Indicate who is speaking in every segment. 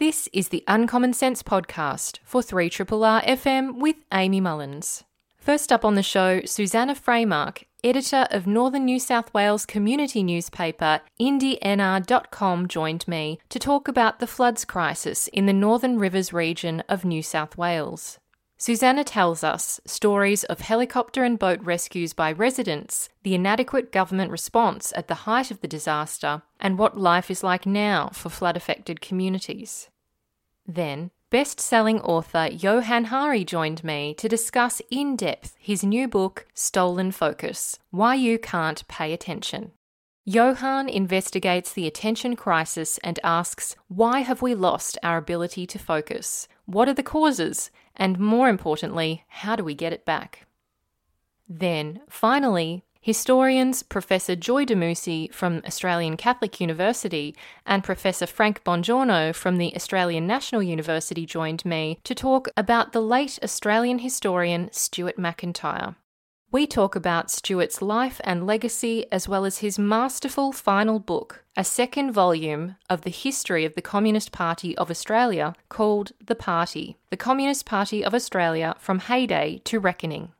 Speaker 1: This is the Uncommon Sense podcast for 3RRR FM with Amy Mullins. First up on the show, Susanna Freymark, editor of Northern New South Wales community newspaper indyNR.com, joined me to talk about the floods crisis in the Northern Rivers region of New South Wales. Susanna tells us stories of helicopter and boat rescues by residents, the inadequate government response at the height of the disaster, and what life is like now for flood affected communities. Then, best selling author Johann Hari joined me to discuss in depth his new book, Stolen Focus Why You Can't Pay Attention. Johann investigates the attention crisis and asks, why have we lost our ability to focus? What are the causes? And more importantly, how do we get it back? Then, finally, historians Professor Joy Damousi from Australian Catholic University and Professor Frank Bongiorno from the Australian National University joined me to talk about the late Australian historian Stuart Macintyre. We talk about Stuart's life and legacy, as well as his masterful final book, a second volume of the history of the Communist Party of Australia called The Party The Communist Party of Australia from Heyday to Reckoning.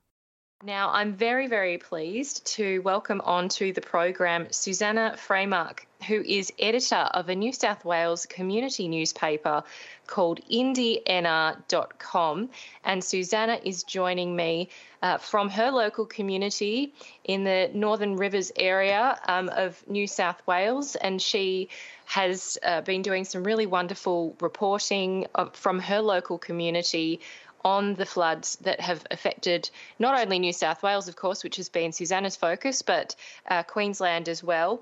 Speaker 1: Now, I'm very, very pleased to welcome onto the program Susanna Freymark, who is editor of a New South Wales community newspaper called indyNR.com. And Susanna is joining me uh, from her local community in the Northern Rivers area um, of New South Wales. And she has uh, been doing some really wonderful reporting of, from her local community on the floods that have affected not only New South Wales, of course, which has been Susanna's focus, but uh, Queensland as well.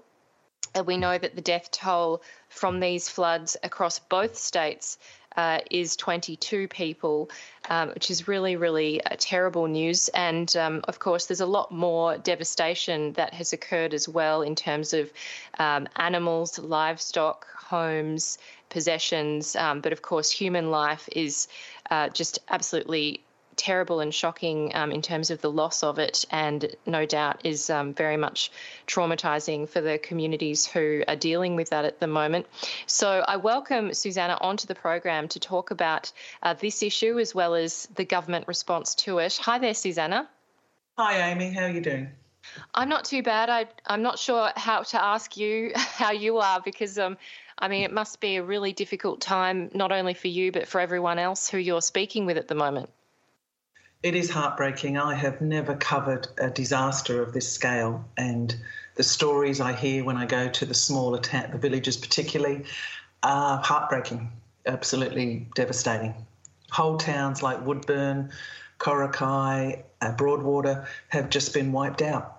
Speaker 1: And we know that the death toll from these floods across both states uh, is 22 people, um, which is really, really uh, terrible news. And um, of course, there's a lot more devastation that has occurred as well in terms of um, animals, livestock, homes, possessions. Um, but of course, human life is uh, just absolutely terrible and shocking um, in terms of the loss of it, and no doubt is um, very much traumatizing for the communities who are dealing with that at the moment. So I welcome Susanna onto the program to talk about uh, this issue as well as the government response to it. Hi there, Susanna.
Speaker 2: Hi, Amy. How are you doing?
Speaker 1: I'm not too bad. I, I'm not sure how to ask you how you are because um, I mean, it must be a really difficult time, not only for you, but for everyone else who you're speaking with at the moment.
Speaker 2: It is heartbreaking. I have never covered a disaster of this scale, and the stories I hear when I go to the smaller ta- the villages, particularly, are heartbreaking. Absolutely devastating. Whole towns like Woodburn, Coraki, uh, Broadwater have just been wiped out.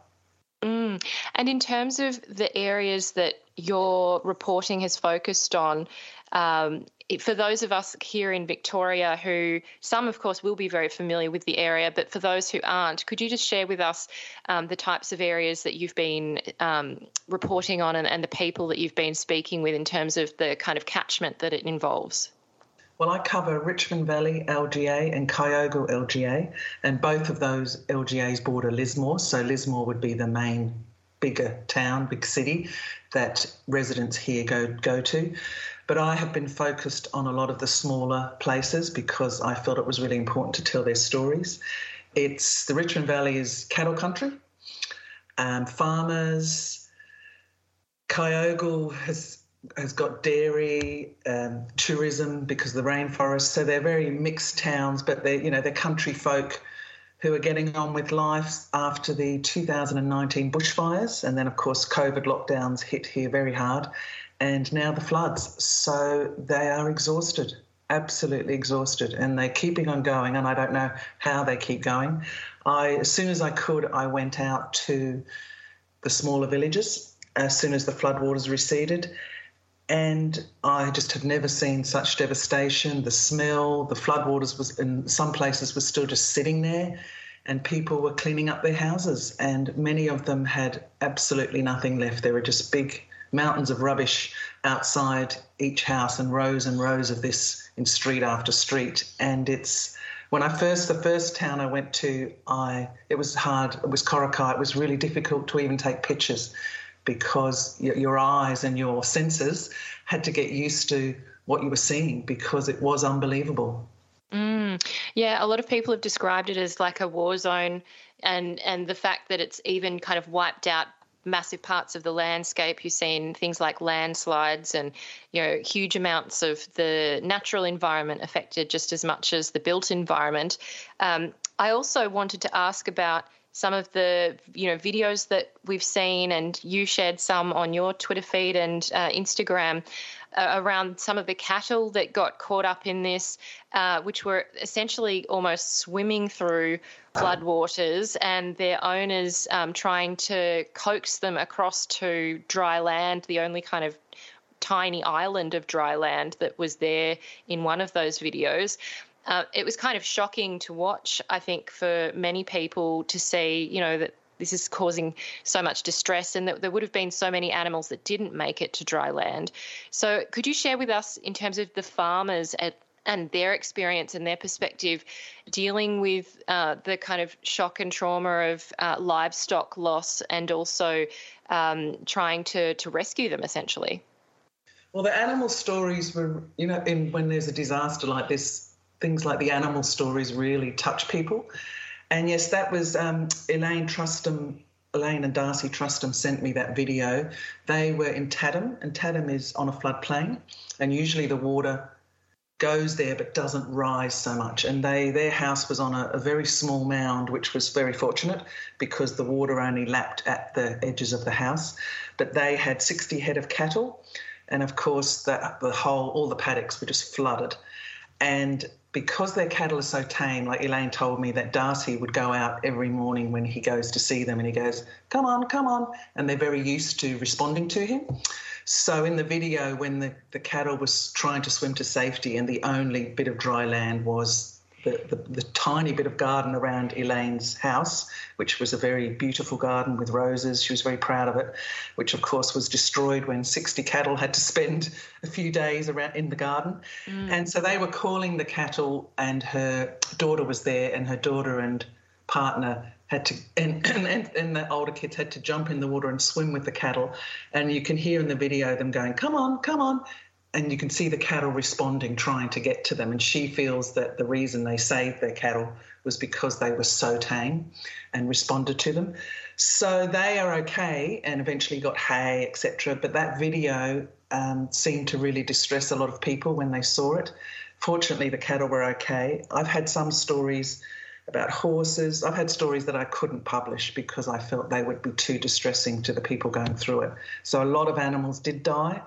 Speaker 1: Mm. And in terms of the areas that your reporting has focused on, um, for those of us here in Victoria who, some of course, will be very familiar with the area, but for those who aren't, could you just share with us um, the types of areas that you've been um, reporting on and, and the people that you've been speaking with in terms of the kind of catchment that it involves?
Speaker 2: Well, I cover Richmond Valley LGA and Kyogle LGA, and both of those LGAs border Lismore. So Lismore would be the main bigger town, big city that residents here go go to. But I have been focused on a lot of the smaller places because I felt it was really important to tell their stories. It's the Richmond Valley is cattle country, um, farmers. Kyogle has has got dairy, um, tourism because of the rainforest. So they're very mixed towns, but they're you know they're country folk who are getting on with life after the 2019 bushfires, and then of course COVID lockdowns hit here very hard, and now the floods. So they are exhausted, absolutely exhausted, and they're keeping on going. And I don't know how they keep going. I, as soon as I could, I went out to the smaller villages as soon as the floodwaters receded. And I just have never seen such devastation. The smell, the floodwaters was in some places was still just sitting there, and people were cleaning up their houses, and many of them had absolutely nothing left. There were just big mountains of rubbish outside each house and rows and rows of this in street after street. And it's when I first, the first town I went to, I it was hard. It was Coraki. It was really difficult to even take pictures because your eyes and your senses had to get used to what you were seeing because it was unbelievable.
Speaker 1: Mm, yeah, a lot of people have described it as like a war zone, and and the fact that it's even kind of wiped out massive parts of the landscape. You've seen things like landslides and you know huge amounts of the natural environment affected just as much as the built environment. Um, I also wanted to ask about some of the you know videos that we've seen, and you shared some on your Twitter feed and uh, Instagram uh, around some of the cattle that got caught up in this, uh, which were essentially almost swimming through floodwaters, and their owners um, trying to coax them across to dry land, the only kind of tiny island of dry land that was there in one of those videos. Uh, it was kind of shocking to watch, I think, for many people to see, you know, that this is causing so much distress and that there would have been so many animals that didn't make it to dry land. So, could you share with us, in terms of the farmers at and their experience and their perspective dealing with uh, the kind of shock and trauma of uh, livestock loss and also um, trying to, to rescue them essentially?
Speaker 2: Well, the animal stories were, you know, in, when there's a disaster like this, things like the animal stories really touch people. And yes, that was um, Elaine Trustham. Elaine and Darcy Trustham sent me that video. They were in Tatham, and Tatham is on a floodplain, and usually the water goes there but doesn't rise so much. And they their house was on a, a, very small mound, which was very fortunate because the water only lapped at the edges of the house. But they had 60 head of cattle, and of course the, the whole all the paddocks were just flooded. And because their cattle are so tame, like Elaine told me that Darcy would go out every morning when he goes to see them and he goes, Come on, come on. And they're very used to responding to him. So in the video, when the, the cattle was trying to swim to safety and the only bit of dry land was the, the, the, tiny bit of garden around Elaine's house, which was a very beautiful garden with roses. She was very proud of it, which of course was destroyed when 60 cattle had to spend a few days around in the garden. Mm. And so they were calling the cattle, and her daughter was there, and her daughter and partner had to and, and, and the older kids had to jump in the water and swim with the cattle and you can hear in the video them going come on come on and you can see the cattle responding, trying to get to them. And she feels that the reason they saved their cattle was because they were so tame and responded to them. So they are okay and eventually got hay, etc. But that video um, seemed to really distress a lot of people when they saw it. Fortunately, the cattle were okay. I've had some stories about horses. I've had stories that I couldn't publish because I felt they would be too distressing to the people going through it. So a lot of animals did die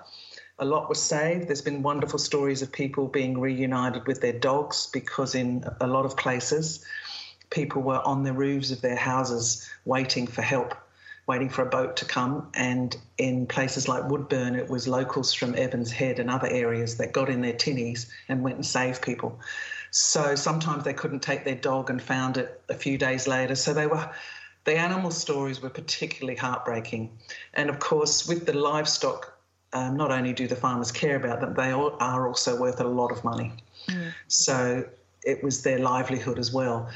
Speaker 2: a lot was saved. There's been wonderful stories of people being reunited with their dogs because in a lot of places, people were on the roofs of their houses waiting for help, waiting for a boat to come. And in places like Woodburn, it was locals from Evans Head and other areas that got in their tinnies and went and saved people. So sometimes they couldn't take their dog and found it a few days later. So they were the animal stories were particularly heartbreaking. And of course, with the livestock um, not only do the farmers care about them, they are also worth a lot of money. Mm. So it was their livelihood as well.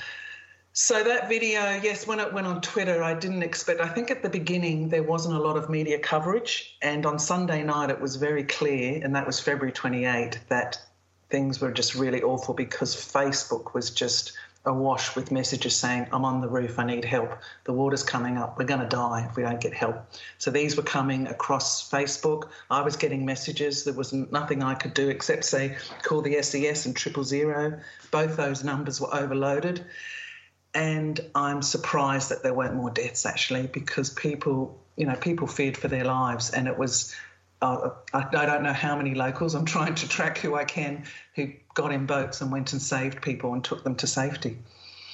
Speaker 2: So that video, yes, when it went on Twitter, I didn't expect. I think at the beginning there wasn't a lot of media coverage, and on Sunday night it was very clear, and that was February 28, that things were just really awful because Facebook was just awash with messages saying, I'm on the roof, I need help. The water's coming up, we're going to die if we don't get help. So these were coming across Facebook. I was getting messages. There was nothing I could do except say, call the SES and triple zero. Both those numbers were overloaded. And I'm surprised that there weren't more deaths actually because people, you know, people feared for their lives. And it was uh, I, I, don't know how many locals. I'm trying to track who I can who got in boats and went and saved people and took them to safety.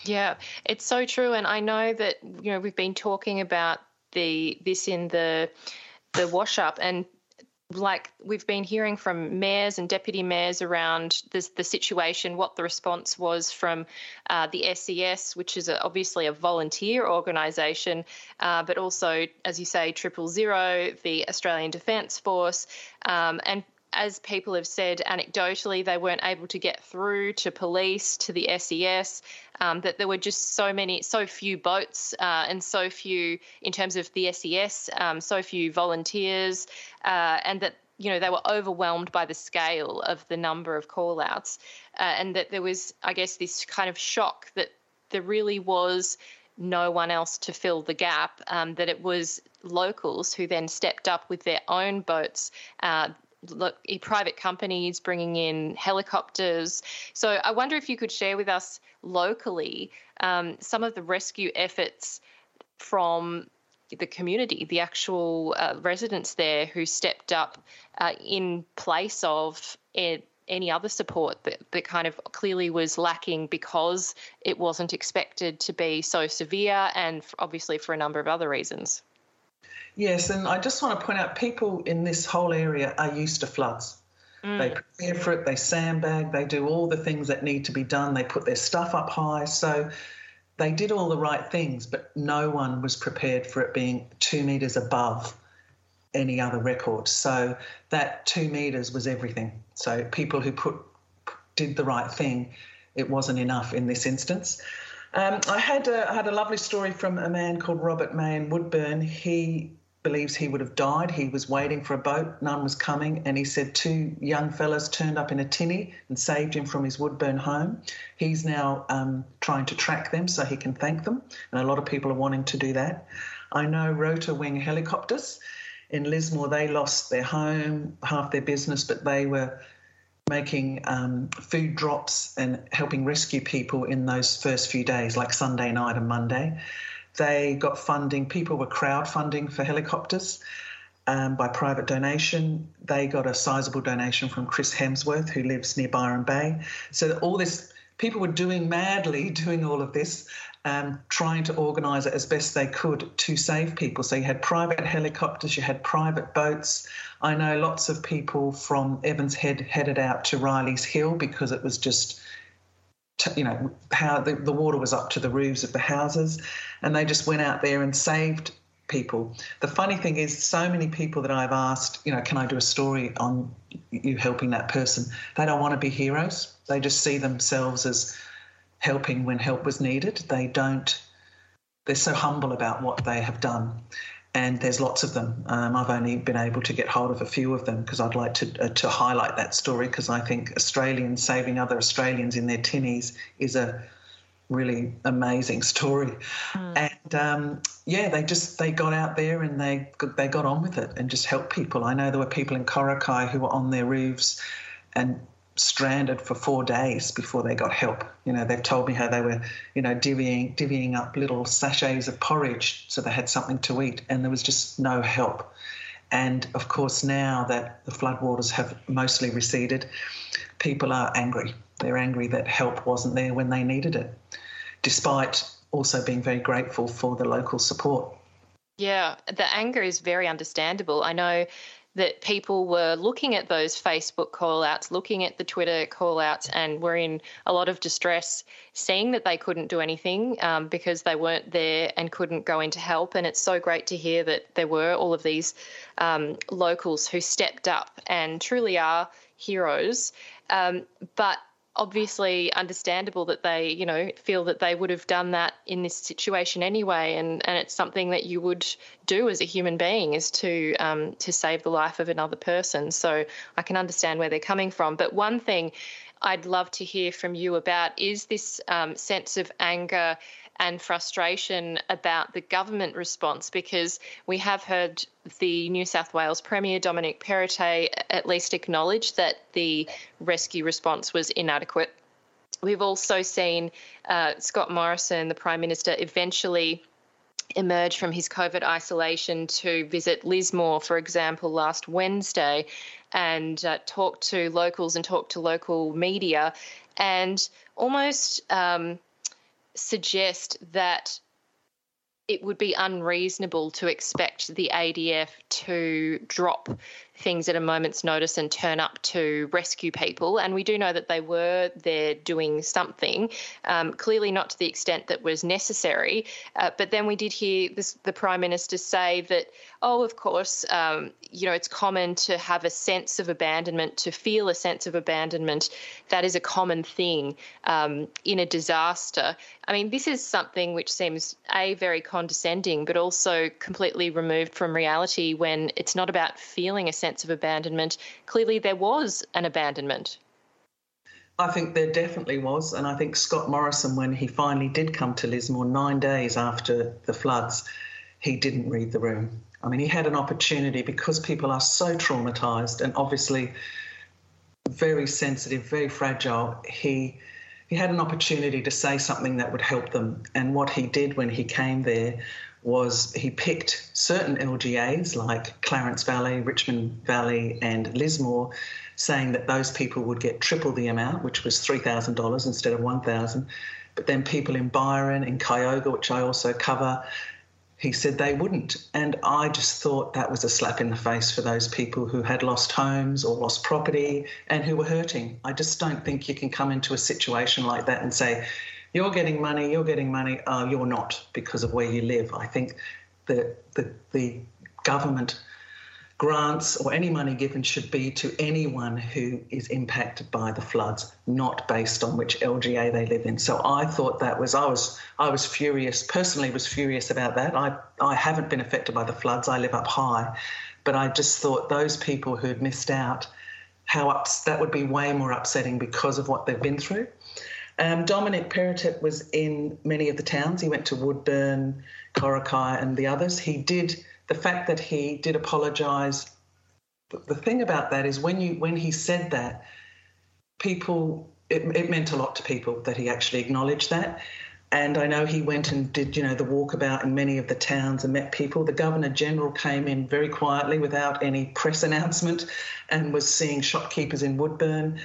Speaker 1: Yeah, it's so true, and I know that you know we've been talking about the this in the the wash up and like we've been hearing from mayors and deputy mayors around this, the situation, what the response was from uh, the SES, which is a, obviously a volunteer organisation, uh, but also, as you say, Triple Zero, the Australian Defence Force, um, and as people have said anecdotally, they weren't able to get through to police, to the SES, um, that there were just so many, so few boats uh, and so few, in terms of the SES, um, so few volunteers, uh, and that you know they were overwhelmed by the scale of the number of call outs uh, and that there was i guess this kind of shock that there really was no one else to fill the gap um, that it was locals who then stepped up with their own boats uh, look, private companies bringing in helicopters. So I wonder if you could share with us locally um, some of the rescue efforts from the community, the actual uh, residents there who stepped up uh, in place of it, any other support that, that kind of clearly was lacking because it wasn't expected to be so severe and obviously for a number of other reasons.
Speaker 2: Yes, and I just want to point out people in this whole area are used to floods. Mm. They prepare for it, they sandbag, they do all the things that need to be done, they put their stuff up high. So they did all the right things, but no one was prepared for it being two metres above any other record. So that two metres was everything. So people who put did the right thing, it wasn't enough in this instance. Um, I had a, I had a lovely story from a man called Robert May in Woodburn. He believes he would have died. He was waiting for a boat, none was coming, and he said two young fellas turned up in a tinny and saved him from his Woodburn home. He's now um, trying to track them so he can thank them, and a lot of people are wanting to do that. I know Rotor Wing Helicopters in Lismore, they lost their home, half their business, but they were making um, food drops and helping rescue people in those first few days, like Sunday night and Monday. They got funding, people were crowdfunding for helicopters um, by private donation. They got a sizable donation from Chris Hemsworth, who lives near Byron Bay. So all this, people were doing madly doing all of this, um, trying to organise it as best they could to save people. So you had private helicopters, you had private boats. I know lots of people from Evans Head headed out to Riley's Hill because it was just you know, how the, the water was up to the roofs of the houses, and they just went out there and saved people. The funny thing is, so many people that I've asked, you know, can I do a story on you helping that person? They don't want to be heroes. They just see themselves as helping when help was needed. They don't, they're so humble about what they have done and there's lots of them. Um, I've only been able to get hold of a few of them because I'd like to uh, to highlight that story because I think Australians saving other Australians in their tinnies is a really amazing story. Mm. And um, yeah, they just they got out there and they they got on with it and just helped people. I know there were people in Coraki who were on their roofs and stranded for four days before they got help. You know, they've told me how they were, you know, divvying, divvying up little sachets of porridge so they had something to eat, and there was just no help. And of course, now that the floodwaters have mostly receded, people are angry. They're angry that help wasn't there when they needed it, despite also being very grateful for the local support.
Speaker 1: Yeah, the anger is very understandable. I know that people were looking at those Facebook call outs, looking at the Twitter call outs, and were in a lot of distress, seeing that they couldn't do anything um, because they weren't there and couldn't go in to help. And it's so great to hear that there were all of these um, locals who stepped up and truly are heroes. Um, but obviously understandable that they, you know, feel that they would have done that in this situation anyway, and, and it's something that you would do as a human being is to um, to save the life of another person. So I can understand where they're coming from. But one thing I'd love to hear from you about is this um, sense of anger and frustration about the government response because we have heard the New South Wales Premier Dominic Perrottet at least acknowledge that the rescue response was inadequate. We've also seen uh, Scott Morrison, the Prime Minister, eventually emerge from his COVID isolation to visit Lismore, for example, last Wednesday and uh, talk to locals and talk to local media and almost um, suggest that it would be unreasonable to expect the ADF to drop things at a moment's notice and turn up to rescue people. And we do know that they were there doing something, um, clearly not to the extent that was necessary. Uh, but then we did hear this, the Prime Minister say that, oh, of course, um, you know, it's common to have a sense of abandonment, to feel a sense of abandonment. That is a common thing um, in a disaster. I mean, this is something which seems, A, very condescending, but also completely removed from reality when it's not about feeling a sense of abandonment. Clearly, there was an abandonment.
Speaker 2: I think there definitely was. And I think Scott Morrison, when he finally did come to Lismore nine days after the floods, he didn't read the room. I mean, he had an opportunity because people are so traumatized and obviously very sensitive, very fragile. He he had an opportunity to say something that would help them. And what he did when he came there was he picked certain LGAs like Clarence Valley, Richmond Valley, and Lismore, saying that those people would get triple the amount, which was $3,000 instead of $1,000? But then people in Byron, in Kyogle, which I also cover, he said they wouldn't. And I just thought that was a slap in the face for those people who had lost homes or lost property and who were hurting. I just don't think you can come into a situation like that and say, you're getting money, you're getting money, uh, you're not because of where you live. I think the, the, the government grants or any money given should be to anyone who is impacted by the floods, not based on which LGA they live in. So I thought that was I was I was furious personally was furious about that. I I haven't been affected by the floods. I live up high, but I just thought those people who'd missed out, how ups, that would be way more upsetting because of what they've been through. Um, Dominic Perrottet was in many of the towns. He went to Woodburn, Coraki, and the others. He did the fact that he did apologise. The thing about that is when you when he said that, people it, it meant a lot to people that he actually acknowledged that. And I know he went and did, you know, the walkabout in many of the towns and met people. The Governor General came in very quietly without any press announcement and was seeing shopkeepers in Woodburn.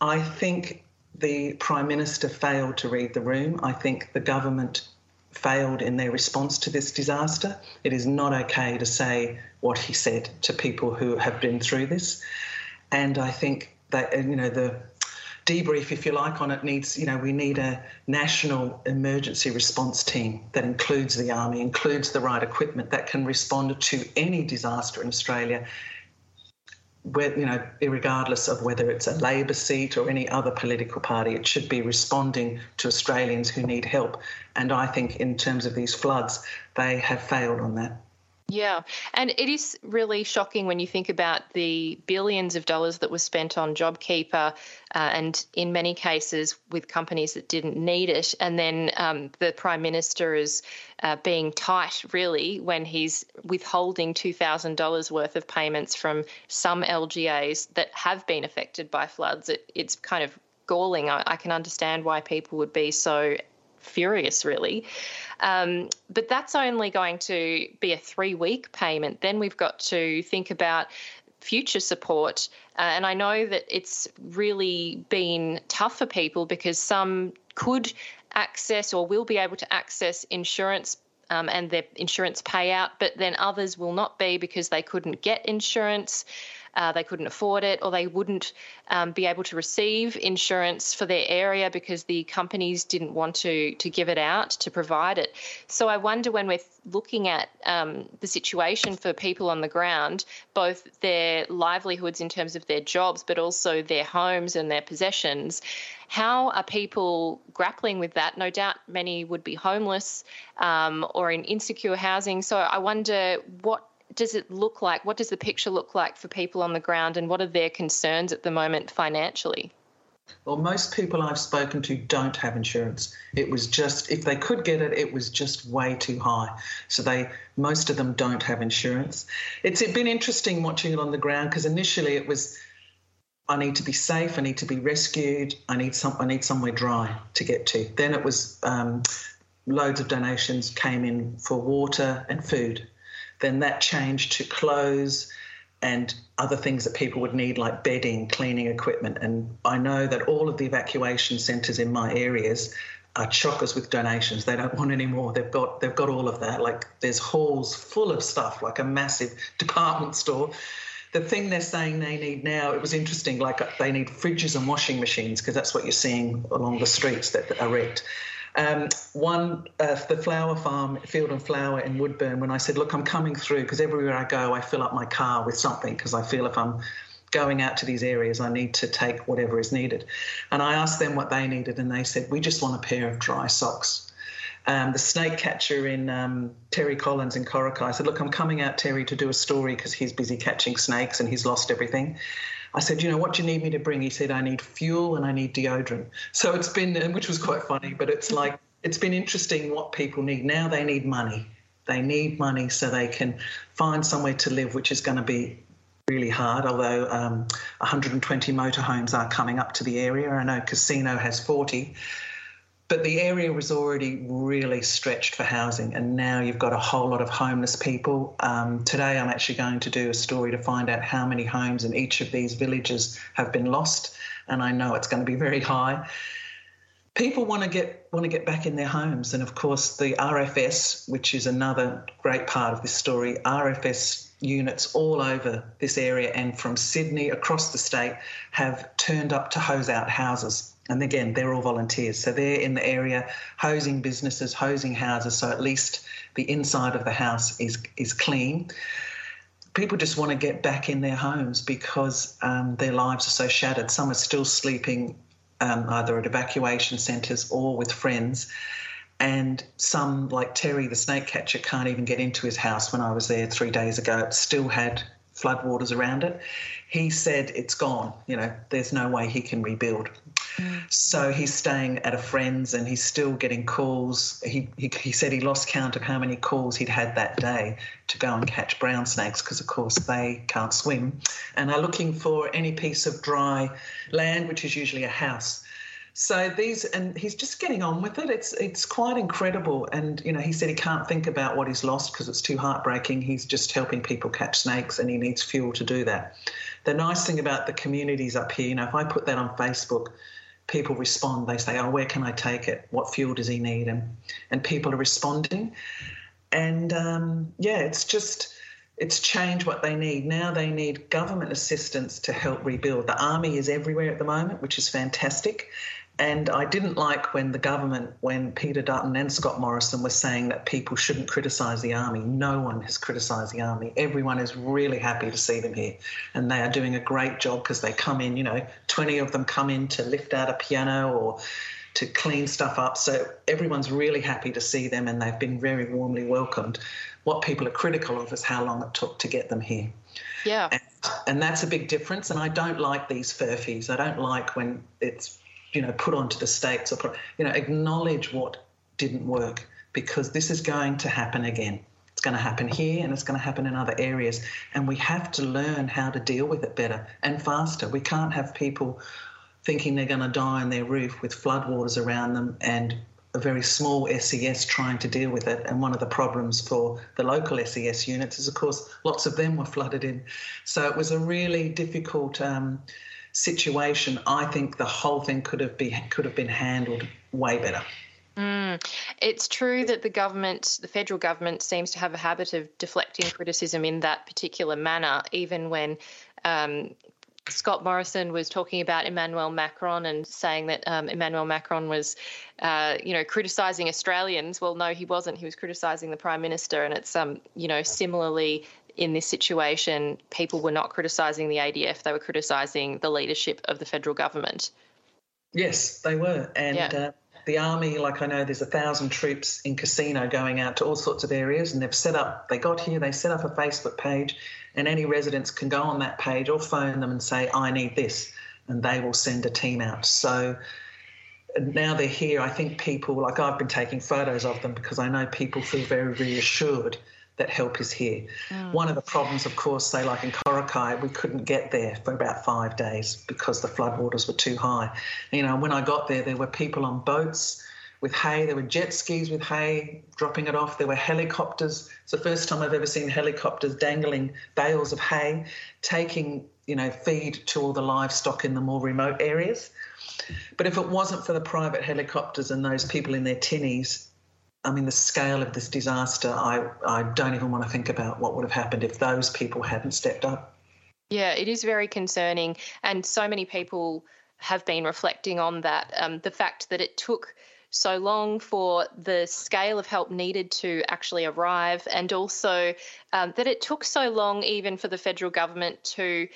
Speaker 2: I think the Prime Minister failed to read the room. I think the government failed in their response to this disaster. It is not okay to say what he said to people who have been through this. And I think that, uh, you know, the debrief, if you like, on it needs, you know, we need a national emergency response team that includes the army, includes the right equipment that can respond to any disaster in Australia where, you know, regardless of whether it's a Labor seat or any other political party, it should be responding to Australians who need help. And I think, in terms of these floods, they have failed on that.
Speaker 1: Yeah, and it is really shocking when you think about the billions of dollars that was spent on JobKeeper, uh, and in many cases with companies that didn't need it. And then um, the Prime Minister is uh, being tight, really, when he's withholding $2,000 worth of payments from some LGAs that have been affected by floods. It, it's kind of galling. I, I can understand why people would be so furious, really. Um, but that's only going to be a three week payment. Then we've got to think about future support. Uh, and I know that it's really been tough for people because some could access or will be able to access insurance um, and their insurance payout, but then others will not be because they couldn't get insurance uh, they couldn't afford it, or they wouldn't um, be able to receive insurance for their area because the companies didn't want to to give it out to provide it. So I wonder when we're looking at um, the situation for people on the ground, both their livelihoods in terms of their jobs, but also their homes and their possessions. How are people grappling with that? No doubt many would be homeless um, or in insecure housing. So I wonder what does it look like? What does the picture look like for people on the ground, and what are their concerns at the moment financially?
Speaker 2: Well, most people I've spoken to don't have insurance. It was just if they could get it, it was just way too high. So they most of them don't have insurance. It's been interesting watching it on the ground because initially it was I need to be safe, I need to be rescued, I need some I need somewhere dry to get to. Then it was um, loads of donations came in for water and food then that changed to clothes and other things that people would need, like bedding, cleaning equipment. And I know that all of the evacuation centres in my areas are chockers with donations. They don't want any more. They've got they've got all of that. Like there's halls full of stuff, like a massive department store. the thing they're saying they need now, it was interesting, like they need fridges and washing machines because that's what you're seeing along the streets that are wrecked. Um, one, uh, the flower farm, Field and Flower in Woodburn, when I said, Look, I'm coming through because everywhere I go, I fill up my car with something because I feel if I'm going out to these areas, I need to take whatever is needed. And I asked them what they needed, and they said, We just want a pair of dry socks. Um, the snake catcher in um, Terry Collins in Coraki. I said, Look, I'm coming out, Terry, to do a story because he's busy catching snakes and he's lost everything. I said, you know, what do you need me to bring? He said, I need fuel and I need deodorant. So it's been, which was quite funny, but it's like, it's been interesting what people need. Now they need money. They need money so they can find somewhere to live, which is going to be really hard, although um, 120 motorhomes are coming up to the area. I know Casino has 40. But the area was already really stretched for housing, and now you've got a whole lot of homeless people. Um, today, I'm actually going to do a story to find out how many homes in each of these villages have been lost, and I know it's going to be very high. People want to get want to get back in their homes, and of course, the RFS, which is another great part of this story, RFS units all over this area and from Sydney across the state have turned up to hose out houses and again, they're all volunteers. So they're in the area hosing businesses, hosing houses, so at least the inside of the house is, is clean. People just want to get back in their homes because um, their lives are so shattered. Some are still sleeping um, either at evacuation centres or with friends. And some, like Terry, the snake catcher, can't even get into his house when I was there three days ago. It still had floodwaters around it. He said it's gone. You know, there's no way he can rebuild. So he's staying at a friend's and he's still getting calls. He, he, he said he lost count of how many calls he'd had that day to go and catch brown snakes because, of course, they can't swim and are looking for any piece of dry land, which is usually a house. So these, and he's just getting on with it. It's it's quite incredible. And you know, he said he can't think about what he's lost because it's too heartbreaking. He's just helping people catch snakes, and he needs fuel to do that. The nice thing about the communities up here, you know, if I put that on Facebook, people respond. They say, "Oh, where can I take it? What fuel does he need?" And and people are responding. And um, yeah, it's just it's changed what they need. Now they need government assistance to help rebuild. The army is everywhere at the moment, which is fantastic. And I didn't like when the government, when Peter Dutton and Scott Morrison were saying that people shouldn't criticise the army. No one has criticised the army. Everyone is really happy to see them here. And they are doing a great job because they come in, you know, 20 of them come in to lift out a piano or to clean stuff up. So everyone's really happy to see them and they've been very warmly welcomed. What people are critical of is how long it took to get them here.
Speaker 1: Yeah.
Speaker 2: And, and that's a big difference. And I don't like these furfies. I don't like when it's you know, put onto the states or, you know, acknowledge what didn't work because this is going to happen again. It's going to happen here and it's going to happen in other areas. And we have to learn how to deal with it better and faster. We can't have people thinking they're going to die on their roof with floodwaters around them and a very small SES trying to deal with it. And one of the problems for the local SES units is, of course, lots of them were flooded in. So it was a really difficult. Um, situation, I think the whole thing could have been could have been handled way better.
Speaker 1: Mm. It's true that the government, the federal government, seems to have a habit of deflecting criticism in that particular manner, even when. Um, Scott Morrison was talking about Emmanuel Macron and saying that um, Emmanuel Macron was, uh, you know, criticising Australians. Well, no, he wasn't. He was criticising the Prime Minister, and it's, um, you know, similarly in this situation, people were not criticising the ADF, they were criticising the leadership of the federal government.
Speaker 2: Yes, they were. And yeah. uh, the army, like I know there's a thousand troops in Casino going out to all sorts of areas, and they've set up, they got here, they set up a Facebook page, and any residents can go on that page or phone them and say, I need this, and they will send a team out. So, now they're here, I think people, like I've been taking photos of them because I know people feel very reassured that help is here. Mm. One of the problems, of course, say like in Coraki, we couldn't get there for about five days because the floodwaters were too high. You know, when I got there, there were people on boats with hay. There were jet skis with hay, dropping it off. There were helicopters. It's the first time I've ever seen helicopters dangling bales of hay, taking you know feed to all the livestock in the more remote areas. But if it wasn't for the private helicopters and those people in their tinnies, I mean, the scale of this disaster, I, I don't even want to think about what would have happened if those people hadn't stepped up.
Speaker 1: Yeah, it is very concerning. And so many people have been reflecting on that. Um, the fact that it took so long for the scale of help needed to actually arrive, and also um, that it took so long even for the federal government to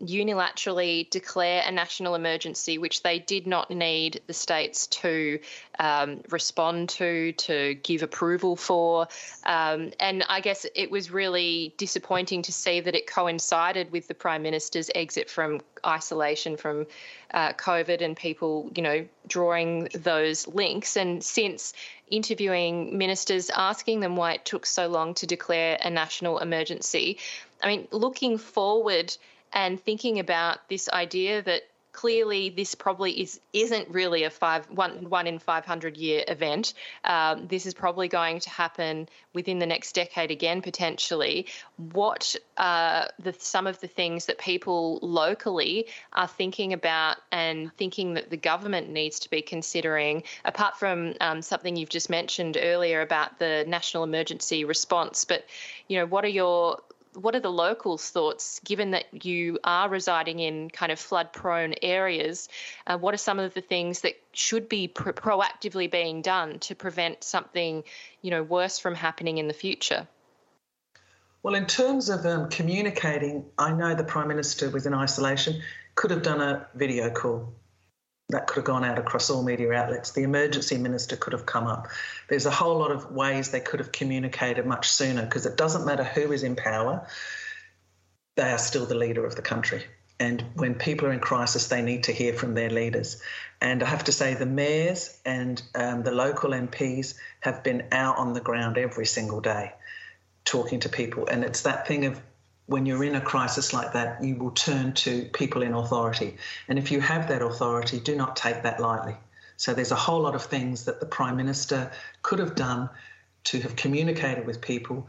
Speaker 1: unilaterally declare a national emergency, which they did not need the states to um, respond to, to give approval for. Um, and I guess it was really disappointing to see that it coincided with the Prime Minister's exit from isolation from uh, COVID and people, you know, drawing those links. And since interviewing ministers, asking them why it took so long to declare a national emergency, I mean, looking forward and thinking about this idea that clearly this probably is isn't really a five one one in 500 year event. Um, this is probably going to happen within the next decade again potentially. What are the some of the things that people locally are thinking about and thinking that the government needs to be considering apart from um, something you've just mentioned earlier about the national emergency response but you know what are your what are the locals' thoughts, given that you are residing in kind of flood prone areas? Uh, what are some of the things that should be pro- proactively being done to prevent something, you know, worse from happening in the future?
Speaker 2: Well, in terms of um, communicating, I know the Prime Minister was in isolation, could have done a video call that could have gone out across all media outlets. The emergency minister could have come up. There's a whole lot of ways they could have communicated much sooner because it doesn't matter who is in power, they are still the leader of the country. And when people are in crisis, they need to hear from their leaders. And I have to say, the mayors and um, the local MPs have been out on the ground every single day talking to people. And it's that thing of when you're in a crisis like that, you will turn to people in authority. And if you have that authority, do not take that lightly. So there's a whole lot of things that the Prime Minister could have done to have communicated with people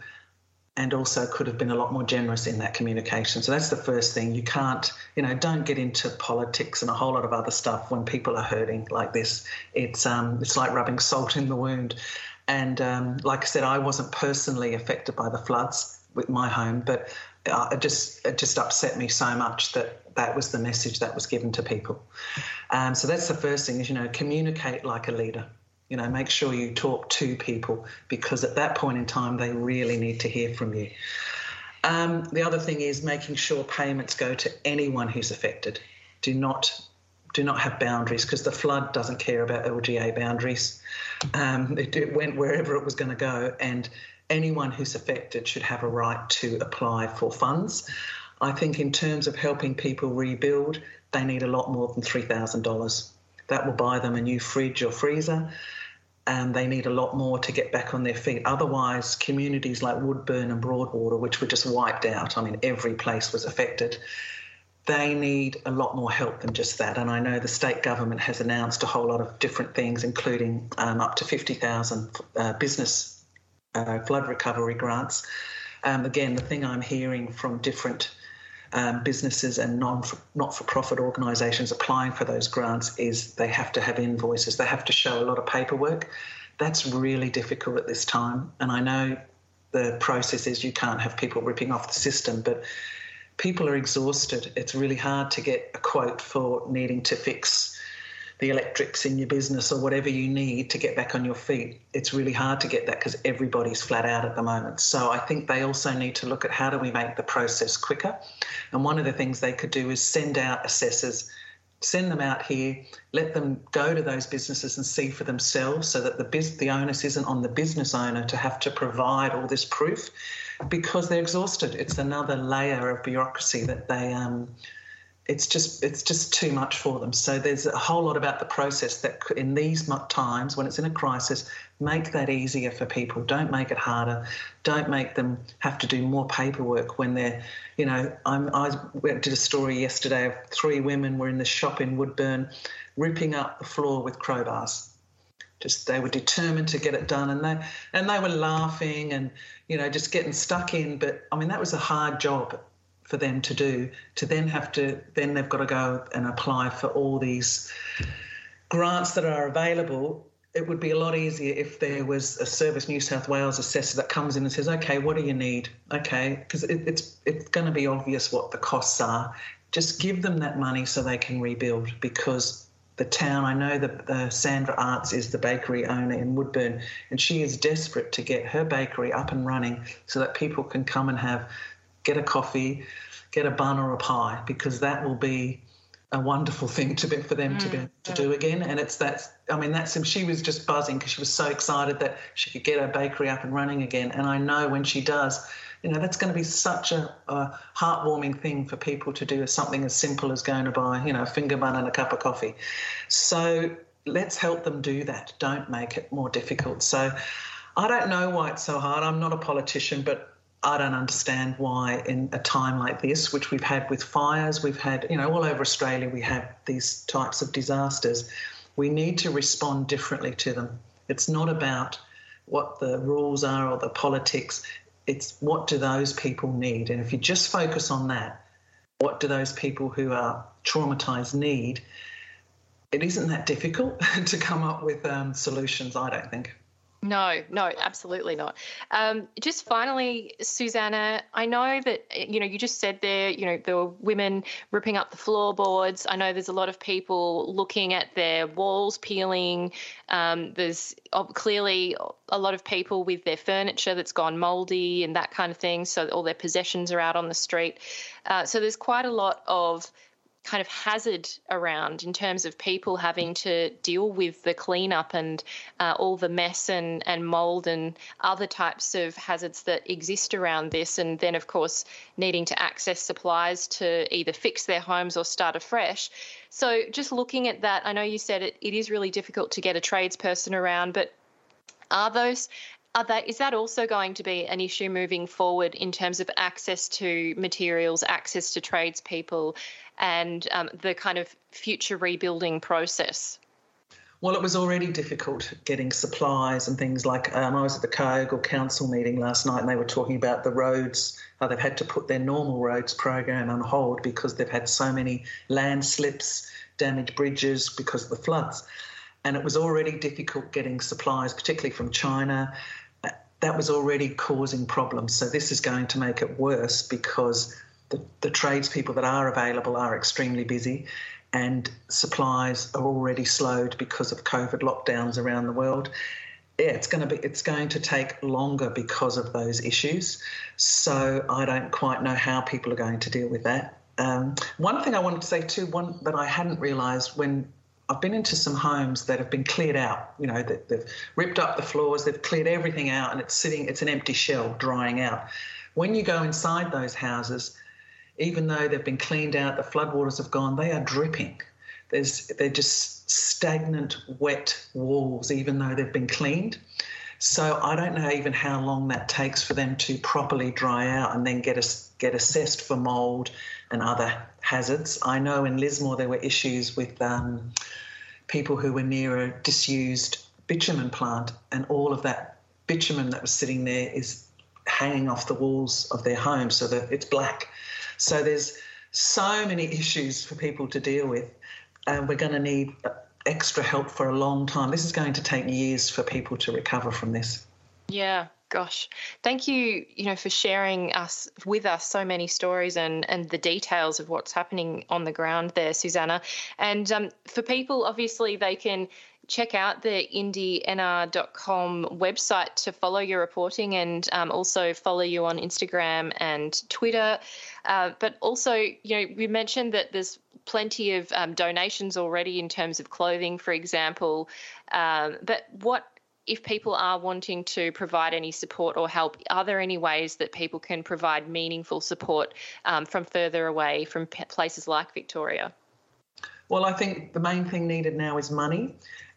Speaker 2: and also could have been a lot more generous in that communication. So that's the first thing. You can't, you know, don't get into politics and a whole lot of other stuff when people are hurting like this. It's um, it's like rubbing salt in the wound. And um, like I said, I wasn't personally affected by the floods with my home, but uh, it just it just upset me so much that that was the message that was given to people. Um, so that's the first thing is you know communicate like a leader. You know, make sure you talk to people because at that point in time they really need to hear from you. Um, the other thing is making sure payments go to anyone who's affected. Do not do not have boundaries because the flood doesn't care about LGA boundaries. Um, it, it, went wherever it was going to go, and anyone who's affected should have a right to apply for funds. I think, in terms of helping people rebuild, they need a lot more than $3,000. That will buy them a new fridge or freezer, and they need a lot more to get back on their feet. Otherwise, communities like Woodburn and Broadwater, which were just wiped out, I mean, every place was affected, they need a lot more help than just that. And I know the state government has announced a whole lot of different things, including um, up to 50,000 uh, business uh, flood recovery grants. Um, again, the thing I'm hearing from different um, businesses and non not for profit organisations applying for those grants is they have to have invoices, they have to show a lot of paperwork. That's really difficult at this time. And I know the process is you can't have people ripping off the system, but people are exhausted. It's really hard to get a quote for needing to fix the electrics in your business or whatever you need to get back on your feet. It's really hard to get that because everybody's flat out at the moment. So I think they also need to look at how do we make the process quicker. And one of the things they could do is send out assessors send them out here, let them go to those businesses and see for themselves so that the biz- the onus isn't on the business owner to have to provide all this proof because they're exhausted. It's another layer of bureaucracy that they um, it's just it's just too much for them. So there's a whole lot about the process that in these times when it's in a crisis, make that easier for people. Don't make it harder. Don't make them have to do more paperwork when they're, you know, I'm, I did a story yesterday of three women were in the shop in Woodburn, ripping up the floor with crowbars. Just they were determined to get it done, and they and they were laughing and you know just getting stuck in. But I mean that was a hard job for them to do to then have to then they've got to go and apply for all these grants that are available it would be a lot easier if there was a Service New South Wales assessor that comes in and says, "Okay, what do you need?" Okay, because it, it's it's going to be obvious what the costs are. Just give them that money so they can rebuild. Because the town, I know that Sandra Arts is the bakery owner in Woodburn, and she is desperate to get her bakery up and running so that people can come and have get a coffee, get a bun or a pie, because that will be a wonderful thing to be for them mm, to be mm, to do again. And it's that I mean that's she was just buzzing because she was so excited that she could get her bakery up and running again. And I know when she does, you know that's going to be such a, a heartwarming thing for people to do something as simple as going to buy you know a finger bun and a cup of coffee. So let's help them do that. Don't make it more difficult. So. I don't know why it's so hard. I'm not a politician, but I don't understand why, in a time like this, which we've had with fires, we've had, you know, all over Australia, we have these types of disasters. We need to respond differently to them. It's not about what the rules are or the politics, it's what do those people need. And if you just focus on that, what do those people who are traumatized need? It isn't that difficult to come up with um, solutions, I don't think.
Speaker 1: No, no, absolutely not. Um, just finally, Susanna, I know that you know you just said there, you know, there were women ripping up the floorboards. I know there's a lot of people looking at their walls peeling. Um, there's clearly a lot of people with their furniture that's gone mouldy and that kind of thing. So all their possessions are out on the street. Uh, so there's quite a lot of kind of hazard around in terms of people having to deal with the cleanup and uh, all the mess and, and mold and other types of hazards that exist around this. And then, of course, needing to access supplies to either fix their homes or start afresh. So, just looking at that, I know you said it, it is really difficult to get a tradesperson around, but are those are is that also going to be an issue moving forward in terms of access to materials, access to tradespeople, and um, the kind of future rebuilding process?
Speaker 2: Well, it was already difficult getting supplies and things like um, I was at the Kyogle Council meeting last night and they were talking about the roads, they've had to put their normal roads program on hold because they've had so many landslips, damaged bridges because of the floods. And it was already difficult getting supplies, particularly from China. That was already causing problems. So this is going to make it worse because the, the tradespeople that are available are extremely busy and supplies are already slowed because of COVID lockdowns around the world. Yeah, it's going to be it's going to take longer because of those issues. So I don't quite know how people are going to deal with that. Um, one thing I wanted to say too, one that I hadn't realised when I've been into some homes that have been cleared out. You know, that they've ripped up the floors, they've cleared everything out, and it's sitting. It's an empty shell drying out. When you go inside those houses, even though they've been cleaned out, the floodwaters have gone, they are dripping. There's, they're just stagnant, wet walls, even though they've been cleaned. So I don't know even how long that takes for them to properly dry out and then get get assessed for mould and other hazards. I know in Lismore there were issues with um, people who were near a disused bitumen plant, and all of that bitumen that was sitting there is hanging off the walls of their home so that it's black. So there's so many issues for people to deal with, and we're going to need extra help for a long time. This is going to take years for people to recover from this.
Speaker 1: Yeah, gosh thank you you know for sharing us with us so many stories and and the details of what's happening on the ground there susanna and um, for people obviously they can check out the indynr.com website to follow your reporting and um, also follow you on Instagram and Twitter. Uh, but also, you know, we mentioned that there's plenty of um, donations already in terms of clothing, for example. Um, but what if people are wanting to provide any support or help, are there any ways that people can provide meaningful support um, from further away from places like Victoria?
Speaker 2: Well, I think the main thing needed now is money.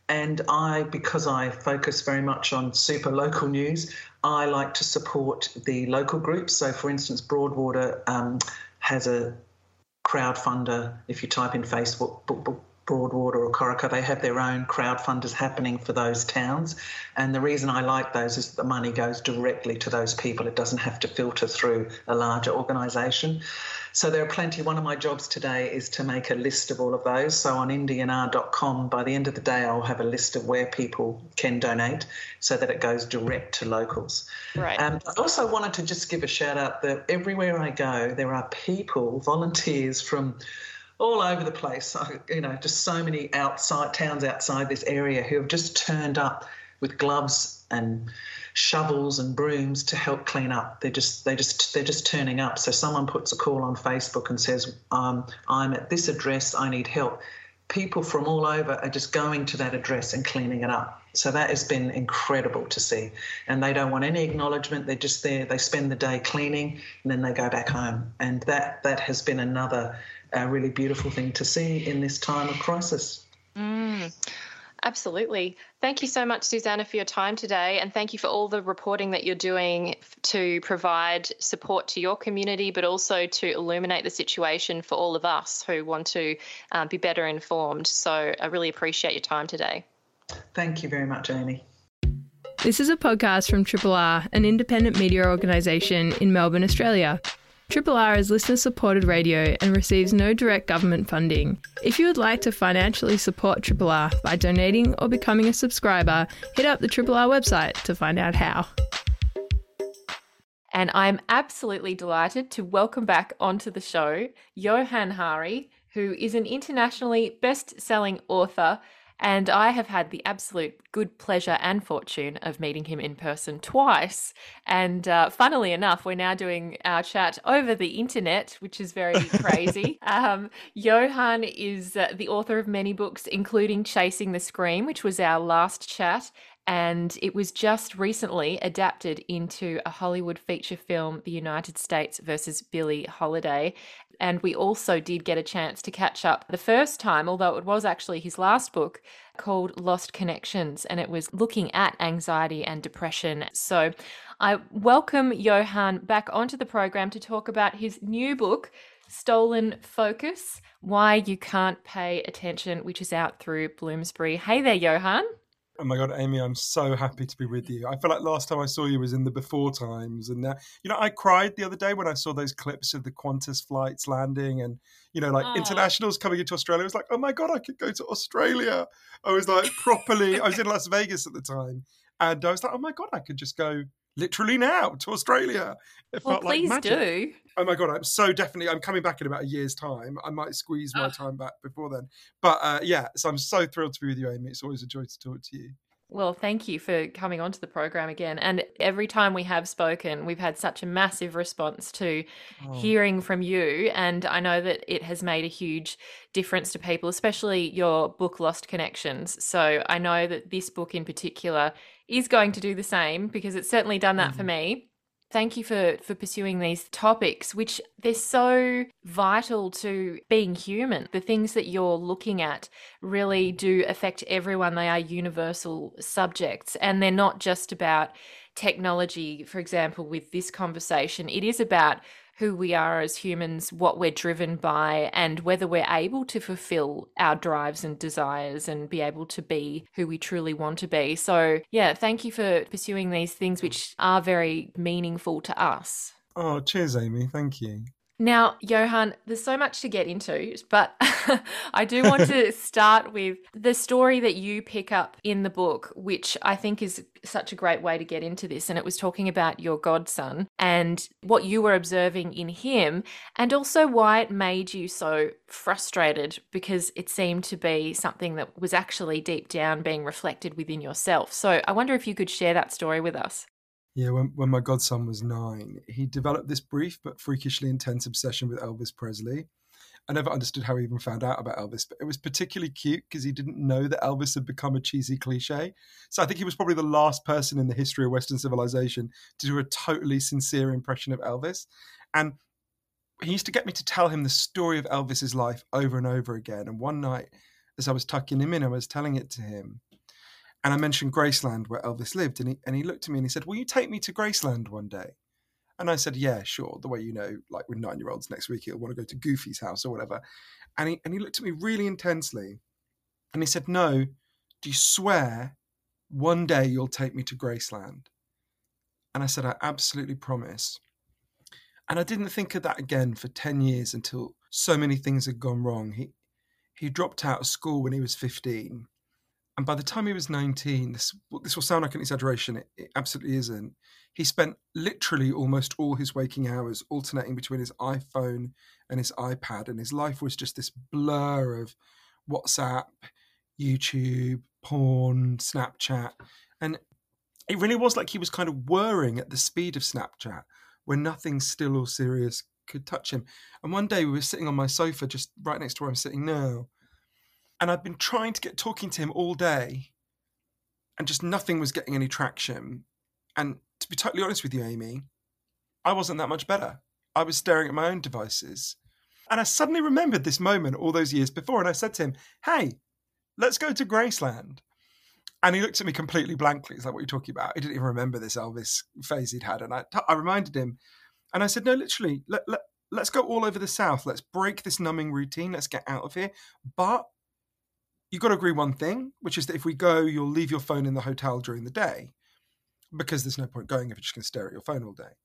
Speaker 2: And I, because I focus very much on super local news, I like to support the local groups. So, for instance, Broadwater um, has a crowdfunder. If you type in Facebook, Broadwater or Coraki, they have their own crowdfunders happening for those towns. And the reason I like those is that the money goes directly to those people. It doesn't have to filter through a larger organisation. So there are plenty. One of my jobs today is to make a list of all of those. So on indyNR.com, by the end of the day, I'll have a list of where people can donate so that it goes direct to locals.
Speaker 1: Right. Um,
Speaker 2: I also wanted to just give a shout out that everywhere I go, there are people, volunteers from all over the place. You know, just so many outside towns outside this area who have just turned up with gloves and shovels and brooms to help clean up. They're just they just they're just turning up. So someone puts a call on Facebook and says, um, "I'm at this address. I need help." People from all over are just going to that address and cleaning it up. So that has been incredible to see. And they don't want any acknowledgement. They're just there. They spend the day cleaning and then they go back home. And that that has been another uh, really beautiful thing to see in this time of crisis.
Speaker 1: Mm. Absolutely. Thank you so much, Susanna, for your time today. And thank you for all the reporting that you're doing to provide support to your community, but also to illuminate the situation for all of us who want to um, be better informed. So I really appreciate your time today.
Speaker 2: Thank you very much, Amy.
Speaker 3: This is a podcast from Triple R, an independent media organisation in Melbourne, Australia. Triple R is listener supported radio and receives no direct government funding. If you would like to financially support Triple R by donating or becoming a subscriber, hit up the Triple R website to find out how.
Speaker 1: And I'm absolutely delighted to welcome back onto the show Johann Hari, who is an internationally best selling author and I have had the absolute good pleasure and fortune of meeting him in person twice. And uh, funnily enough, we're now doing our chat over the internet, which is very crazy. um, Johann is uh, the author of many books, including Chasing the Scream, which was our last chat. And it was just recently adapted into a Hollywood feature film, The United States versus Billie Holiday. And we also did get a chance to catch up the first time, although it was actually his last book called Lost Connections, and it was looking at anxiety and depression. So I welcome Johann back onto the program to talk about his new book, Stolen Focus Why You Can't Pay Attention, which is out through Bloomsbury. Hey there, Johann.
Speaker 4: Oh my god, Amy, I'm so happy to be with you. I feel like last time I saw you was in the before times, and now you know I cried the other day when I saw those clips of the Qantas flights landing, and you know like oh. internationals coming into Australia. I was like, oh my god, I could go to Australia. I was like properly. I was in Las Vegas at the time, and I was like, oh my god, I could just go literally now to Australia.
Speaker 1: It well, please like do.
Speaker 4: Oh my god, I'm so definitely. I'm coming back in about a year's time. I might squeeze my time back before then. But uh, yeah, so I'm so thrilled to be with you, Amy. It's always a joy to talk to you.
Speaker 1: Well, thank you for coming onto the program again. And every time we have spoken, we've had such a massive response to oh. hearing from you. And I know that it has made a huge difference to people, especially your book, Lost Connections. So I know that this book in particular is going to do the same because it's certainly done that mm-hmm. for me. Thank you for for pursuing these topics which they're so vital to being human. The things that you're looking at really do affect everyone. They are universal subjects and they're not just about technology, for example, with this conversation. It is about who we are as humans, what we're driven by, and whether we're able to fulfill our drives and desires and be able to be who we truly want to be. So, yeah, thank you for pursuing these things which are very meaningful to us.
Speaker 4: Oh, cheers, Amy. Thank you.
Speaker 1: Now, Johann, there's so much to get into, but I do want to start with the story that you pick up in the book, which I think is such a great way to get into this. And it was talking about your godson and what you were observing in him, and also why it made you so frustrated because it seemed to be something that was actually deep down being reflected within yourself. So I wonder if you could share that story with us.
Speaker 4: Yeah, when, when my godson was nine, he developed this brief but freakishly intense obsession with Elvis Presley. I never understood how he even found out about Elvis, but it was particularly cute because he didn't know that Elvis had become a cheesy cliche. So I think he was probably the last person in the history of Western civilization to do a totally sincere impression of Elvis. And he used to get me to tell him the story of Elvis's life over and over again. And one night, as I was tucking him in, I was telling it to him. And I mentioned Graceland where Elvis lived, and he and he looked at me and he said, "Will you take me to Graceland one day?" And I said, "Yeah, sure." The way you know, like with nine year olds next week, he'll want to go to Goofy's house or whatever. And he and he looked at me really intensely, And he said, No, do you swear one day you'll take me to Graceland? And I said, I absolutely promise. And I didn't think of that again for 10 years until so many things had gone wrong. He, he dropped out of school when he was 15. And by the time he was 19, this, this will sound like an exaggeration, it, it absolutely isn't. He spent literally almost all his waking hours alternating between his iPhone and his iPad, and his life was just this blur of WhatsApp, YouTube, porn, Snapchat. And it really was like he was kind of whirring at the speed of Snapchat where nothing still or serious could touch him. And one day we were sitting on my sofa just right next to where I'm sitting now. And I'd been trying to get talking to him all day and just nothing was getting any traction. And to be totally honest with you, Amy, I wasn't that much better. I was staring at my own devices. And I suddenly remembered this moment all those years before. And I said to him, Hey, let's go to Graceland. And he looked at me completely blankly. He's like, What are you talking about? He didn't even remember this Elvis phase he'd had. And I, I reminded him. And I said, No, literally, let, let, let's go all over the South. Let's break this numbing routine. Let's get out of here. But you've got to agree one thing, which is that if we go, you'll leave your phone in the hotel during the day because there's no point going if you're just going to stare at your phone all day.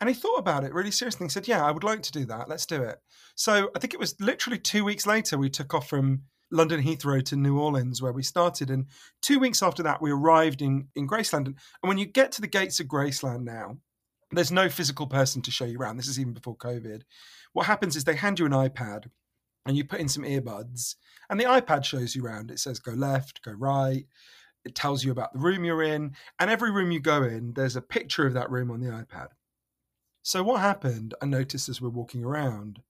Speaker 4: And he thought about it really seriously and said, Yeah, I would like to do that. Let's do it. So I think it was literally two weeks later we took off from London Heathrow to New Orleans, where we started. And two weeks after that, we arrived in, in Graceland. And when you get to the gates of Graceland now, there's no physical person to show you around. This is even before COVID. What happens is they hand you an iPad and you put in some earbuds, and the iPad shows you around. It says go left, go right. It tells you about the room you're in. And every room you go in, there's a picture of that room on the iPad. So, what happened, I noticed as we're walking around,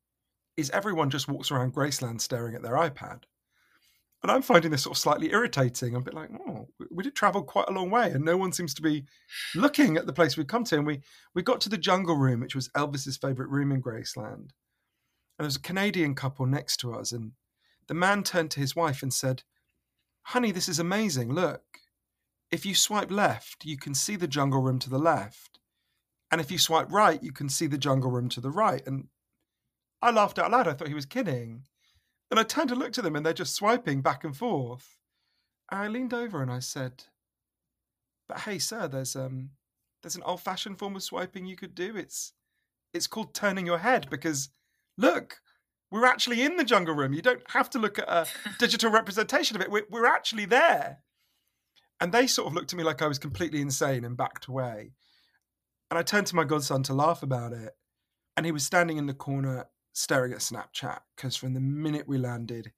Speaker 4: is everyone just walks around Graceland staring at their iPad. And I'm finding this sort of slightly irritating. I'm a bit like, oh, we did travel quite a long way, and no one seems to be looking at the place we've come to. And we we got to the jungle room, which was Elvis's favorite room in Graceland. There was a Canadian couple next to us, and the man turned to his wife and said, "Honey, this is amazing. Look, if you swipe left, you can see the jungle room to the left, and if you swipe right, you can see the jungle room to the right." And I laughed out loud. I thought he was kidding. And I turned to look at them and they're just swiping back and forth. And I leaned over and I said, But hey, sir, there's um there's an old fashioned form of swiping you could do. It's it's called turning your head because look, we're actually in the jungle room. You don't have to look at a digital representation of it. We're, we're actually there. And they sort of looked at me like I was completely insane and backed away. And I turned to my godson to laugh about it. And he was standing in the corner staring at Snapchat because from the minute we landed,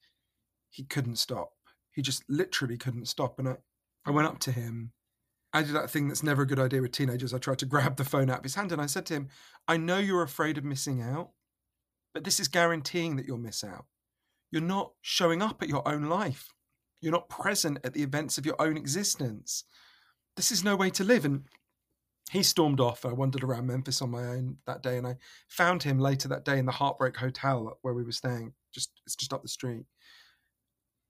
Speaker 4: he couldn't stop. He just literally couldn't stop. And I, I went up to him. I did that thing that's never a good idea with teenagers. I tried to grab the phone out of his hand and I said to him, I know you're afraid of missing out, but this is guaranteeing that you'll miss out. You're not showing up at your own life. You're not present at the events of your own existence. This is no way to live. And he stormed off. I wandered around Memphis on my own that day, and I found him later that day in the Heartbreak Hotel where we were staying. Just it's just up the street,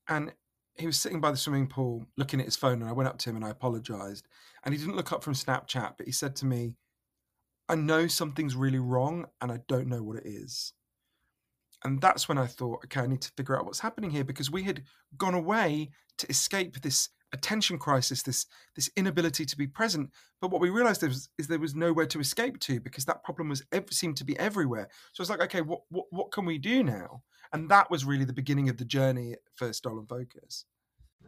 Speaker 4: and he was sitting by the swimming pool looking at his phone. And I went up to him and I apologized, and he didn't look up from Snapchat, but he said to me, "I know something's really wrong, and I don't know what it is." And that's when I thought, okay, I need to figure out what's happening here because we had gone away to escape this attention crisis, this this inability to be present. But what we realized is, is there was nowhere to escape to because that problem was seemed to be everywhere. So it's like, okay, what, what what can we do now? And that was really the beginning of the journey for Stolen Focus.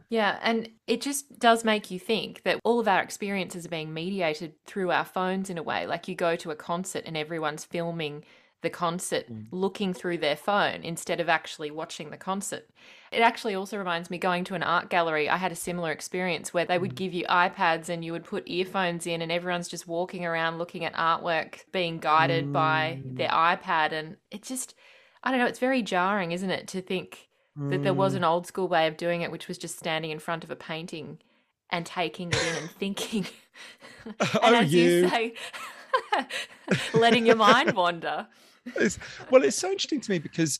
Speaker 1: Yeah, and it just does make you think that all of our experiences are being mediated through our phones in a way. Like you go to a concert and everyone's filming the concert mm. looking through their phone instead of actually watching the concert. It actually also reminds me going to an art gallery. I had a similar experience where they would mm. give you iPads and you would put earphones in, and everyone's just walking around looking at artwork being guided mm. by their iPad. And it just, I don't know, it's very jarring, isn't it, to think that there was mm. an old school way of doing it, which was just standing in front of a painting and taking it in and thinking. and
Speaker 5: oh, as you, you say,
Speaker 1: letting your mind wander
Speaker 5: it's, well, it's so interesting to me because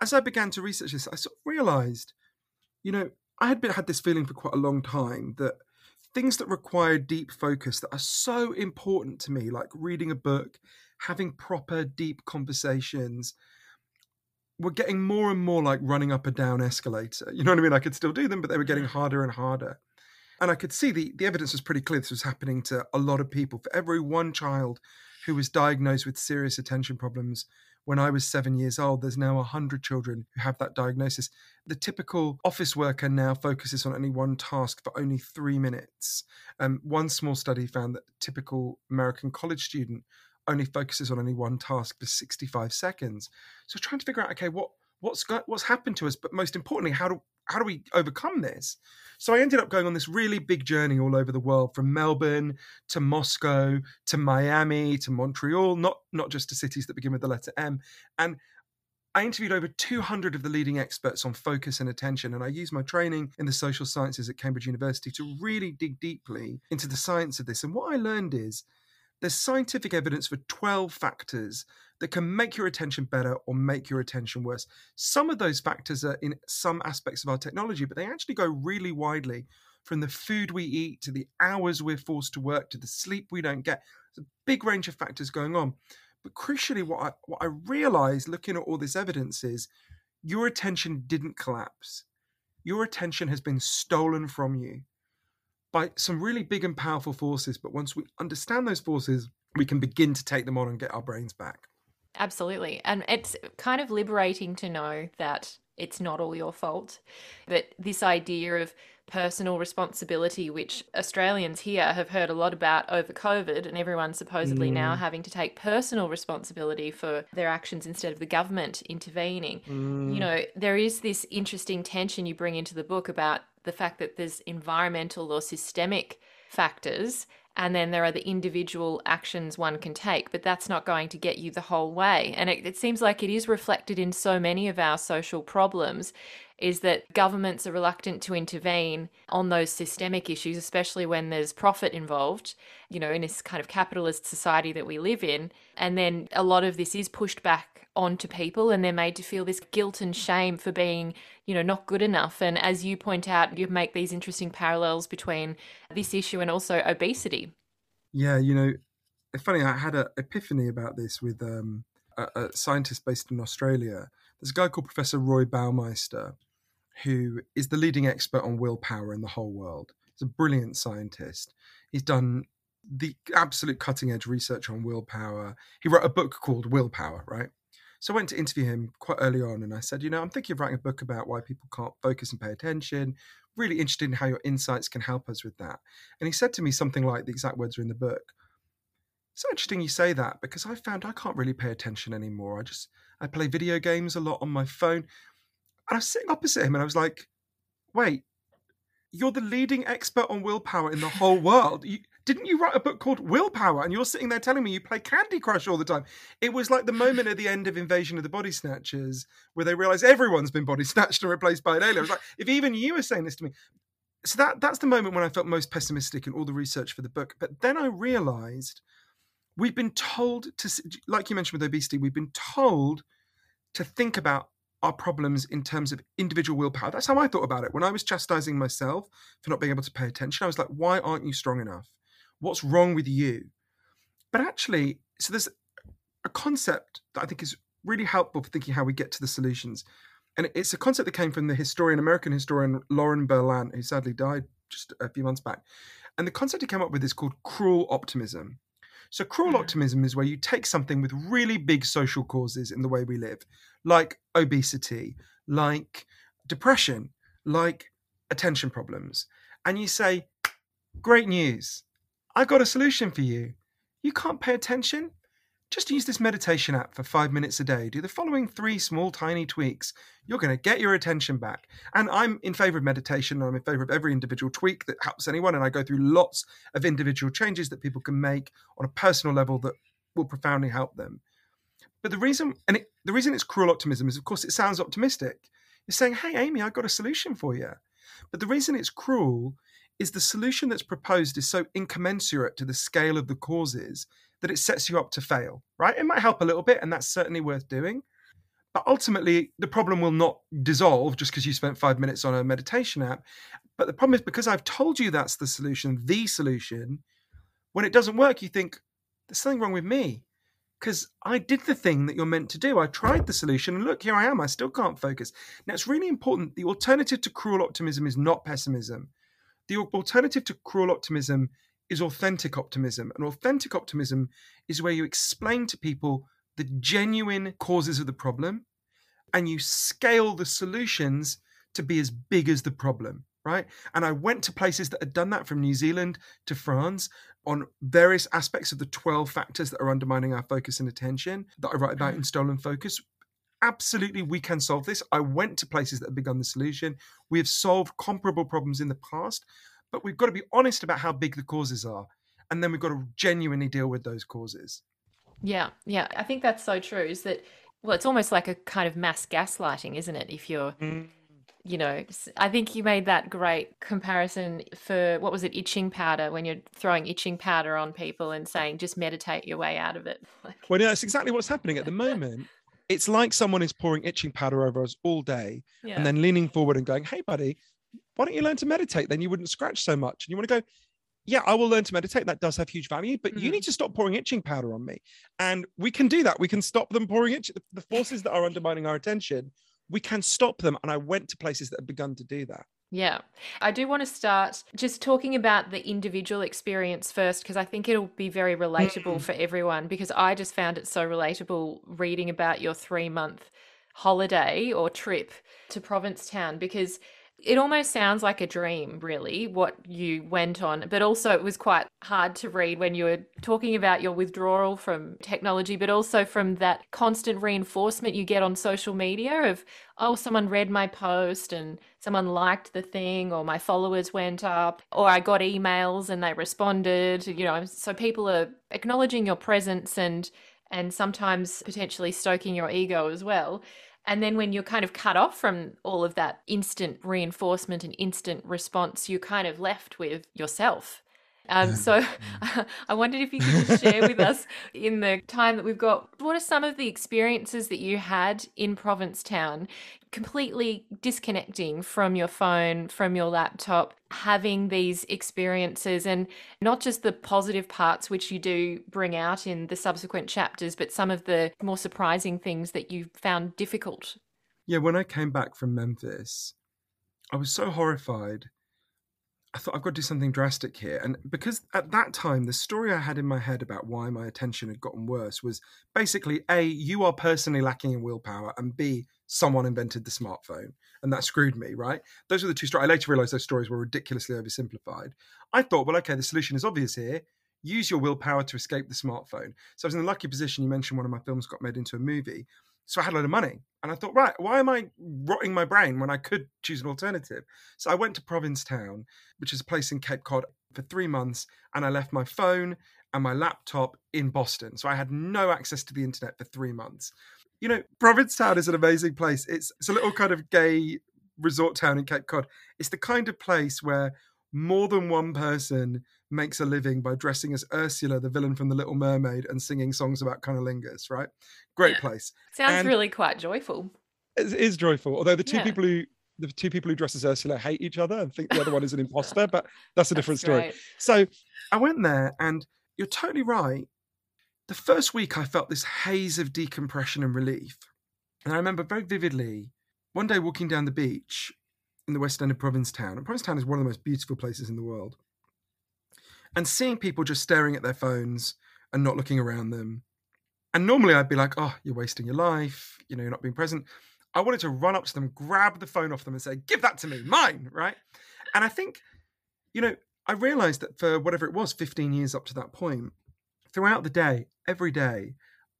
Speaker 5: as I began to research this, I sort of realized, you know, I had been, had this feeling for quite a long time that things that require deep focus that are so important to me, like reading a book, having proper deep conversations,
Speaker 4: were getting more and more like running up a down escalator. You know what I mean? I could still do them, but they were getting harder and harder. And I could see the, the evidence was pretty clear this was happening to a lot of people. For every one child who was diagnosed with serious attention problems when I was seven years old, there's now 100 children who have that diagnosis. The typical office worker now focuses on only one task for only three minutes. Um, one small study found that typical American college student only focuses on only one task for 65 seconds. So trying to figure out, okay, what what's got, what's happened to us, but most importantly, how do how do we overcome this? So I ended up going on this really big journey all over the world, from Melbourne to Moscow to Miami to Montreal, not not just to cities that begin with the letter M. And I interviewed over 200 of the leading experts on focus and attention, and I used my training in the social sciences at Cambridge University to really dig deeply into the science of this. And what I learned is there's scientific evidence for 12 factors that can make your attention better or make your attention worse. Some of those factors are in some aspects of our technology, but they actually go really widely from the food we eat to the hours we're forced to work to the sleep we don't get. There's a big range of factors going on. But crucially, what I, what I realized looking at all this evidence is your attention didn't collapse. Your attention has been stolen from you by some really big and powerful forces. But once we understand those forces, we can begin to take them on and get our brains back.
Speaker 1: Absolutely. And it's kind of liberating to know that it's not all your fault. But this idea of personal responsibility, which Australians here have heard a lot about over COVID, and everyone's supposedly mm. now having to take personal responsibility for their actions instead of the government intervening. Mm. You know, there is this interesting tension you bring into the book about the fact that there's environmental or systemic factors and then there are the individual actions one can take, but that's not going to get you the whole way. And it, it, seems like it is reflected in so many of our social problems is that governments are reluctant to intervene on those systemic issues, especially when there's profit involved, you know, in this kind of capitalist society that we live in. And then a lot of this is pushed back onto people and they're made to feel this guilt and shame for being, you know, not good enough. And as you point out, you make these interesting parallels between this issue and also obesity.
Speaker 4: Yeah, you know, funny, I had an epiphany about this with um, a, a scientist based in Australia. There's a guy called Professor Roy Baumeister, who is the leading expert on willpower in the whole world. He's a brilliant scientist. He's done the absolute cutting edge research on willpower. He wrote a book called Willpower, right? So I went to interview him quite early on and I said, you know, I'm thinking of writing a book about why people can't focus and pay attention. Really interested in how your insights can help us with that. And he said to me something like the exact words are in the book. So interesting you say that because I found I can't really pay attention anymore. I just I play video games a lot on my phone. And I was sitting opposite him and I was like, wait, you're the leading expert on willpower in the whole world. You, didn't you write a book called Willpower? And you're sitting there telling me you play Candy Crush all the time. It was like the moment at the end of Invasion of the Body Snatchers where they realize everyone's been body snatched and replaced by an alien. I was like, if even you were saying this to me. So that that's the moment when I felt most pessimistic in all the research for the book. But then I realized we've been told to, like you mentioned with obesity, we've been told to think about our problems in terms of individual willpower. That's how I thought about it. When I was chastising myself for not being able to pay attention, I was like, why aren't you strong enough? What's wrong with you? But actually, so there's a concept that I think is really helpful for thinking how we get to the solutions. And it's a concept that came from the historian, American historian Lauren Berlant, who sadly died just a few months back. And the concept he came up with is called cruel optimism. So, cruel mm-hmm. optimism is where you take something with really big social causes in the way we live, like obesity, like depression, like attention problems, and you say, Great news. I got a solution for you. You can't pay attention? Just use this meditation app for five minutes a day. Do the following three small, tiny tweaks. You're going to get your attention back. And I'm in favor of meditation. I'm in favor of every individual tweak that helps anyone. And I go through lots of individual changes that people can make on a personal level that will profoundly help them. But the reason, and it, the reason it's cruel optimism is, of course, it sounds optimistic. You're saying, "Hey, Amy, I've got a solution for you." But the reason it's cruel is the solution that's proposed is so incommensurate to the scale of the causes that it sets you up to fail, right? It might help a little bit, and that's certainly worth doing. But ultimately, the problem will not dissolve just because you spent five minutes on a meditation app. But the problem is because I've told you that's the solution, the solution, when it doesn't work, you think, there's something wrong with me. because I did the thing that you're meant to do. I tried the solution, and look, here I am. I still can't focus. Now, it's really important. The alternative to cruel optimism is not pessimism. The alternative to cruel optimism is authentic optimism. And authentic optimism is where you explain to people the genuine causes of the problem and you scale the solutions to be as big as the problem right? And I went to places that had done that from New Zealand to France on various aspects of the 12 factors that are undermining our focus and attention that I write about in mm. Stolen Focus. Absolutely, we can solve this. I went to places that have begun the solution. We have solved comparable problems in the past, but we've got to be honest about how big the causes are. And then we've got to genuinely deal with those causes.
Speaker 1: Yeah, yeah. I think that's so true. Is that, well, it's almost like a kind of mass gaslighting, isn't it? If you're. Mm you know, I think you made that great comparison for what was it, itching powder, when you're throwing itching powder on people and saying, just meditate your way out of it.
Speaker 4: well, yeah, that's exactly what's happening at the moment. It's like someone is pouring itching powder over us all day yeah. and then leaning forward and going, hey, buddy, why don't you learn to meditate? Then you wouldn't scratch so much. And you want to go, yeah, I will learn to meditate. That does have huge value, but mm-hmm. you need to stop pouring itching powder on me. And we can do that. We can stop them pouring itch. The forces that are undermining our attention we can stop them. And I went to places that have begun to do that.
Speaker 1: Yeah. I do want to start just talking about the individual experience first, because I think it'll be very relatable mm. for everyone, because I just found it so relatable reading about your three month holiday or trip to Provincetown, because it almost sounds like a dream, really, what you went on. But also, it was quite hard to read when you were talking about your withdrawal from technology, but also from that constant reinforcement you get on social media of, oh, someone read my post and someone liked the thing, or my followers went up, or I got emails and they responded. You know, so people are acknowledging your presence and and sometimes potentially stoking your ego as well. And then when you're kind of cut off from all of that instant reinforcement and instant response, you're kind of left with yourself. Um, so I wondered if you could just share with us in the time that we've got, what are some of the experiences that you had in Provincetown, completely disconnecting from your phone, from your laptop, having these experiences and not just the positive parts, which you do bring out in the subsequent chapters, but some of the more surprising things that you found difficult?
Speaker 4: Yeah, when I came back from Memphis, I was so horrified I thought I've got to do something drastic here. And because at that time, the story I had in my head about why my attention had gotten worse was basically A, you are personally lacking in willpower, and B, someone invented the smartphone. And that screwed me, right? Those were the two stories. I later realized those stories were ridiculously oversimplified. I thought, well, okay, the solution is obvious here. Use your willpower to escape the smartphone. So I was in the lucky position. You mentioned one of my films got made into a movie. So I had a lot of money. And I thought, right, why am I rotting my brain when I could choose an alternative? So I went to Provincetown, which is a place in Cape Cod, for three months. And I left my phone and my laptop in Boston. So I had no access to the internet for three months. You know, Provincetown is an amazing place. It's, it's a little kind of gay resort town in Cape Cod. It's the kind of place where more than one person makes a living by dressing as Ursula, the villain from The Little Mermaid, and singing songs about cunnilingus, right? Great yeah. place.
Speaker 1: Sounds and really quite joyful.
Speaker 4: It is joyful. Although the two yeah. people who the two people who dress as Ursula hate each other and think the other one is an imposter, but that's a different story. Great. So I went there and you're totally right. The first week I felt this haze of decompression and relief. And I remember very vividly one day walking down the beach in the west end of Provincetown. And Provincetown is one of the most beautiful places in the world. And seeing people just staring at their phones and not looking around them. And normally I'd be like, oh, you're wasting your life. You know, you're not being present. I wanted to run up to them, grab the phone off them, and say, give that to me, mine, right? And I think, you know, I realized that for whatever it was, 15 years up to that point, throughout the day, every day,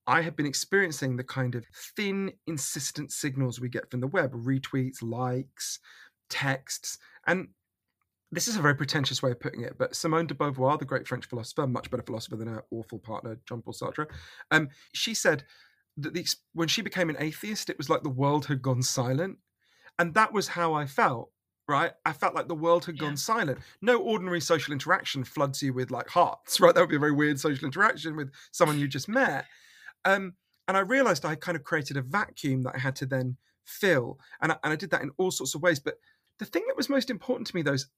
Speaker 4: I had been experiencing the kind of thin, insistent signals we get from the web retweets, likes, texts. And this is a very pretentious way of putting it, but Simone de Beauvoir, the great French philosopher, much better philosopher than her awful partner, Jean Paul Sartre, um, she said that the, when she became an atheist, it was like the world had gone silent. And that was how I felt, right? I felt like the world had yeah. gone silent. No ordinary social interaction floods you with like hearts, right? That would be a very weird social interaction with someone you just met. Um, and I realized I kind of created a vacuum that I had to then fill. And I, and I did that in all sorts of ways. But the thing that was most important to me, though, is,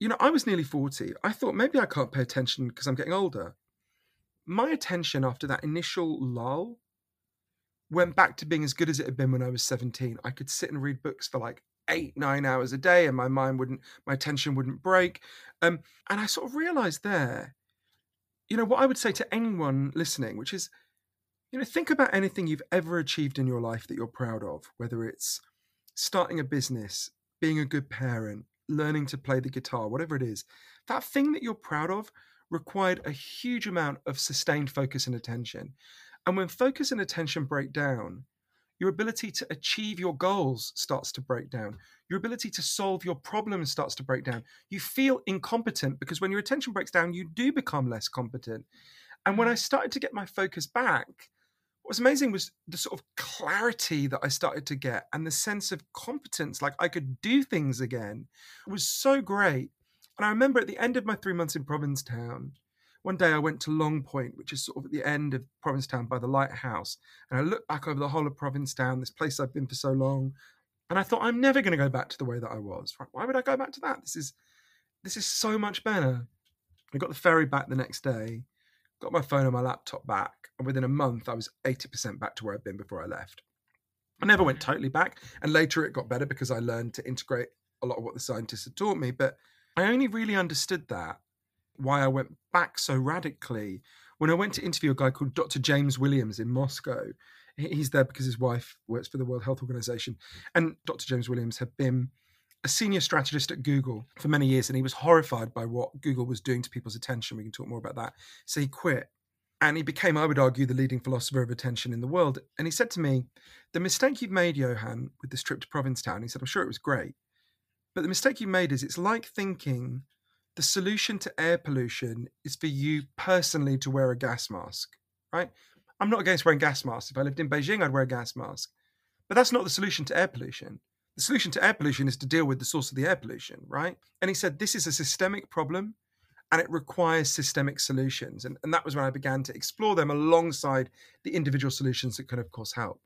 Speaker 4: you know, I was nearly 40. I thought maybe I can't pay attention because I'm getting older. my attention after that initial lull went back to being as good as it had been when I was 17. I could sit and read books for like eight, nine hours a day, and my mind wouldn't, my attention wouldn't break. Um, and I sort of realized there, you know, what I would say to anyone listening, which is, you know, think about anything you've ever achieved in your life that you're proud of, whether it's starting a business, being a good parent, learning to play the guitar, whatever it is. That thing that you're proud of required a huge amount of sustained focus and attention. And when focus and attention break down, your ability to achieve your goals starts to break down. Your ability to solve your problems starts to break down. You feel incompetent because when your attention breaks down, you do become less competent. And when I mm. started to get my focus back, what was amazing was the sort of clarity that I started to get and the sense of competence, like I could do things again, was so great. And I remember at the end of my three months in Provincetown, one day I went to Long Point, which is sort of at the end of Provincetown by the lighthouse, and I looked back over the whole of Provincetown, this place I've been for so long, and I thought I'm never going to go back to the way that I was. Why would I go back to that? This is this is so much better. I got the ferry back the next day, got my phone and my laptop back, and within a month I was 80% back to where I'd been before I left. I never went mm. totally back, and later it got better because I learned to integrate a lot of what the scientists had taught me, but I only really understood that why I went back so radically when I went to interview a guy called Dr. James Williams in Moscow. He's there because his wife works for the World Health Organization. And Dr. James Williams had been a senior strategist at Google for many years, and he was horrified by what Google was doing to people's attention. We can talk more about that. So he quit. And he became, I would argue, the leading philosopher of attention in the world. And he said to me, The mistake you've made, Johann, with this trip to Provincetown, he said, I'm sure it was great. But the mistake you made is it's like thinking the solution to air pollution is for you personally to wear a gas mask, right? I'm not against wearing gas masks. If I lived in Beijing, I'd wear a gas mask. But that's not the solution to air pollution. The solution to air pollution is to deal with the source of the air pollution, right? And he said this is a systemic problem and it requires systemic solutions. And, and that was when I began to explore them alongside the individual solutions that can, of course, help.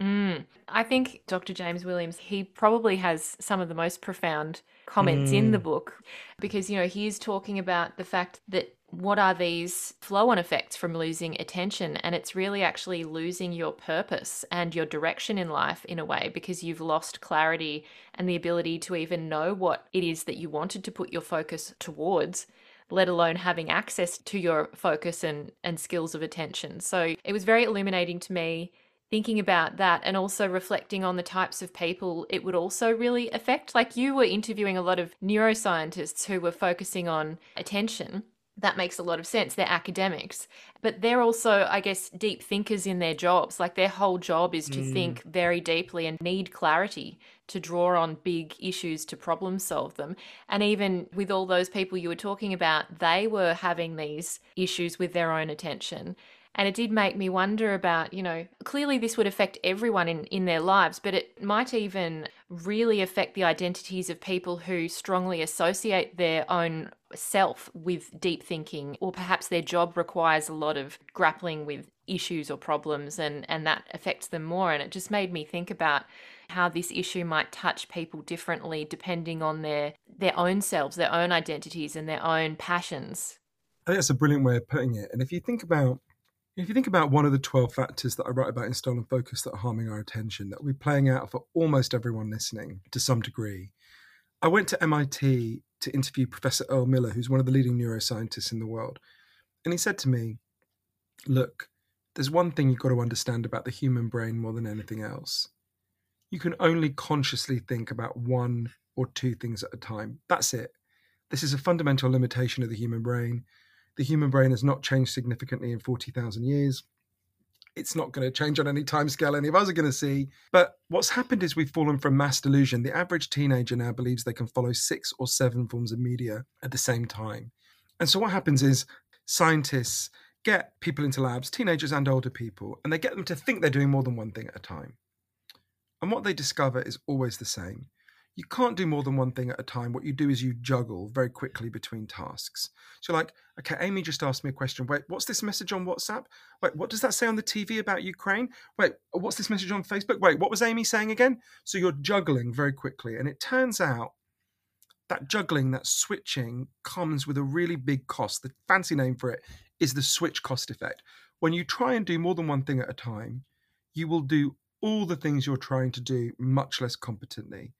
Speaker 1: Mm. I think Dr. James Williams, he probably has some of the most profound comments mm. in the mm. book because, you know, he is talking about the fact that what are these flow on effects from losing attention? And it's really actually losing your purpose and your direction in life in a way because you've lost clarity and the ability to even know what it is that you wanted to put your focus towards let alone having access to your focus and, and skills of attention. So it was very illuminating to me thinking about that and also reflecting on the types of people it would also really affect. Like you were interviewing a lot of neuroscientists who were focusing on attention. That makes a lot of sense. They're academics, but they're also, I guess, deep thinkers in their jobs. Like their whole job is to mm. think very deeply and need clarity to draw on big issues to problem solve them. And even with all those people you were talking about, they were having these issues with their own attention. And it did make me wonder about, you know, clearly this would affect everyone in, in their lives, but it might even really affect the identities of people who strongly associate their own self with deep thinking, or perhaps their job requires a lot of grappling with issues or problems and, and that affects them more. And it just made me think about how this issue might touch people differently depending on their their own selves, their own identities and their own passions.
Speaker 4: I think that's a brilliant way of putting it. And if you think about if you think about one of the 12 factors that I write about in Stolen Focus that are harming our attention, that will be playing out for almost everyone listening to some degree. I went to MIT to interview Professor Earl Miller, who's one of the leading neuroscientists in the world. And he said to me, Look, there's one thing you've got to understand about the human brain more than anything else. You can only consciously think about one or two things at a time. That's it. This is a fundamental limitation of the human brain. The human brain has not changed significantly in 40,000 years. It's not going to change on any time scale any of us are going to see. But what's happened is we've fallen from mass delusion. The average teenager now believes they can follow six or seven forms of media at the same time. And so what happens is scientists get people into labs, teenagers and older people, and they get them to think they're doing more than one thing at a time. And what they discover is always the same you can't do more than one thing at a time. What you do is you juggle very quickly between tasks. So, like, okay, Amy just asked me a question. Wait, what's this message on WhatsApp? Wait, what does that say on the TV about Ukraine? Wait, what's this message on Facebook? Wait, what was Amy saying again? So you're juggling very quickly. And it turns out that juggling, that switching comes with a really big cost. The fancy name for it is the switch cost effect. When you try and do more than one thing at a time, you will do all the things you're trying to do much less competently.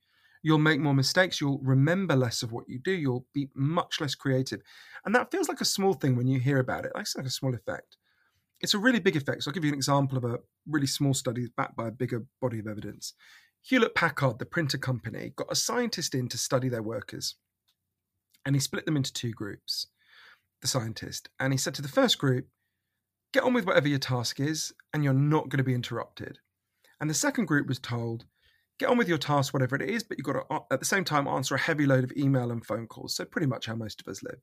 Speaker 4: You'll make more mistakes. You'll remember less of what you do. You'll be much less creative. And that feels like a small thing when you hear about it. It's like a small effect. It's a really big effect. So I'll give you an example of a really small study backed by a bigger body of evidence. Hewlett Packard, the printer company, got a scientist in to study their workers. And he split them into two groups, the scientist. And he said to the first group, get on with whatever your task is, and you're not going to be interrupted. And the second group was told, get on with your task, whatever it is, but you've got to, at the same time, answer a heavy load of email and phone calls. So, pretty much how most of us live.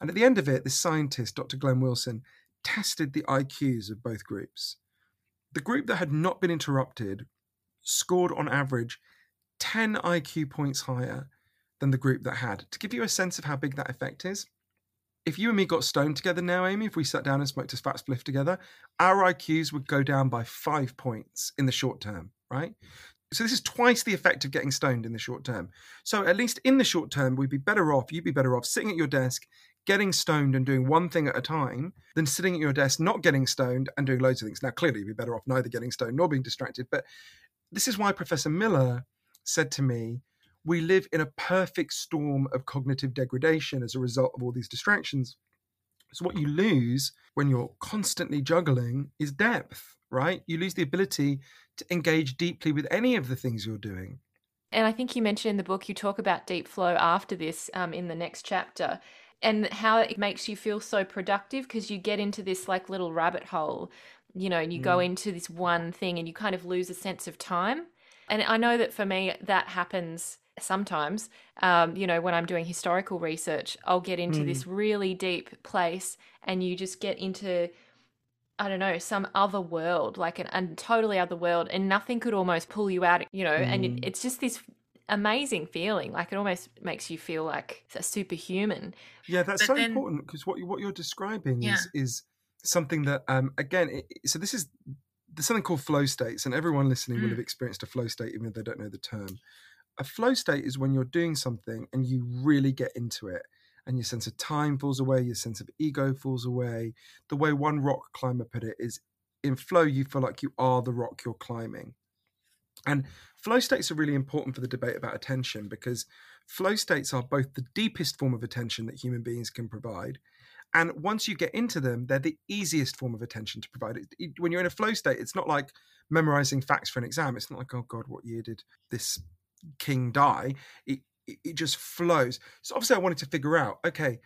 Speaker 4: And at the end of it, this scientist, Dr. Glenn Wilson, tested the IQs of both groups. The group that had not been interrupted scored on average 10 IQ points higher than the group that had. To give you a sense of how big that effect is, if you and me got stoned together now, Amy, if we sat down and smoked a fat spliff together, our IQs would go down by five points in the short term, right? So this is twice the effect of getting stoned in the short term. So at least in the short term, we'd be better off, you'd be better off sitting at your desk, getting stoned and doing one thing at a time than sitting at your desk, not getting stoned and doing loads of things. Now, clearly, you'd be better off neither getting stoned nor being distracted. But this is why Professor Miller said to me, we live in a perfect storm of cognitive degradation as a result of all these distractions. So, what you lose when you're constantly juggling is depth, right? You lose the ability to engage deeply with any of the things you're doing.
Speaker 1: And I think you mentioned in the book, you talk about deep flow after this um, in the next chapter and how it makes you feel so productive because you get into this like little rabbit hole, you know, and you mm. go into this one thing and you kind of lose a sense of time. And I know that for me, that happens sometimes. Um, you know, when I'm doing historical research, I'll get into mm. this really deep place and you just get into I don't know, some other world, like an, a totally other world, and nothing could almost pull you out, you know, mm. and it, mm. it's just this amazing feeling. Like it almost makes you feel like a superhuman.
Speaker 4: Yeah, that's but so then, important because what, what you're describing yeah. is, is something that, um, again, it, so this is there's something called flow states, and everyone listening mm. will have experienced a flow state, even if they don't know the term. A flow state is when you're doing something and you really get into it and your sense of time falls away, your sense of ego falls away. The way one rock climber put it is in flow, you feel like you are the rock you're climbing. And flow states are really important for the debate about attention because flow states are both the deepest form of attention that human beings can provide. And once you get into them, they're the easiest form of attention to provide. When you're in a flow state, it's not like memorizing facts for an exam. It's not like, oh God, what year did this king die? It, it just flows. So obviously, I wanted to figure out, okay,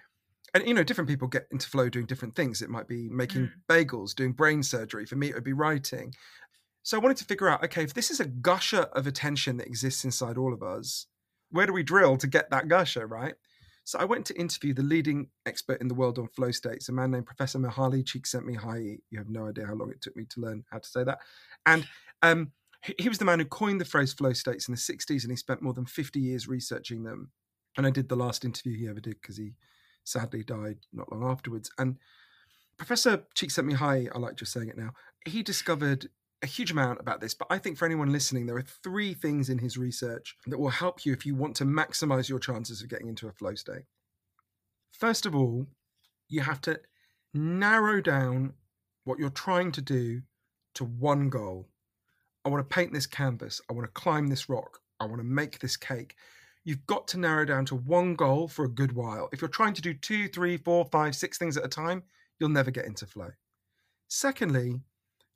Speaker 4: and you know, different people get into flow doing different things. It might be making mm. bagels, doing brain surgery. For me, it would be writing. So I wanted to figure out, okay, if this is a gusher of attention that exists inside all of us, where do we drill to get that gusher, right? So I went to interview the leading expert in the world on flow states, a man named Professor Mihaly Csikszentmihalyi. You have no idea how long it took me to learn how to say that. And um, he was the man who coined the phrase flow states in the 60s and he spent more than 50 years researching them. And i did the last interview he ever did because he sadly died not long afterwards. And professor Csikszentmihalyi i like just saying it now. He discovered a huge amount about this but i think for anyone listening there are three things in his research that will help you if you want to maximize your chances of getting into a flow state. First of all you have to narrow down what you're trying to do to one goal I want to paint this canvas. I want to climb this rock. I want to make this cake. You've got to narrow down to one goal for a good while. If you're trying to do two, three, four, five, six things at a time, you'll never get into flow. Secondly,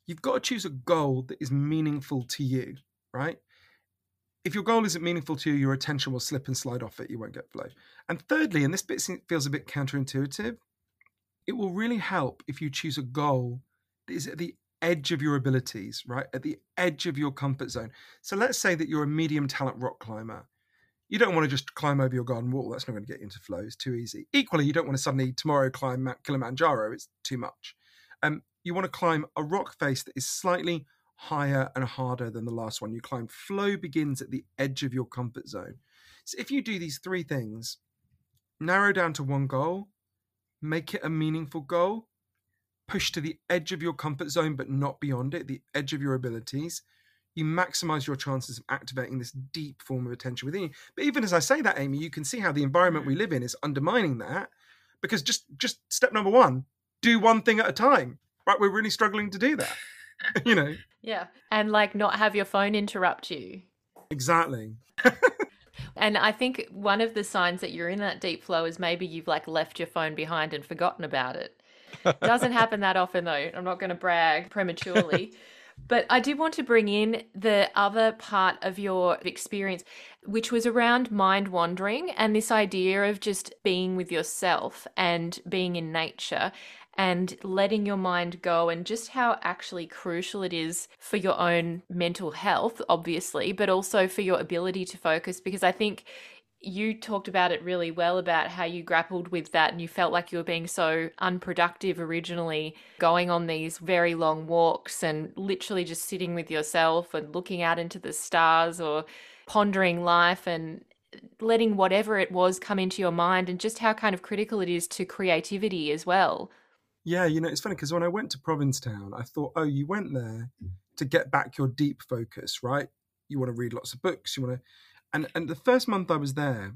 Speaker 4: you've got to choose a goal that is meaningful to you, right? If your goal isn't meaningful to you, your attention will slip and slide off it. You won't get flow. And thirdly, and this bit feels a bit counterintuitive, it will really help if you choose a goal that is at the edge of your abilities, right? At the edge of your comfort zone. So let's say that you're a medium talent rock climber. You don't want to just climb over your garden wall. That's not going to get you into flow. It's too easy. Equally, you don't want to suddenly tomorrow climb Mount Kilimanjaro. It's too much. Um, you want to climb a rock face that is slightly higher and harder than the last one. You climb. Flow begins at the edge of your comfort zone. So if you do these three things, narrow down to one goal, make it a meaningful goal, push to the edge of your comfort zone, but not beyond it, the edge of your abilities, you maximize your chances of activating this deep form of attention within you. But even as I say that, Amy, you can see how the environment we mm. live in is undermining that because just just step number one, do one thing at a time. Right? We're really struggling to do that. you know.
Speaker 1: Yeah. And like not have your phone interrupt you.
Speaker 4: Exactly.
Speaker 1: and I think one of the signs that you're in that deep flow is maybe you've like left your phone behind and forgotten about it. Doesn't happen that often though. I'm not going to brag prematurely. But I did want to bring in the other part of your experience, which was around mind wandering and this idea of just being with yourself and being in nature and letting your mind go and just how actually crucial it is for your own mental health, obviously, but also for your ability to focus. Because I think you talked about it really well about how you grappled with that and you felt like you were being so unproductive originally going on these very long walks and literally just sitting with yourself and looking out into the stars or pondering life and letting whatever it was come into your mind and just how kind of critical it is to creativity as well.
Speaker 4: Yeah, you know, it's funny because when I went to Provincetown, I thought, oh, you went there to get back your deep focus, right? You want to read lots of books, you want to and and the first month I was there,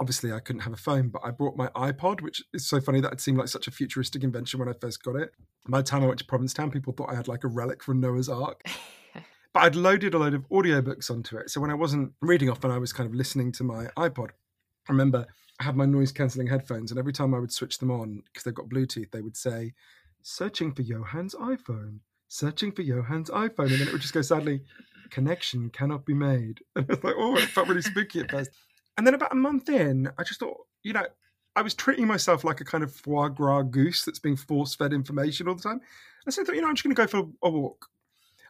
Speaker 4: obviously I couldn't have a phone, but I brought my iPod, which is so funny that it seemed like such a futuristic invention when I first got it. By the time I went to Provincetown, people thought I had like a relic from Noah's Ark. but I'd loaded a load of audiobooks onto it. So when I wasn't reading often, I was kind of listening to my iPod. I remember I had my noise cancelling headphones, and every time I would switch them on, because they've got Bluetooth, they would say, searching for Johann's iPhone, searching for Johann's iPhone. And then it would just go sadly, connection cannot be made. And it's like, oh, it felt really spooky at first. And then about a month in, I just thought, you know, I was treating myself like a kind of foie gras goose that's being force fed information all the time. And so I thought, you know, I'm just going to go for a walk.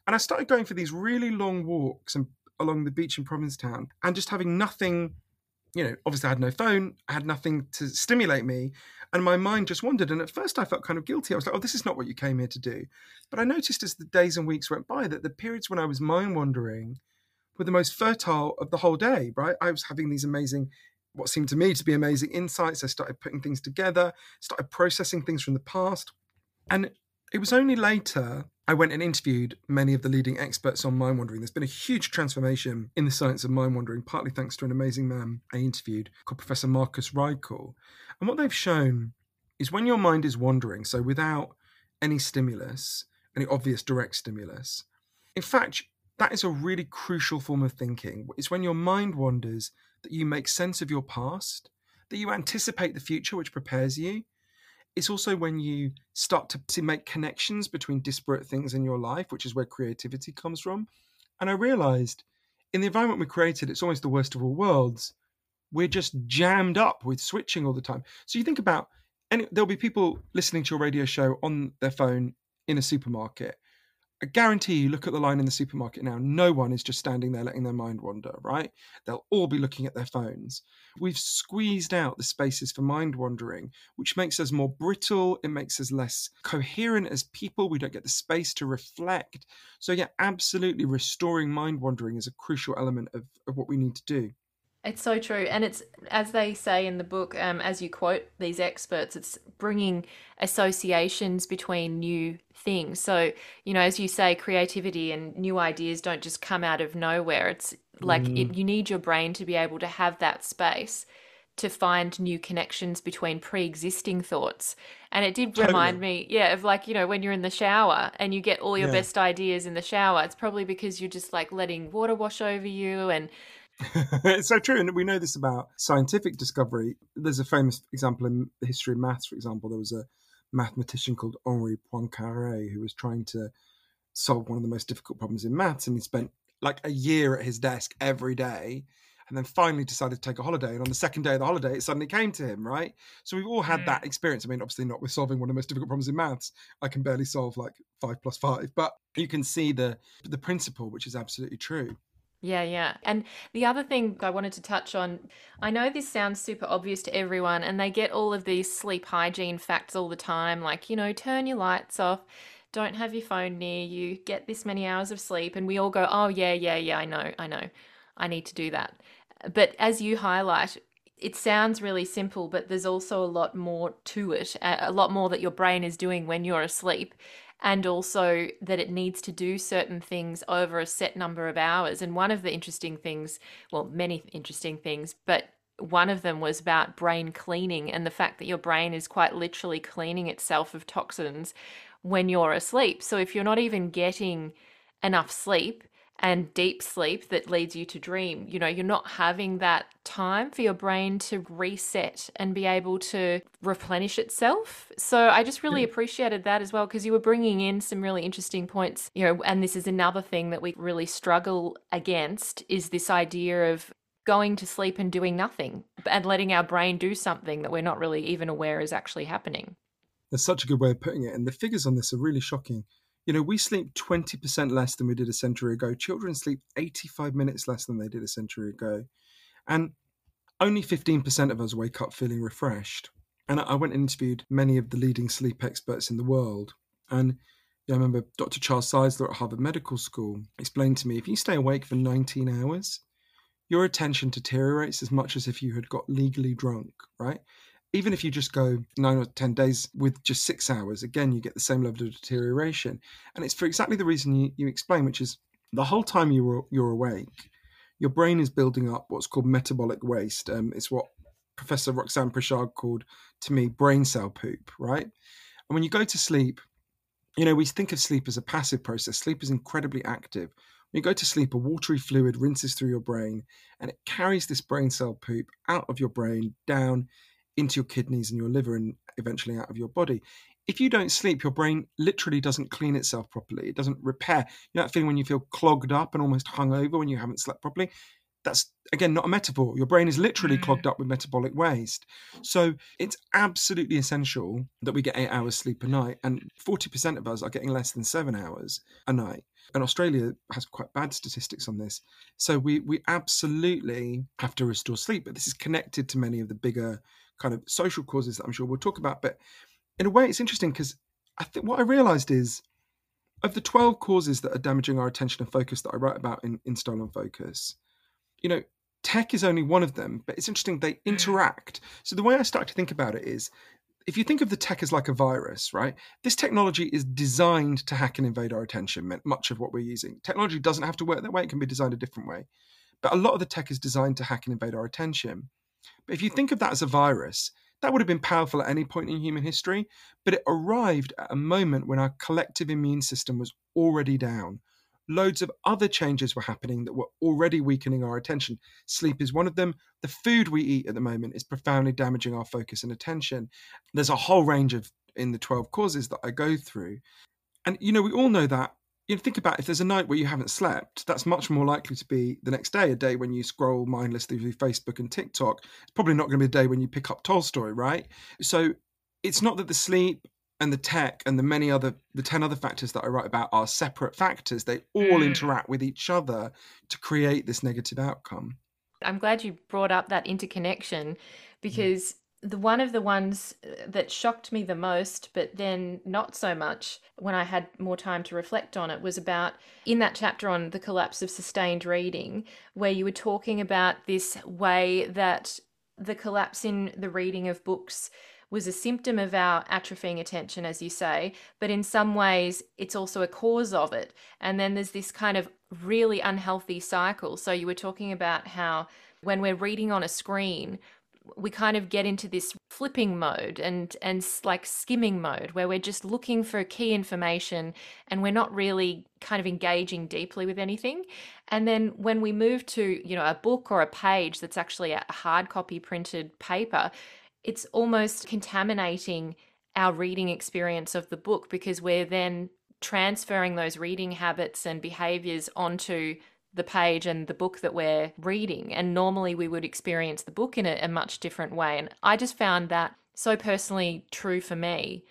Speaker 4: And I started going for these really long walks and along the beach in Provincetown and just having nothing, you know, obviously I had no phone, I had nothing to stimulate me and my mind just wandered. And at first, I felt kind of guilty. I was like, "Oh, this is not what you came here to do." But I noticed as the days and weeks went by that the periods when I was mind wandering were the most fertile of the whole day. Right, I was having these amazing, what seemed to me to be amazing insights. I started putting things together, started processing things from the past, and it was only later I went and interviewed many of the leading experts on mind wandering. There's been a huge transformation in the science of mind wandering, partly thanks to an amazing man I interviewed called Professor Marcus Raichle. And what they've shown is when your mind is wandering, so without any stimulus, any obvious direct stimulus, in fact, that is a really crucial form of thinking. It's when your mind wanders that you make sense of your past, that you anticipate the future, which prepares you. It's also when you start to, to make connections between disparate things in your life, which is where creativity comes from. And I realized in the environment we created, it's almost the worst of all worlds we're just jammed up with switching all the time. So you think about, and there'll be people listening to your radio show on their phone in a supermarket. I guarantee you, look at the line in the supermarket now. No one is just standing there letting their mind wander, right? They'll all be looking at their phones. We've squeezed out the spaces for mind wandering, which makes us more brittle. It makes us less coherent as people. We don't get the space to reflect. So, yeah, absolutely restoring mind wandering is a crucial element of, of what we need to do.
Speaker 1: It's so true. And it's, as they say in the book, um, as you quote these experts, it's bringing associations between new things. So, you know, as you say, creativity and new ideas don't just come out of nowhere. It's like mm. it, you need your brain to be able to have that space to find new connections between pre-existing thoughts and it did remind totally. me yeah of like you know when you're in the shower and you get all your yeah. best ideas in the shower it's probably because you're just like letting water wash over you and
Speaker 4: it's so true, and we know this about scientific discovery. There's a famous example in the history of maths, for example. There was a mathematician called Henri Poincaré who was trying to solve one of the most difficult problems in maths, and he spent like a year at his desk every day, and then finally decided to take a holiday. And on the second day of the holiday, it suddenly came to him, right? So we've all had mm. that experience. I mean, obviously not with solving one of the most difficult problems in maths. I can barely solve like five plus five, but you can see the the principle, which is absolutely true.
Speaker 1: Yeah, yeah. And the other thing I wanted to touch on I know this sounds super obvious to everyone, and they get all of these sleep hygiene facts all the time like, you know, turn your lights off, don't have your phone near you, get this many hours of sleep. And we all go, oh, yeah, yeah, yeah, I know, I know, I need to do that. But as you highlight, it sounds really simple, but there's also a lot more to it, a lot more that your brain is doing when you're asleep. And also that it needs to do certain things over a set number of hours. And one of the interesting things, well, many interesting things, but one of them was about brain cleaning and the fact that your brain is quite literally cleaning itself of toxins when you're asleep. So if you're not even getting enough sleep, and deep sleep that leads you to dream. You know, you're not having that time for your brain to reset and be able to replenish itself. So I just really appreciated that as well because you were bringing in some really interesting points, you know, and this is another thing that we really struggle against is this idea of going to sleep and doing nothing and letting our brain do something that we're not really even aware is actually happening.
Speaker 4: That's such a good way of putting it. And the figures on this are really shocking. You know, we sleep 20% less than we did a century ago. Children sleep 85 minutes less than they did a century ago. And only 15% of us wake up feeling refreshed. And I went and interviewed many of the leading sleep experts in the world. And yeah, I remember Dr. Charles Czeisler at Harvard Medical School explained to me if you stay awake for 19 hours, your attention deteriorates as much as if you had got legally drunk, right? Even if you just go nine or 10 days with just six hours, again, you get the same level of deterioration. And it's for exactly the reason you, you explain, which is the whole time you're, you're awake, your brain is building up what's called metabolic waste. Um, it's what Professor Roxanne Prichard called to me brain cell poop, right? And when you go to sleep, you know, we think of sleep as a passive process. Sleep is incredibly active. When you go to sleep, a watery fluid rinses through your brain and it carries this brain cell poop out of your brain down into your kidneys and your liver and eventually out of your body. If you don't sleep, your brain literally doesn't clean itself properly. It doesn't repair. You know that feeling when you feel clogged up and almost hung over when you haven't slept properly? That's again not a metaphor. Your brain is literally mm. clogged up with metabolic waste. So it's absolutely essential that we get eight hours sleep a night. And 40% of us are getting less than seven hours a night. And Australia has quite bad statistics on this. So we we absolutely have to restore sleep. But this is connected to many of the bigger kind of social causes that I'm sure we'll talk about. But in a way, it's interesting because I think what I realized is of the 12 causes that are damaging our attention and focus that I write about in, in Stolen Focus, you know, tech is only one of them, but it's interesting, they mm. interact. So the way I start to think about it is if you think of the tech as like a virus, right? This technology is designed to hack and invade our attention, much of what we're using. Technology doesn't have to work that way, it can be designed a different way. But a lot of the tech is designed to hack and invade our attention. But if you think of that as a virus, that would have been powerful at any point in human history, but it arrived at a moment when our collective immune system was already down. Loads of other changes were happening that were already weakening our attention. Sleep is one of them. The food we eat at the moment is profoundly damaging our focus and attention. There's a whole range of in the 12 causes that I go through. And you know, we all know that you know, think about if there's a night where you haven't slept, that's much more likely to be the next day, a day when you scroll mindlessly through Facebook and TikTok. It's probably not going to be a day when you pick up Tolstoy, right? So it's not that the sleep and the tech and the many other, the 10 other factors that I write about are separate factors. They all mm. interact with each other to create this negative outcome.
Speaker 1: I'm glad you brought up that interconnection mm. because the one of the ones uh, that shocked me the most, but then not so much when I had more time to reflect on it, was about in that chapter on the collapse of sustained reading, where you were talking about this way that the collapse in the reading of books was a symptom of our atrophying attention, as you say, but in some ways it's also a cause of it. And then there's this kind of really unhealthy cycle. So you were talking about how when we're reading on a screen, we kind of get into this flipping mode and and like skimming mode where we're just looking for key information and we're not really kind of engaging deeply with anything. And then when we move to you know a book or a page that's actually a hard copy printed paper it's almost contaminating our reading experience of the book because we're then transferring those reading habits and behaviors onto the page and the book that we're reading. And normally we would experience the book in a, a much different way. And I just found that so personally true for me.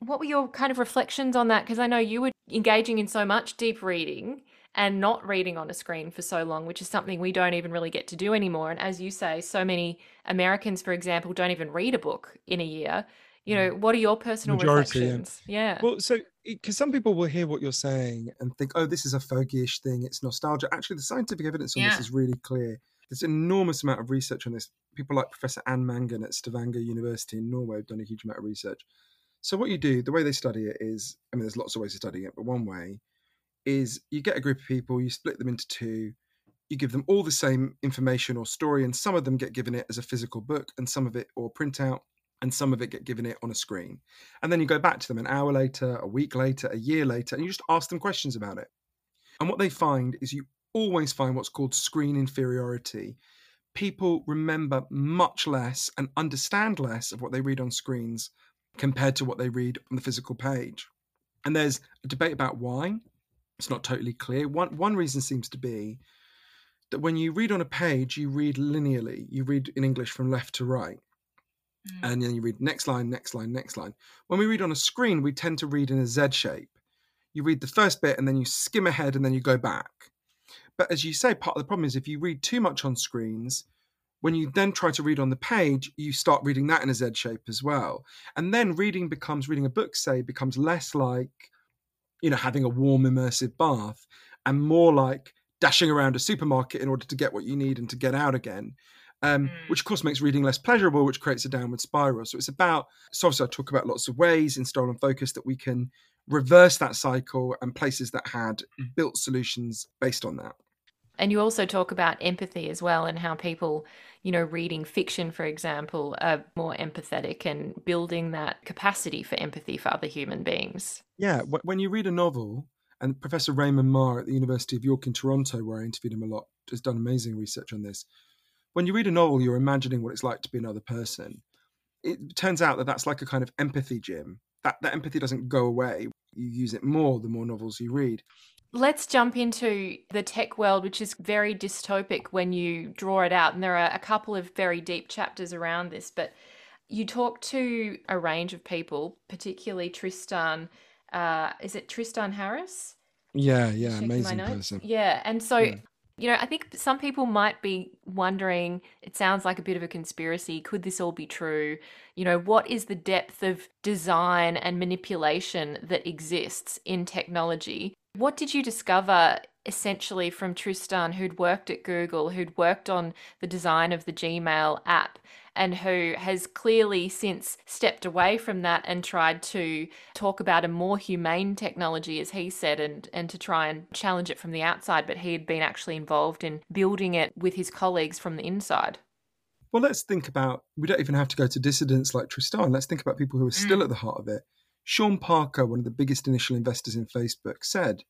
Speaker 1: What were your kind of reflections on that? Because I know you were engaging in so much deep reading and not reading on a screen for so long, which is something we don't even really get to do anymore. And as you say, so many Americans, for example, don't even read a book in a year. You know, mm. what are your personal Majority, reflections? Yeah.
Speaker 4: yeah. Well, so because some people will hear what you're saying and think, oh, this is a fogyish thing, it's nostalgia. Actually, the scientific evidence on yeah. this is really clear. There's an enormous amount of research on this. People like Professor Anne Mangen at Stavanger University in Norway have done a huge amount of research. So what you do, the way they study it is, I mean, there's lots of ways of studying it, but one way is you get a group of people, you split them into two, you give them all the same information or story, and some of them get given it as a physical book, and some of it or printout, and some of it get given it on a screen. And then you go back to them an hour later, a week later, a year later, and you just ask them questions about it. And what they find is you always find what's called screen inferiority. People remember much less and understand less of what they read on screens compared to what they read on the physical page. And there's a debate about why. It's not totally clear. One one reason seems to be that when you read on a page, you read linearly. You read in English from left to right. Mm. And then you read next line, next line, next line. When we read on a screen, we tend to read in a Z shape. You read the first bit and then you skim ahead and then you go back. But as you say, part of the problem is if you read too much on screens, when you then try to read on the page, you start reading that in a Z shape as well. And then reading becomes, reading a book, say, becomes less like, you know, having a warm, immersive bath and more like dashing around a supermarket in order to get what you need and to get out again. Um, mm. Which of course makes reading less pleasurable, which creates a downward spiral. So it's about. So obviously, I talk about lots of ways in stolen focus that we can reverse that cycle, and places that had built solutions based on that.
Speaker 1: And you also talk about empathy as well, and how people you know, reading fiction, for example, are more empathetic and building that capacity for empathy for other human beings.
Speaker 4: Yeah, when you read a novel, and Professor Raymond Mar at the University of York in Toronto, where I interviewed him a lot, has done amazing research on this. When you read a novel, you're imagining what it's like to be another person. It turns out that that's like a kind of empathy gym. That, that empathy doesn't go away. You use it more the more novels you read.
Speaker 1: Let's jump into the tech world, which is very dystopic when you draw it out. And there are a couple of very deep chapters around this. But you talk to a range of people, particularly Tristan. Uh, is it Tristan Harris?
Speaker 4: Yeah, yeah, amazing person.
Speaker 1: Yeah. And so, yeah. You know, I think some people might be wondering it sounds like a bit of a conspiracy. Could this all be true? You know, what is the depth of design and manipulation that exists in technology? What did you discover essentially from Tristan, who'd worked at Google, who'd worked on the design of the Gmail app, and who has clearly since stepped away from that and tried to talk about a more humane technology, as he said, and, and to try and challenge it from the outside, but he had been actually involved in building it with his colleagues from the inside?
Speaker 4: Well, let's think about, we don't even have to go to dissidents like Tristan. Let's think about people who are still mm. at the heart of it. Sean Parker, one of the biggest initial investors in Facebook, said,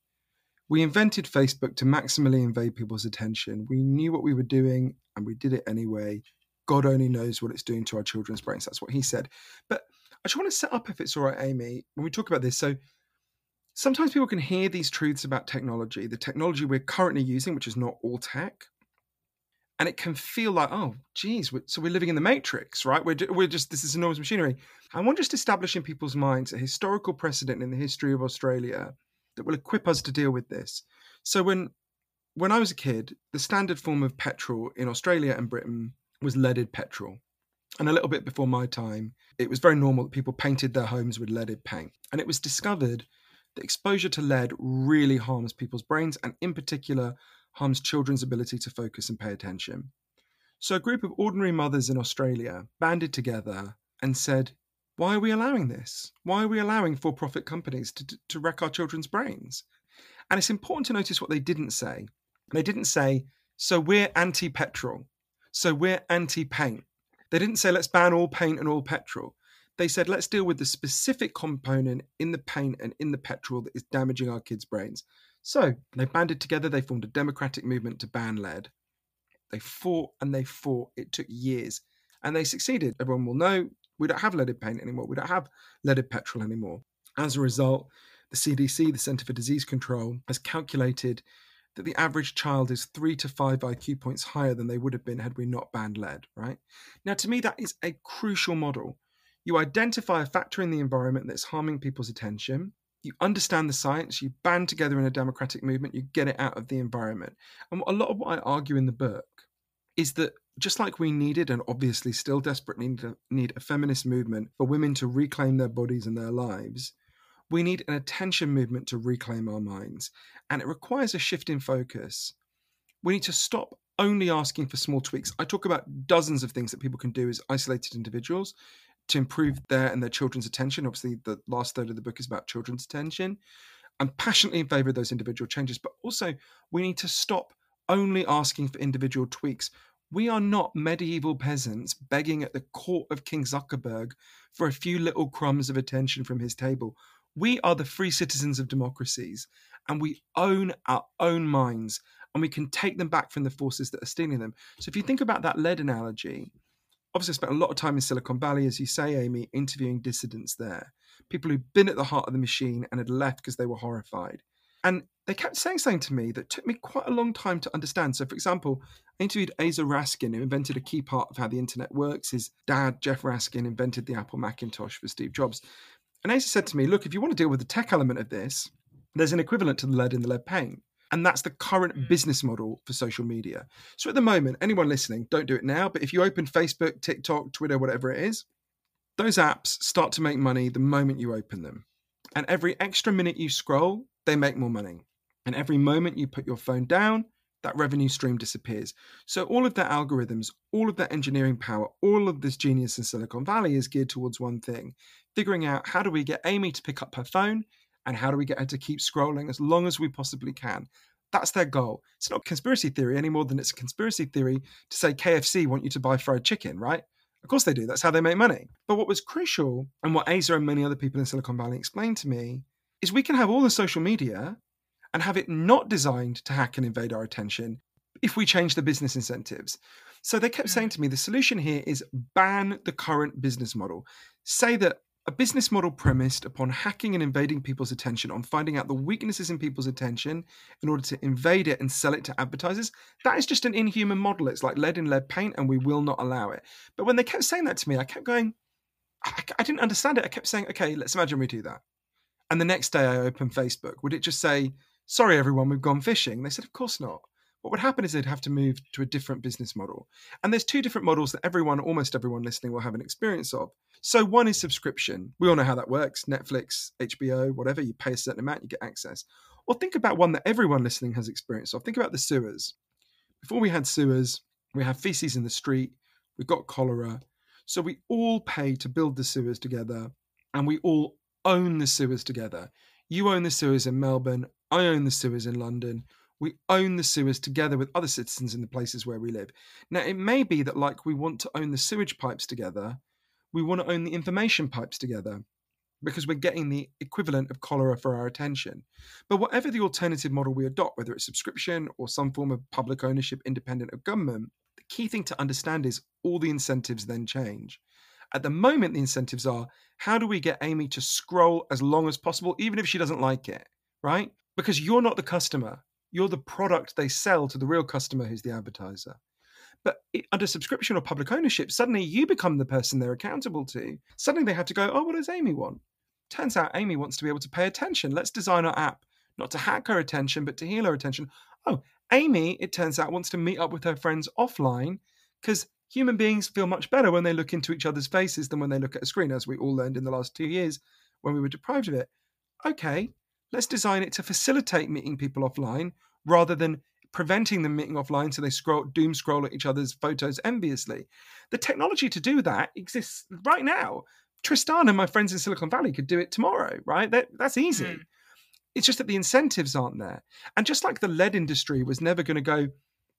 Speaker 4: We invented Facebook to maximally invade people's attention. We knew what we were doing and we did it anyway. God only knows what it's doing to our children's brains. That's what he said. But I just want to set up, if it's all right, Amy, when we talk about this. So sometimes people can hear these truths about technology, the technology we're currently using, which is not all tech, and it can feel like, oh, geez, we're, so we're living in the matrix, right? We're, we're just, this is enormous machinery. I want just establish in people's minds a historical precedent in the history of Australia that will equip us to deal with this. So when when I was a kid, the standard form of petrol in Australia and Britain was leaded petrol. And a little bit before my time, it was very normal that people painted their homes with leaded paint. And it was discovered that exposure to lead really harms people's brains and, in particular, harms children's ability to focus and pay attention. So, a group of ordinary mothers in Australia banded together and said, Why are we allowing this? Why are we allowing for profit companies to, to wreck our children's brains? And it's important to notice what they didn't say. They didn't say, So we're anti petrol. So we're anti paint. They didn't say, Let's ban all paint and all petrol. They said, Let's deal with the specific component in the paint and in the petrol that is damaging our kids' brains. So they banded together, they formed a democratic movement to ban lead. They fought and they fought. It took years and they succeeded. Everyone will know we don't have leaded paint anymore. We don't have leaded petrol anymore. As a result, the CDC, the Center for Disease Control, has calculated that the average child is three to five IQ points higher than they would have been had we not banned lead, right? Now, to me, that is a crucial model. You identify a factor in the environment that's harming people's attention, you understand the science, you band together in a democratic movement, you get it out of the environment. And a lot of what I argue in the book is that just like we needed and obviously still desperately need a, need a feminist movement for women to reclaim their bodies and their lives, we need an attention movement to reclaim our minds. And it requires a shift in focus. We need to stop only asking for small tweaks. I talk about dozens of things that people can do as isolated individuals to improve their and their children's attention. Obviously, the last third of the book is about children's attention. I'm passionately in favor of those individual changes, but also we need to stop only asking for individual tweaks. We are not medieval peasants begging at the court of King Zuckerberg for a few little crumbs of attention from his table. We are the free citizens of democracies and we own our own minds and we can take them back from the forces that are stealing them. So if you think about that lead analogy, obviously I spent a lot of time in Silicon Valley, as you say, Amy, interviewing dissidents there, people who'd been at the heart of the machine and had left because they were horrified. And they kept saying something to me that took me quite a long time to understand. So, for example, I interviewed Aza Raskin, who invented a key part of how the internet works. His dad, Jeff Raskin, invented the Apple Macintosh for Steve Jobs. And Aza said to me, Look, if you want to deal with the tech element of this, there's an equivalent to the lead in the lead paint. And that's the current mm. business model for social media. So at the moment, anyone listening, don't do it now, but if you open Facebook, TikTok, Twitter, whatever it is, those apps start to make money the moment you open them. And every extra minute you scroll, they make more money. And every moment you put your phone down, that revenue stream disappears. So all of their algorithms, all of their engineering power, all of this genius in Silicon Valley is geared towards one thing figuring out how do we get Amy to pick up her phone and how do we get her to keep scrolling as long as we possibly can. That's their goal. It's not conspiracy theory any more than it's a conspiracy theory to say KFC want you to buy fried chicken, right? Of course they do. That's how they make money. But what was crucial, and what Aza and many other people in Silicon Valley explained to me, is we can have all the social media and have it not designed to hack and invade our attention if we change the business incentives. So they kept saying to me the solution here is ban the current business model. Say that a business model premised upon hacking and invading people's attention, on finding out the weaknesses in people's attention in order to invade it and sell it to advertisers, that is just an inhuman model. It's like lead in lead paint, and we will not allow it. But when they kept saying that to me, I kept going, I, I didn't understand it. I kept saying, okay, let's imagine we do that. And the next day I open Facebook. Would it just say, sorry, everyone, we've gone fishing? They said, of course not. What would happen is they'd have to move to a different business model. And there's two different models that everyone, almost everyone listening, will have an experience of. So one is subscription. We all know how that works Netflix, HBO, whatever. You pay a certain amount, you get access. Or think about one that everyone listening has experience of. Think about the sewers. Before we had sewers, we have feces in the street, we got cholera. So we all pay to build the sewers together and we all own the sewers together. You own the sewers in Melbourne, I own the sewers in London. We own the sewers together with other citizens in the places where we live. Now, it may be that, like, we want to own the sewage pipes together, we want to own the information pipes together because we're getting the equivalent of cholera for our attention. But whatever the alternative model we adopt, whether it's subscription or some form of public ownership independent of government, the key thing to understand is all the incentives then change. At the moment, the incentives are how do we get Amy to scroll as long as possible, even if she doesn't like it, right? Because you're not the customer, you're the product they sell to the real customer who's the advertiser. But under subscription or public ownership, suddenly you become the person they're accountable to. Suddenly they have to go, oh, what does Amy want? Turns out Amy wants to be able to pay attention. Let's design our app not to hack her attention, but to heal her attention. Oh, Amy, it turns out, wants to meet up with her friends offline because human beings feel much better when they look into each other's faces than when they look at a screen, as we all learned in the last two years when we were deprived of it. Okay, let's design it to facilitate meeting people offline rather than preventing them meeting offline so they scroll doom scroll at each other's photos enviously. The technology to do that exists right now. Tristan and my friends in Silicon Valley could do it tomorrow, right? That, that's easy. Mm. It's just that the incentives aren't there. And just like the lead industry was never going to go,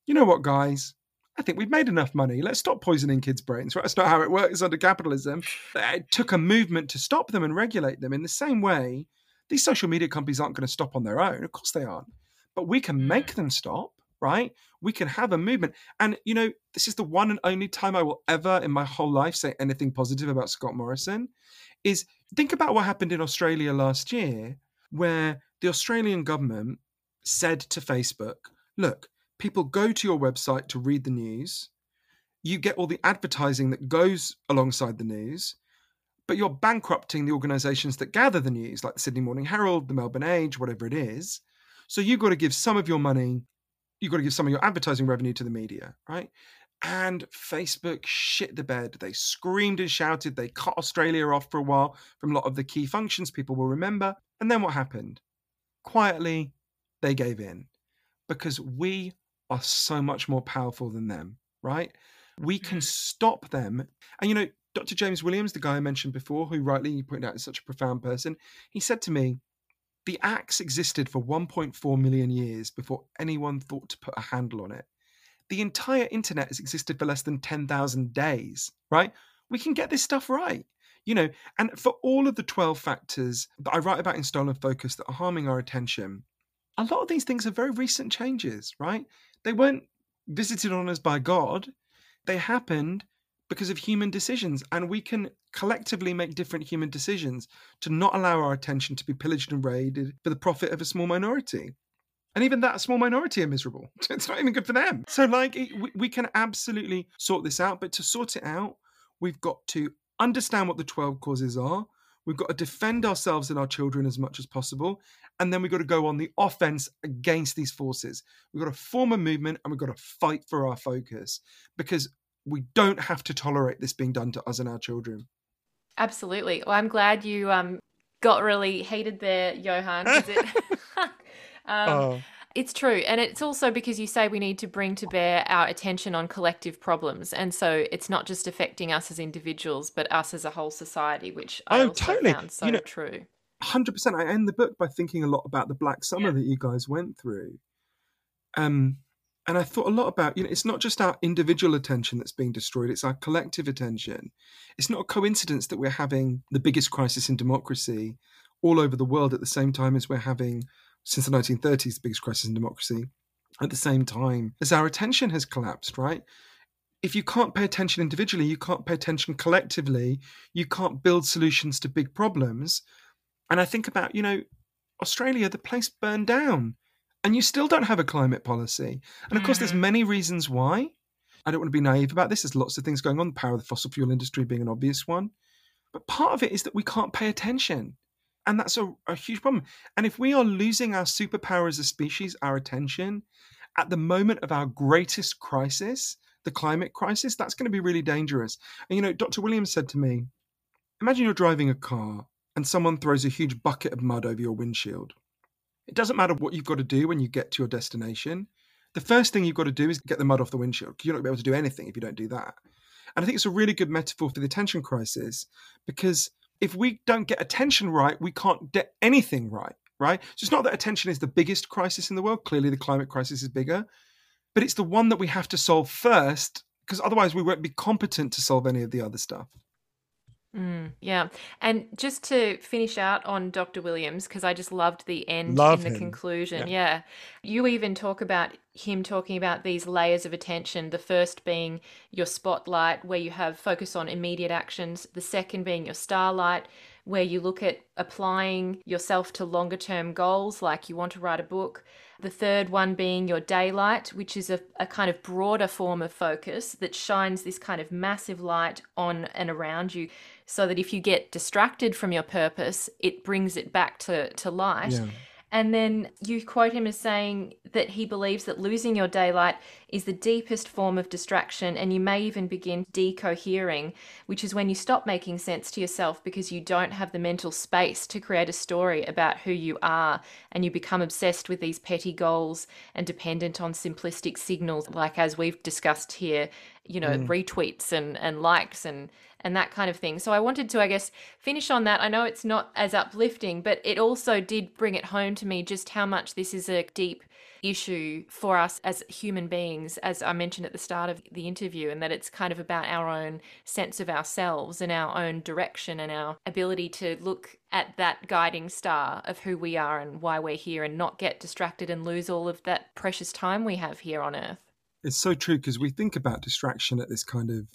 Speaker 4: you know what, guys? I think we've made enough money. Let's stop poisoning kids' brains. Right? That's not how it works under capitalism. It took a movement to stop them and regulate them. In the same way, these social media companies aren't going to stop on their own. Of course they aren't but we can make mm. them stop right? We can have a movement. And, you know, this is the one and only time I will ever in my whole life say anything positive about Scott Morrison is think about what happened in Australia last year, where the Australian government said to Facebook, look, people go to your website to read the news. You get all the advertising that goes alongside the news, but you're bankrupting the organizations that gather the news, like the Sydney Morning Herald, the Melbourne Age, whatever it is. So you've got to give some of your money, you've got to give some of your advertising revenue to the media, right? And Facebook shit the bed. They screamed and shouted. They cut Australia off for a while from a lot of the key functions people will remember. And then what happened? Quietly, they gave in because we are so much more powerful than them, right? We can
Speaker 1: Mm.
Speaker 4: stop them. And you know, Dr. James Williams, the guy I mentioned before, who rightly you pointed out is such a profound person, he said to me, the axe existed for 1.4 million years before anyone thought to put a handle on it. The entire internet has existed for less than 10,000 days, right? We can get this stuff right. You know, and for all of the 12 factors that I write about in Stolen Focus that are harming our attention, a lot of these things are very recent changes, right? They weren't visited on us by God. They happened because of human decisions. And we can collectively make different human decisions to not allow our attention to be pillaged and raided for the profit of a small minority. And even that small minority are miserable. It's not even good for them. So, like, we, we can absolutely sort this out. But to sort it out, we've got to understand what the 12 causes are. We've got to defend ourselves and our children as much as possible. And then we've got to go on the offense against these forces. We've got to form a movement and we've got to fight for our focus because we don't have to tolerate this being done to us and our children.
Speaker 1: Absolutely. Well, I'm glad you um, got really heated there, Johann. 'cause It, um,
Speaker 4: Oh.
Speaker 1: It's true. And it's also because you say we need to bring to bear our attention on collective problems. And so it's not just affecting us as individuals, but us as a whole society, which I
Speaker 4: Oh,
Speaker 1: also
Speaker 4: totally.
Speaker 1: found so
Speaker 4: You know-
Speaker 1: true.
Speaker 4: Hundred percent. I end the book by thinking a lot about the Black Summer
Speaker 1: Yeah.
Speaker 4: that you guys went through, um, and I thought a lot about you know it's not just our individual attention that's being destroyed; it's our collective attention. It's not a coincidence that we're having the biggest crisis in democracy all over the world at the same time as we're having since the 1930s the biggest crisis in democracy at the same time as our attention has collapsed. Right. If you can't pay attention individually, you can't pay attention collectively, you can't build solutions to big problems. And I think about, you know, Australia, the place burned down, and you still don't have a climate policy. And of course, there's
Speaker 1: Mhm.
Speaker 4: many reasons why. I don't want to be naive about this. There's lots of things going on, the power of the fossil fuel industry being an obvious one. But part of it is that we can't pay attention. And that's a, a huge problem. And if we are losing our superpower as a species, our attention, at the moment of our greatest crisis, the climate crisis, that's going to be really dangerous. And you know, Dr. Williams said to me, imagine you're driving a car and someone throws a huge bucket of mud over your windshield. It doesn't matter what you've got to do when you get to your destination. The first thing you've got to do is get the mud off the windshield. You're not going to be able to do anything if you don't do that. And I think it's a really good metaphor for the attention crisis because if we don't get attention right, we can't get anything right, right? So it's not that attention is the biggest crisis in the world. Clearly, the climate crisis is bigger, but it's the one that we have to solve first because otherwise we won't be competent to solve any of the other stuff.
Speaker 1: Mm, yeah. And just to finish out on Dr. Williams, because I just loved the end
Speaker 6: Love
Speaker 1: in the
Speaker 6: him.
Speaker 1: conclusion. Yeah. You even talk about him talking about these layers of attention. The first being your spotlight, where you have focus on immediate actions. The second being your starlight, where you look at applying yourself to longer term goals, like you want to write a book. The third one being your daylight, which is a, a kind of broader form of focus that shines this kind of massive light on and around you so that if you get distracted from your purpose, it brings it back to, to light.
Speaker 4: Yeah.
Speaker 1: And then you quote him as saying that he believes that losing your daylight is the deepest form of distraction, and you may even begin decohering, which is when you stop making sense to yourself because you don't have the mental space to create a story about who you are, and you become obsessed with these petty goals and dependent on simplistic signals, like as we've discussed here, you know, mm. retweets and, and likes and and that kind of thing. So I wanted to, I guess, finish on that. I know it's not as uplifting, but it also did bring it home to me just how much this is a deep issue for us as human beings, as I mentioned at the start of the interview, and that it's kind of about our own sense of ourselves and our own direction and our ability to look at that guiding star of who we are and why we're here and not get distracted and lose all of that precious time we have here on earth.
Speaker 4: It's so true because we think about distraction at this kind of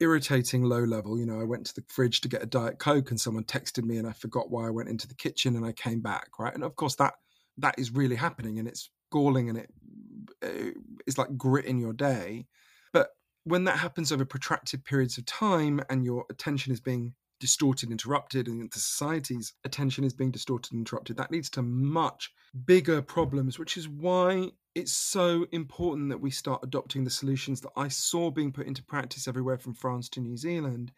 Speaker 4: irritating low level. You know, I went to the fridge to get a Diet Coke and someone texted me and I forgot why I went into the kitchen and I came back, right? And of course that that is really happening and it's galling and it uh, is like grit in your day. But when that happens over protracted periods of time and your attention is being distorted, interrupted, and the society's attention is being distorted and interrupted, that leads to much bigger problems, which is why it's so important that we start adopting the solutions that I saw being put into practice everywhere from France to New Zealand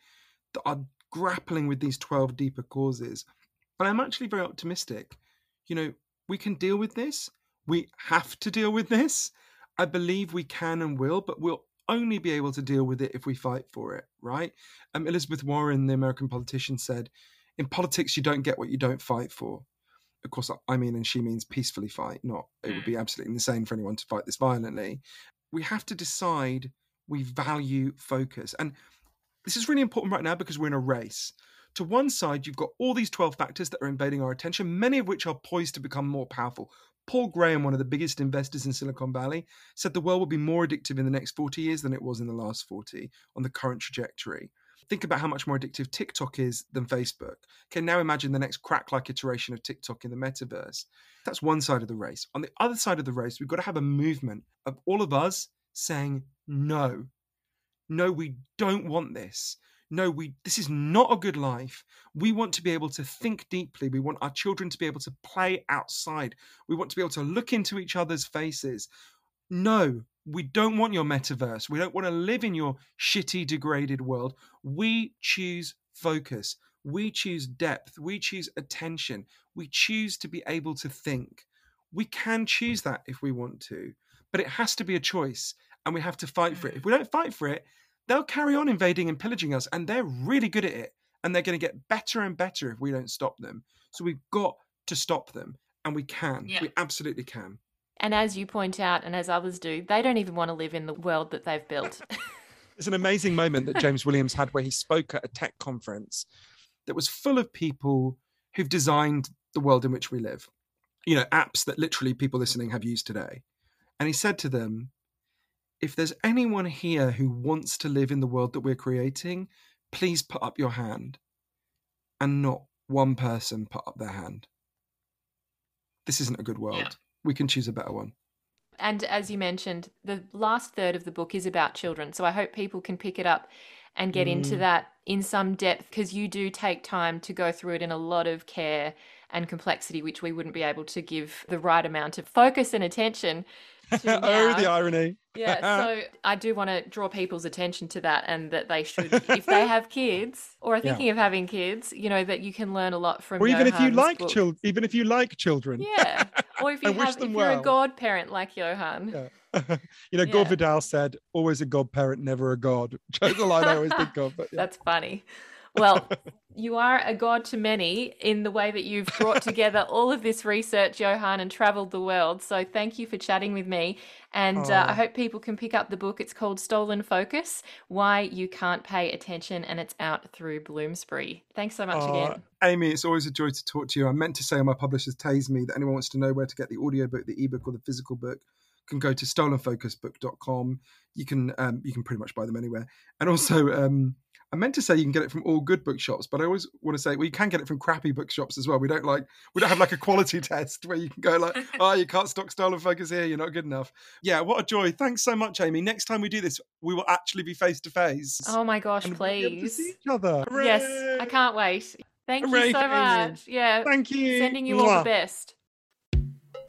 Speaker 4: that are grappling with these 12 deeper causes. And I'm actually very optimistic. You know, we can deal with this. We have to deal with this. I believe we can and will, but we'll only be able to deal with it if we fight for it, right? Um, Elizabeth Warren, the American politician, said, In politics, you don't get what you don't fight for. Of course, I mean, and she means peacefully fight, not it would be mm. absolutely insane for anyone to fight this violently. We have to decide we value focus. And this is really important right now because we're in a race. To one side, you've got all these 12 factors that are invading our attention, many of which are poised to become more powerful. Paul Graham, one of the biggest investors in Silicon Valley, said the world will be more addictive in the next 40 years than it was in the last 40 on the current trajectory. Think about how much more addictive TikTok is than Facebook. Okay, now imagine the next crack like iteration of TikTok in the metaverse. That's one side of the race. On the other side of the race, we've got to have a movement of all of us saying, no, no, we don't want this no we this is not a good life. We want to be able to think deeply. We want our children to be able to play outside. We want to be able to look into each other's faces. No we don't want your metaverse. We don't want to live in your shitty degraded world. We choose focus. We choose depth. We choose attention. We choose to be able to think. We can choose that if we want to but it has to be a choice and we have to fight for it. If we don't fight for it they'll carry on invading and pillaging us, and they're really good at it. And they're going to get better and better if we don't stop them. So we've got to stop them, and we can. Yeah. We absolutely can.
Speaker 1: And as you point out, and as others do, they don't even want to live in the world that they've built.
Speaker 4: It's an amazing moment that James Williams had where he spoke at a tech conference that was full of people who've designed the world in which we live. You know, apps that literally people listening have used today. And he said to them, if there's anyone here who wants to live in the world that we're creating, please put up your hand. And not one person put up their hand. This isn't a good world. Yeah. We can choose a better one.
Speaker 1: And as you mentioned, the last third of the book is about children. So I hope people can pick it up and get mm. into that in some depth because you do take time to go through it in a lot of care and complexity, which we wouldn't be able to give the right amount of focus and attention
Speaker 4: oh, the irony.
Speaker 1: yeah, so I do want to draw people's attention to that and that they should, if they have kids or are thinking yeah. of having kids, you know, that you can learn a lot from
Speaker 4: Or even Johann's if you like children, even if you like children.
Speaker 1: Yeah. Or if you have, if you're well. a godparent like Johan.
Speaker 4: Yeah. you know, yeah. Gore Vidal said, always a godparent, never a god. Which is a line I always think of. But.
Speaker 1: That's funny. Well, you are a god to many in the way that you've brought together all of this research, Johann, and traveled the world. So thank you for chatting with me. And uh, I hope people can pick up the book. It's called Stolen Focus Why You Can't Pay Attention, and it's out through Bloomsbury. Thanks so much again.
Speaker 4: Amy, it's always a joy to talk to you. I meant to say on my publisher's Tase Me that anyone wants to know where to get the audiobook, the ebook, or the physical book can go to stolenfocusbook.com. You can um, you can pretty much buy them anywhere. And also, um, I meant to say you can get it from all good bookshops, but I always want to say well, you can get it from crappy bookshops as well. We don't like we don't have like a quality test where you can go like, oh, you can't stock Stolen Focus here. You're not good enough. Yeah, what a joy! Thanks so much, Amy. Next time we do this, we will actually be face to face.
Speaker 1: Oh my gosh, please!
Speaker 4: We'll see each other.
Speaker 1: Hooray! Yes, I can't wait. Thank Hooray, you so much. Yeah,
Speaker 4: thank you.
Speaker 1: Sending you Mwah. all the best.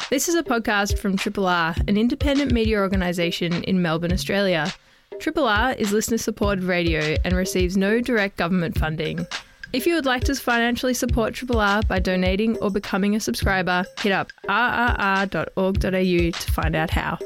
Speaker 3: This is a podcast from Triple R, an independent media organisation in Melbourne, Australia. Triple R is listener supported radio and receives no direct government funding. If you would like to financially support Triple R by donating or becoming a subscriber, hit up rrr.org.au to find out how.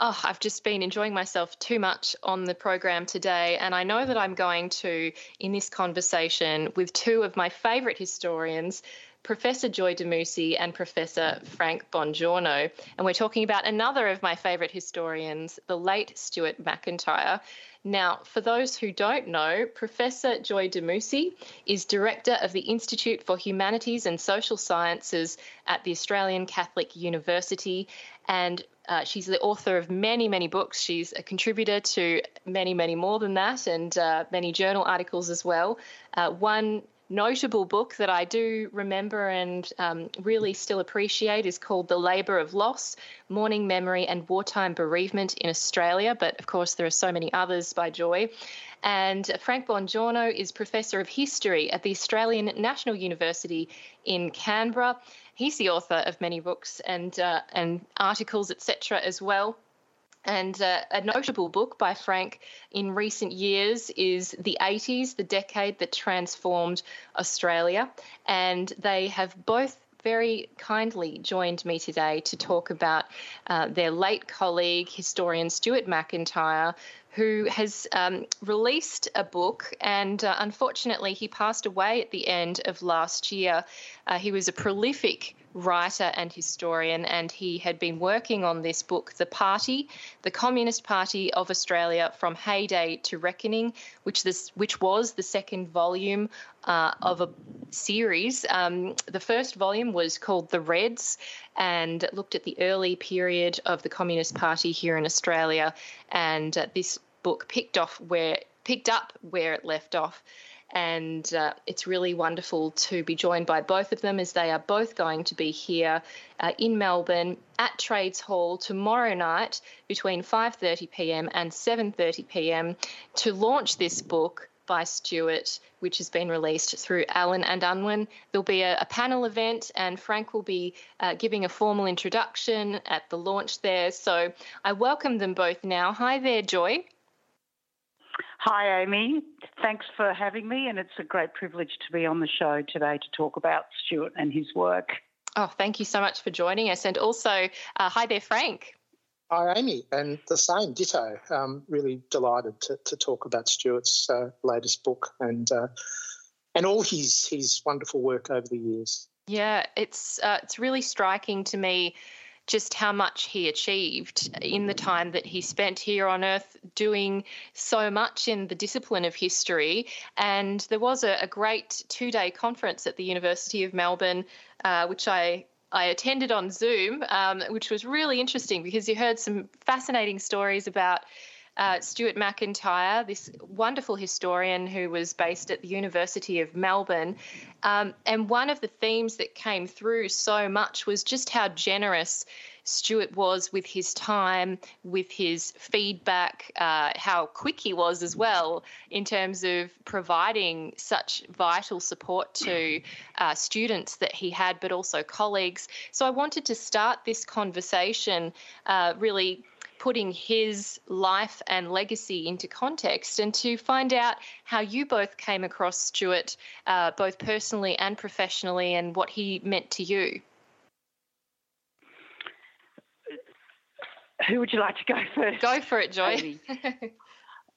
Speaker 1: Oh, I've just been enjoying myself too much on the program today. And I know that I'm going to, in this conversation with two of my favourite historians, Professor Joy Damousi and Professor Frank Bongiorno. And we're talking about another of my favourite historians, the late Stuart Macintyre. Now, for those who don't know, Professor Joy Damousi is Director of the Institute for Humanities and Social Sciences at the Australian Catholic University, and uh, she's the author of many, many books. She's a contributor to many, many more than that, and uh, many journal articles as well. Uh, one notable book that I do remember and um, really still appreciate is called The Labour of Loss Mourning Memory and Wartime Bereavement in Australia. But of course, there are so many others by Joy. And Frank Bongiorno is Professor of History at the Australian National University in Canberra. He's the author of many books and, uh, and articles, etc., as well. And uh, a notable book by Frank in recent years is The 80s, the decade that transformed Australia. And they have both very kindly joined me today to talk about uh, their late colleague, historian Stuart Macintyre, who has um, released a book, and uh, unfortunately, he passed away at the end of last year. Uh, he was a prolific writer and historian, and he had been working on this book, The Party, the Communist Party of Australia from Heyday to Reckoning, which this which was the second volume uh, of a series. Um, the first volume was called The Reds and looked at the early period of the Communist Party here in Australia, and uh, this book picked off where picked up where it left off and uh, it's really wonderful to be joined by both of them as they are both going to be here uh, in Melbourne at Trades Hall tomorrow night between 5:30 p.m. and 7:30 p.m. to launch this book by Stuart, which has been released through Allen and Unwin. There'll be a, a panel event, and Frank will be uh, giving a formal introduction at the launch there. So I welcome them both now. Hi there, Joy.
Speaker 6: Hi, Amy. Thanks for having me, and it's a great privilege to be on the show today to talk about Stuart and his work.
Speaker 1: Oh, thank you so much for joining us. And also, uh, hi there, Frank.
Speaker 7: Hi, Amy, and the same, ditto. Um, really delighted to, to talk about Stuart's uh, latest book and uh, and all his his wonderful work over the years.
Speaker 1: Yeah, it's uh, it's really striking to me just how much he achieved in the time that he spent here on earth doing so much in the discipline of history. And there was a, a great two day conference at the University of Melbourne, uh, which I I attended on Zoom, um, which was really interesting because you heard some fascinating stories about uh, Stuart Macintyre, this wonderful historian who was based at the University of Melbourne. Um, and one of the themes that came through so much was just how generous Stuart was with his time, with his feedback, uh, how quick he was as well in terms of providing such vital support to uh, students that he had, but also colleagues. So I wanted to start this conversation uh, really putting his life and legacy into context and to find out how you both came across Stuart, uh, both personally and professionally, and what he meant to you.
Speaker 6: Who would you like to go first?
Speaker 1: Go for it, Joy.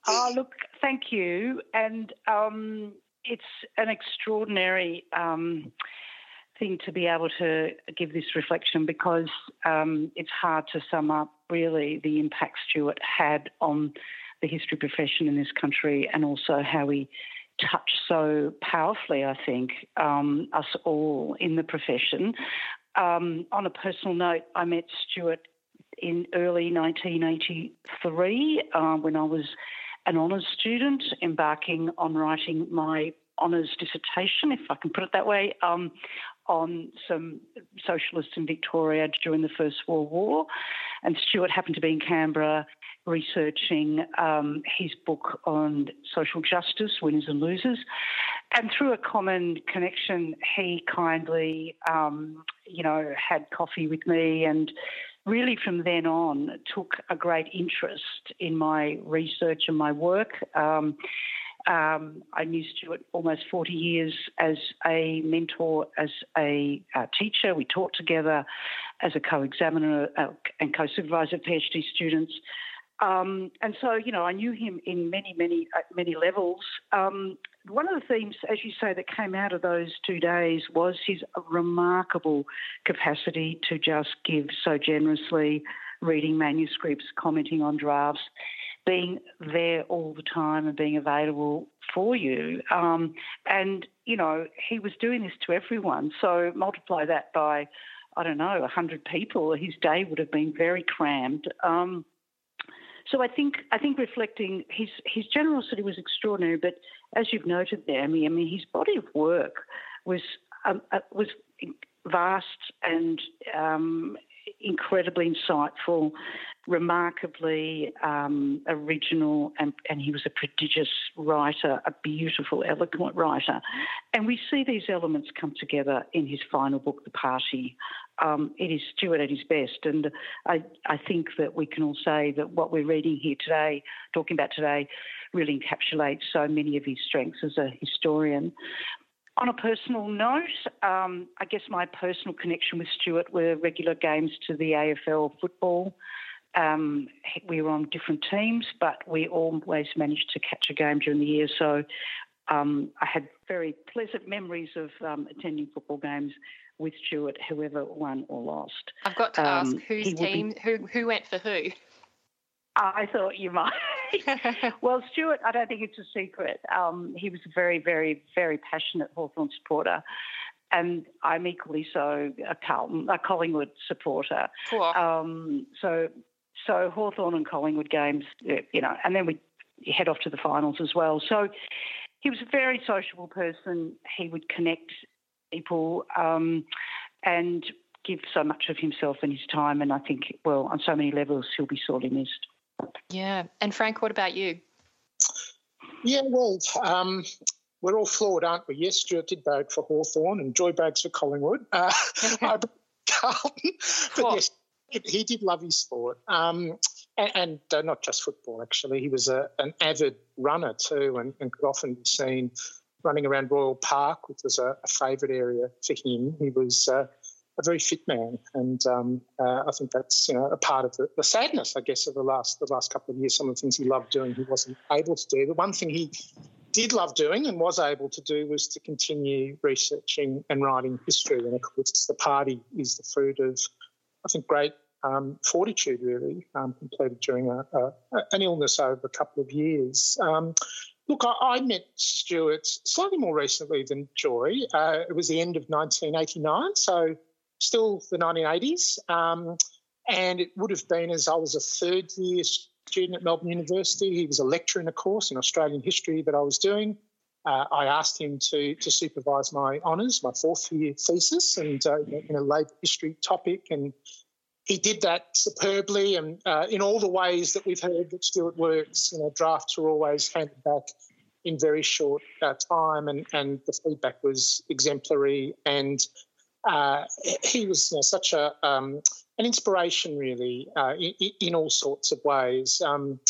Speaker 6: oh, look, thank you. And um, it's an extraordinary um, thing to be able to give this reflection because um, it's hard to sum up really the impact Stuart had on the history profession in this country and also how he touched so powerfully, I think, um, us all in the profession. Um, on a personal note, I met Stuart in early 1983 uh, when I was an honours student embarking on writing my honours dissertation, if I can put it that way, um, on some socialists in Victoria during the First World War. And Stuart happened to be in Canberra researching um, his book on social justice, winners and losers. And through a common connection, he kindly, um, you know, had coffee with me and really from then on took a great interest in my research and my work. Um, um, I knew Stuart almost 40 years as a mentor, as a uh, teacher. We taught together as a co examiner uh, and co supervisor of PhD students. Um, and so, you know, I knew him in many, many, uh, many levels. Um, one of the themes, as you say, that came out of those two days was his remarkable capacity to just give so generously, reading manuscripts, commenting on drafts, being there all the time and being available for you. Um, and, you know, he was doing this to everyone. So multiply that by, I don't know, 100 people, his day would have been very crammed. Um, so I think I think reflecting his his generosity was extraordinary, but as you've noted there, I mean, I mean his body of work was um, uh, was vast and um, incredibly insightful, remarkably um, original, and, and, he was a prodigious writer, a beautiful, eloquent writer. And we see these elements come together in his final book, The Party. Um, it is Stuart at his best, and I, I think that we can all say that what we're reading here today, talking about today, really encapsulates so many of his strengths as a historian. On a personal note, um, I guess my personal connection with Stuart were regular games to the AFL football. Um, we were on different teams, but we always managed to catch a game during the year. So um, I had very pleasant memories of um, attending football games with Stuart, whoever won or lost.
Speaker 1: I've got to ask um, whose team, be... who who went for who?
Speaker 6: I thought you might. well, Stuart, I don't think it's a secret. Um, he was a very, very, very passionate Hawthorn supporter. And I'm equally so a Carlton, a Collingwood supporter.
Speaker 1: Cool.
Speaker 6: Um, so, so Hawthorn and Collingwood games, you know, and then we head off to the finals as well. So, he was a very sociable person. He would connect people um, and give so much of himself and his time. And I think, well, on so many levels, he'll be sorely missed.
Speaker 1: Yeah. And Frank, what about you?
Speaker 7: Yeah, well, um, we're all flawed, aren't we? Yes, Stuart did vote for Hawthorn and Joy Bags for Collingwood. Uh, Carlton. But yes, he did love his sport. Um, and, and uh, not just football, actually. He was a, an avid runner too and, and, could often be seen running around Royal Park, which was a, a favourite area for him. He was uh, a very fit man, and um, uh, I think that's you know a part of the, the, sadness, I guess, of the last the last couple of years. Some of the things he loved doing, he wasn't able to do. The one thing he did love doing and was able to do was to continue researching and writing history. And of course, the party is the fruit of, I think, great um, fortitude, really, um, completed during a, a, an illness over a couple of years. Um, look, I, met Stuart slightly more recently than Joy. Uh, it was the end of 1989, so still the 1980s. Um, and it would have been as I was a third year student at Melbourne University. He was a lecturer in a course in Australian history that I was doing. Uh, I asked him to, to supervise my honours, my fourth year thesis, and uh, in a late history topic. And he did that superbly and uh, in all the ways that we've heard that Stuart works. You know, drafts were always handed back in very short uh, time, and, and the feedback was exemplary. And uh, he was you know, such a um, an inspiration, really, uh, in, in, all sorts of ways. Um,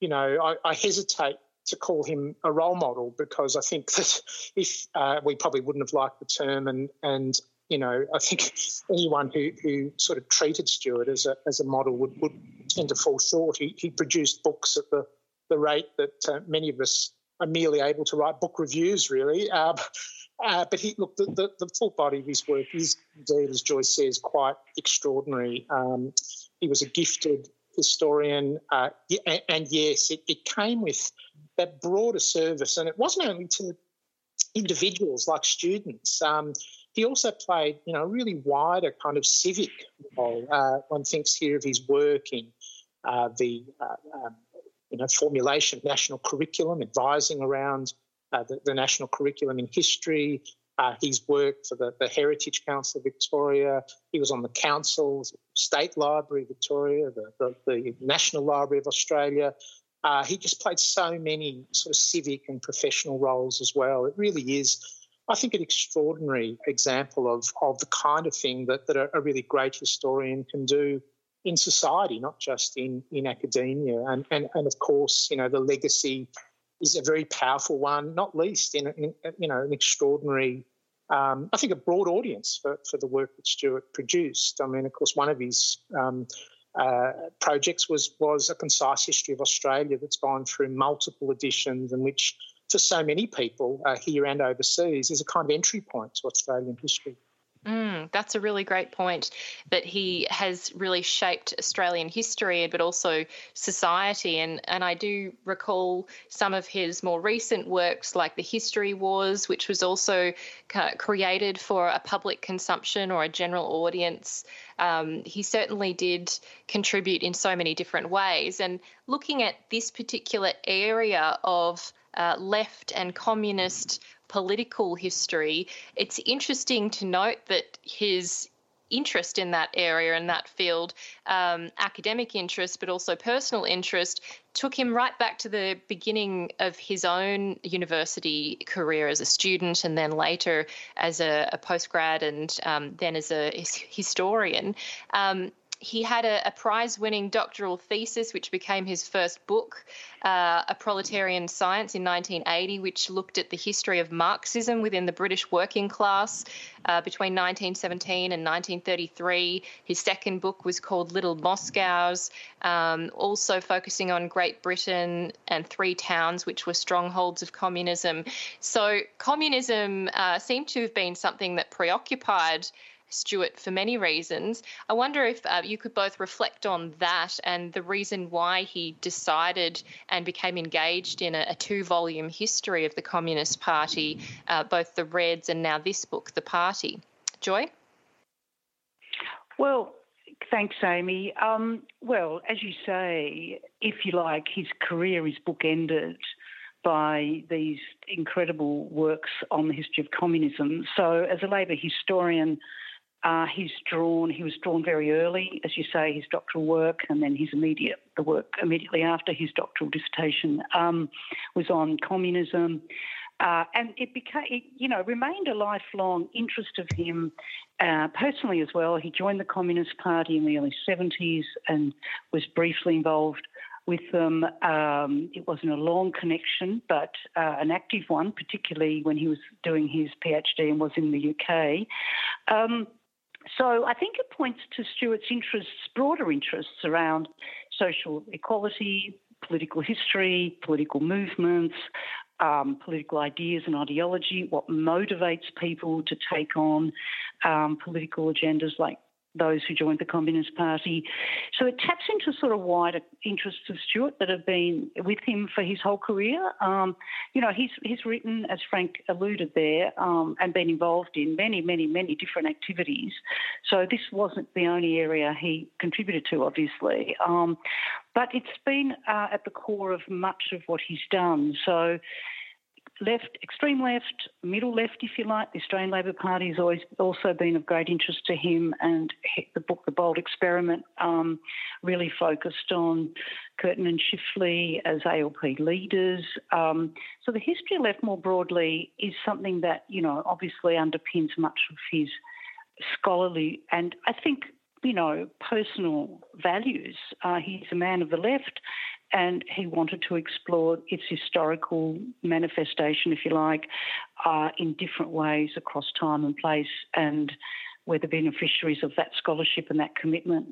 Speaker 7: you know, I, I, hesitate to call him a role model because I think that if uh, we probably wouldn't have liked the term, and and you know, I think anyone who, who sort of treated Stuart as a as a model would, would tend to fall short. He, he produced books at the the rate that uh, many of us are merely able to write book reviews, really. Uh, but he look the, the, the, full body of his work is indeed, as Joyce says, quite extraordinary. Um, he was a gifted historian, uh, and, and, yes, it, it, came with that broader service, and it wasn't only to individuals like students. Um, he also played, you know, a really wider kind of civic role. Uh, one thinks here of his work in uh, the, uh, um, you know, formulation of national curriculum, advising around uh, the, the, national curriculum in history. Uh, he's worked for the, the, Heritage Council of Victoria. He was on the councils, State Library Victoria, the, the, the, National Library of Australia. Uh, he just played so many sort of civic and professional roles as well. It really is, I think, an extraordinary example of, of the kind of thing that, that a, a really great historian can do in society, not just in, in academia. And, and, and of course, you know, the legacy is a very powerful one, not least in, in you know an extraordinary, um, I think, a broad audience for, for the work that Stuart produced. I mean, of course, one of his um, uh, projects was was a concise history of Australia that's gone through multiple editions, and which, for so many people uh, here and overseas, is a kind of entry point to Australian history.
Speaker 1: Mm, that's a really great point that he has really shaped Australian history, but also society. And, and I do recall some of his more recent works, like The History Wars, which was also created for a public consumption or a general audience. Um, he certainly did contribute in so many different ways. And looking at this particular area of uh, left and communist political history, it's interesting to note that his interest in that area and that field, um, academic interest, but also personal interest, took him right back to the beginning of his own university career as a student and then later as a, a postgrad and um, then as a historian. Um, he had a, a prize winning doctoral thesis, which became his first book, uh, A Proletarian Science in 1980, which looked at the history of Marxism within the British working class uh, between 1917 and 1933. His second book was called Little Moscows, um, also focusing on Great Britain and three towns which were strongholds of communism. So, communism uh, seemed to have been something that preoccupied Stuart for many reasons. I wonder if uh, you could both reflect on that and the reason why he decided and became engaged in a, a two volume history of the Communist Party, uh, both the Reds and now this book, The Party. Joy?
Speaker 6: Well, thanks, Amy. Um, well, as you say, if you like, his career is bookended by these incredible works on the history of communism. So, as a Labor historian, uh, he's drawn. He was drawn very early, as you say, his doctoral work, and then his immediate the work immediately after his doctoral dissertation um, was on communism. Uh, and it became, it, you know, remained a lifelong interest of him uh, personally as well. He joined the Communist Party in the early 70s and was briefly involved with them. Um, it wasn't a long connection, but uh, an active one, particularly when he was doing his PhD and was in the UK. Um, so I think it points to Stuart's interests, broader interests around social equality, political history, political movements, um, political ideas and ideology, what motivates people to take on um, political agendas like those who joined the Communist Party. So it taps into sort of wider interests of Stuart that have been with him for his whole career. Um, you know, he's he's written, as Frank alluded there, um, and been involved in many, many, many different activities. So this wasn't the only area he contributed to, obviously. Um, but it's been uh, at the core of much of what he's done. So left, extreme left, middle left, if you like. The Australian Labor Party has always also been of great interest to him, and the book The Bold Experiment um, really focused on Curtin and Chifley as ALP leaders. Um, so the history of left more broadly is something that you know obviously underpins much of his scholarly and I think you know, personal values. Uh, he's a man of the left, and he wanted to explore its historical manifestation, if you like, uh, in different ways across time and place, and we're the beneficiaries of that scholarship and that commitment.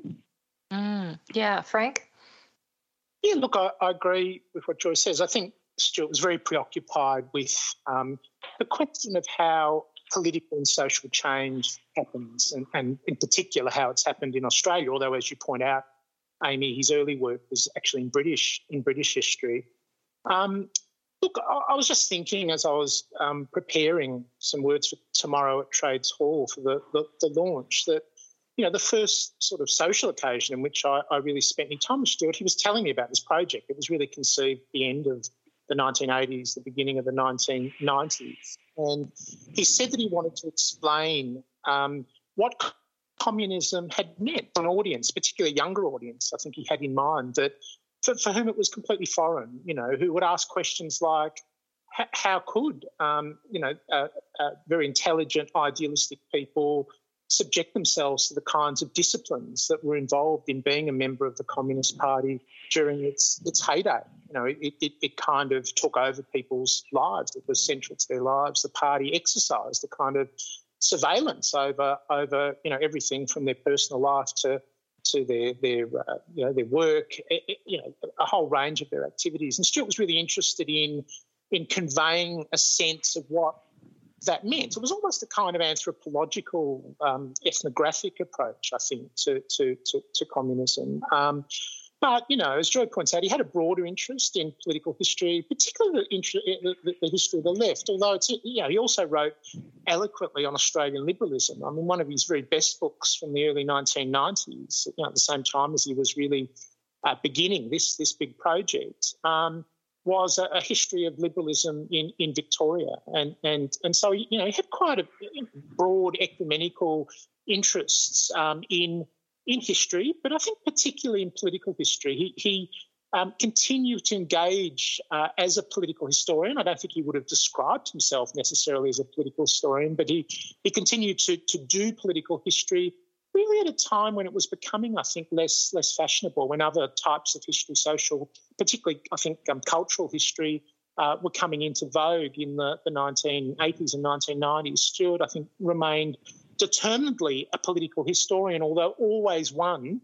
Speaker 1: Mm, yeah, Frank?
Speaker 7: Yeah, look, I, I, agree with what Joyce says. I think Stuart was very preoccupied with um, the question of how political and social change happens, and, and in particular how it's happened in Australia, although, as you point out, Amy, his early work was actually in British in British history. Um, look, I, I, was just thinking as I was um, preparing some words for tomorrow at Trades Hall for the, the, the, launch that you know the first sort of social occasion in which I, I really spent any time with Stuart, he was telling me about this project. It was really conceived the end of the 1980s, the beginning of the 1990s, and he said that he wanted to explain um, what communism had meant an audience, particularly a younger audience, I think he had in mind, that for, for whom it was completely foreign, you know, who would ask questions like, how could, um, you know, uh, uh, very intelligent, idealistic people subject themselves to the kinds of disciplines that were involved in being a member of the Communist Party during its its heyday. You know, it, it, it kind of took over people's lives. It was central to their lives. The party exercised a kind of surveillance over over you know everything from their personal life to to their their uh, you know their work, you know a whole range of their activities. And Stuart was really interested in in conveying a sense of what that meant. It was almost a kind of anthropological, um, ethnographic approach, I think, to to to, to communism. Um, but, you know, as Joy points out, he had a broader interest in political history, particularly the, the, the, history of the left, although it's, you know, he also wrote eloquently on Australian liberalism. I mean, one of his very best books from the early 1990s, you know, at the same time as he was really uh, beginning this, this big project, um, was a, a, history of liberalism in, in Victoria. And, and, and so, you know, he had quite a broad ecumenical interests um, in in history, but I think particularly in political history. He, he um, continued to engage uh, as a political historian. I don't think he would have described himself necessarily as a political historian, but he, he continued to, to do political history really at a time when it was becoming, I think, less less fashionable. When other types of history, social, particularly I think um, cultural history, uh, were coming into vogue in the, the 1980s and 1990s. Stuart, I think, remained determinedly a political historian, although always one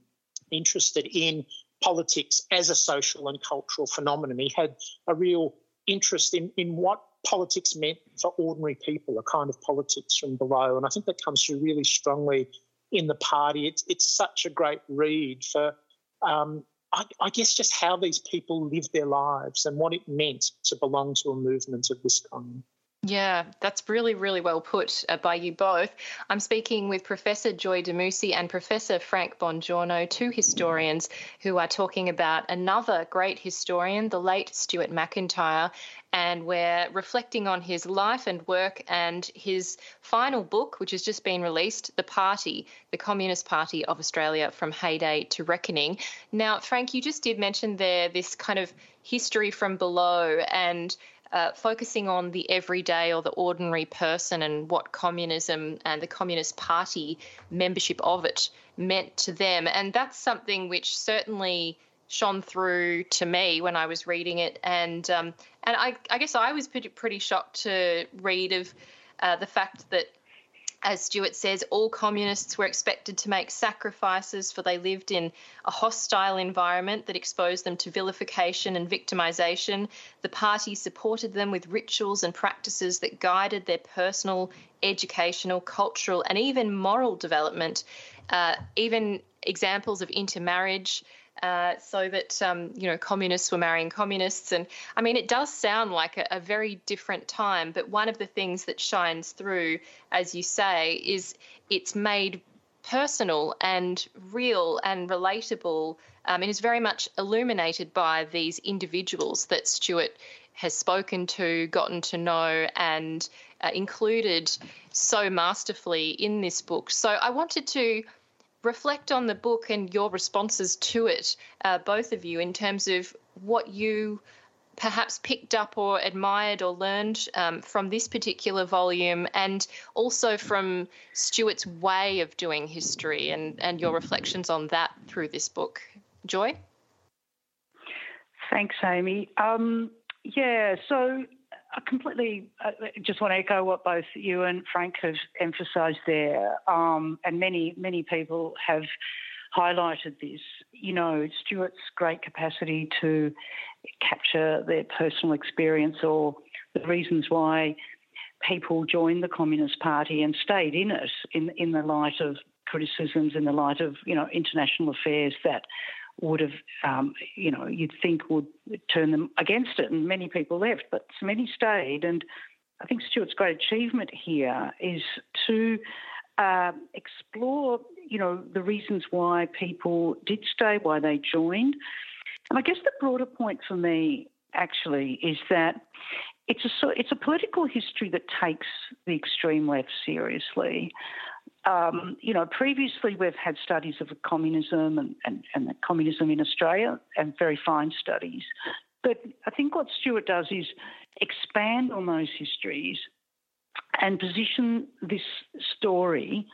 Speaker 7: interested in politics as a social and cultural phenomenon. He had a real interest in, in what politics meant for ordinary people, a kind of politics from below. And I think that comes through really strongly in the party. It's, it's such a great read for, um, I, I guess, just how these people lived their lives and what it meant to belong to a movement of this kind.
Speaker 1: Yeah, that's really, really well put uh, by you both. I'm speaking with Professor Joy Damousi and Professor Frank Bongiorno, two historians who are talking about another great historian, the late Stuart Macintyre, and we're reflecting on his life and work and his final book, which has just been released, The Party, the Communist Party of Australia from Heyday to Reckoning. Now, Frank, you just did mention there this kind of history from below and uh, focusing on the everyday or the ordinary person and what communism and the Communist Party membership of it meant to them. And that's something which certainly shone through to me when I was reading it. And um, and I, I, guess I was pretty, pretty shocked to read of uh, the fact that as Stuart says, all communists were expected to make sacrifices for they lived in a hostile environment that exposed them to vilification and victimization. The party supported them with rituals and practices that guided their personal, educational, cultural, and even moral development. Uh, even examples of intermarriage, uh, so that um, you know communists were marrying communists, and I mean it does sound like a, a, very different time. But one of the things that shines through, as you say, is it's made personal and real and relatable, um, and is very much illuminated by these individuals that Stuart has spoken to, gotten to know, and uh, included so masterfully in this book. So I wanted to reflect on the book and your responses to it, uh, both of you, in terms of what you perhaps picked up or admired or learned um, from this particular volume, and also from Stuart's way of doing history and, and your reflections on that through this book. Joy?
Speaker 6: Thanks, Amy. Um, yeah, so I completely I just want to echo what both you and Frank have emphasised there, um, and many many people have highlighted this. You know, Stuart's great capacity to capture their personal experience or the reasons why people joined the Communist Party and stayed in it in in the light of criticisms, in the light of you know international affairs that would have, um, you know, you'd think would turn them against it, and many people left, but many stayed. And I think Stuart's great achievement here is to uh, explore, you know, the reasons why people did stay, why they joined. And I guess the broader point for me actually is that it's a it's a political history that takes the extreme left seriously um, you know, previously we've had studies of communism and, and, and communism in Australia and very fine studies. But I think what Stuart does is expand on those histories and position this story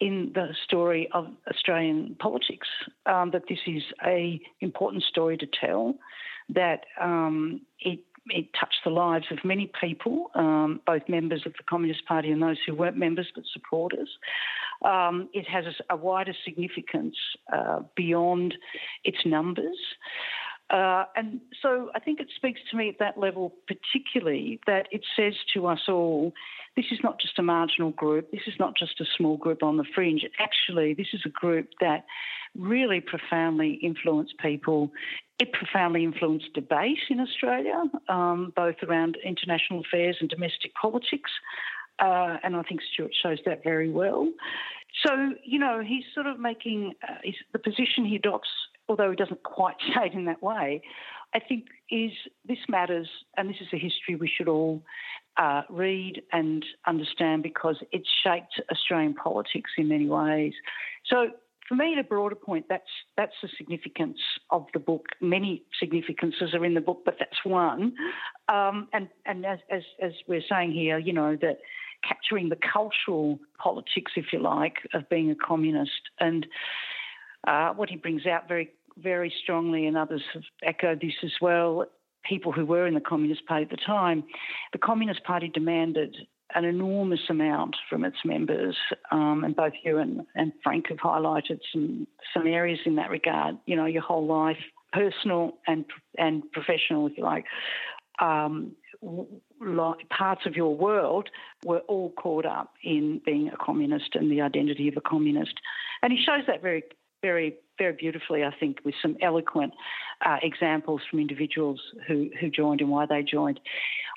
Speaker 6: in the story of Australian politics. Um, that this is a important story to tell. That um, it it touched the lives of many people, um, both members of the Communist Party and those who weren't members but supporters. Um, it has a, wider significance uh, beyond its numbers. Uh, and so I think it speaks to me at that level, particularly that it says to us all this is not just a marginal group, this is not just a small group on the fringe. Actually, this is a group that really profoundly influenced people. It profoundly influenced debate in Australia, um, both around international affairs and domestic politics. Uh, and I think Stuart shows that very well. So, you know, he's sort of making uh, the position he adopts, although he doesn't quite say it in that way, I think is this matters, and this is a history we should all uh, read and understand because it's shaped Australian politics in many ways. So for me, a broader point, that's that's the significance of the book. Many significances are in the book, but that's one. Um, and and as, as, as we're saying here, you know that capturing the cultural politics, if you like, of being a communist. And uh, what he brings out very, very strongly, and others have echoed this as well. People who were in the Communist Party at the time, the Communist Party demanded an enormous amount from its members, um, and both you and, and Frank have highlighted some some areas in that regard. You know, your whole life, personal and and professional, if you like, um, like parts of your world were all caught up in being a communist and the identity of a communist, and he shows that very very very beautifully, I think, with some eloquent uh, examples from individuals who, who joined and why they joined.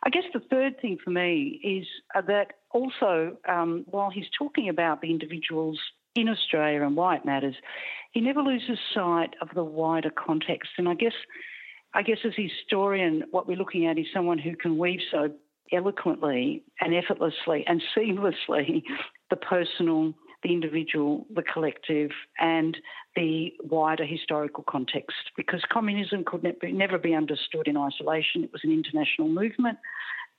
Speaker 6: I guess the third thing for me is uh, that also, um, while he's talking about the individuals in Australia and why it matters, he never loses sight of the wider context. And I guess, I guess as a historian, what we're looking at is someone who can weave so eloquently and effortlessly and seamlessly the personal the individual, the collective, and the wider historical context. Because communism could never be understood in isolation. It was an international movement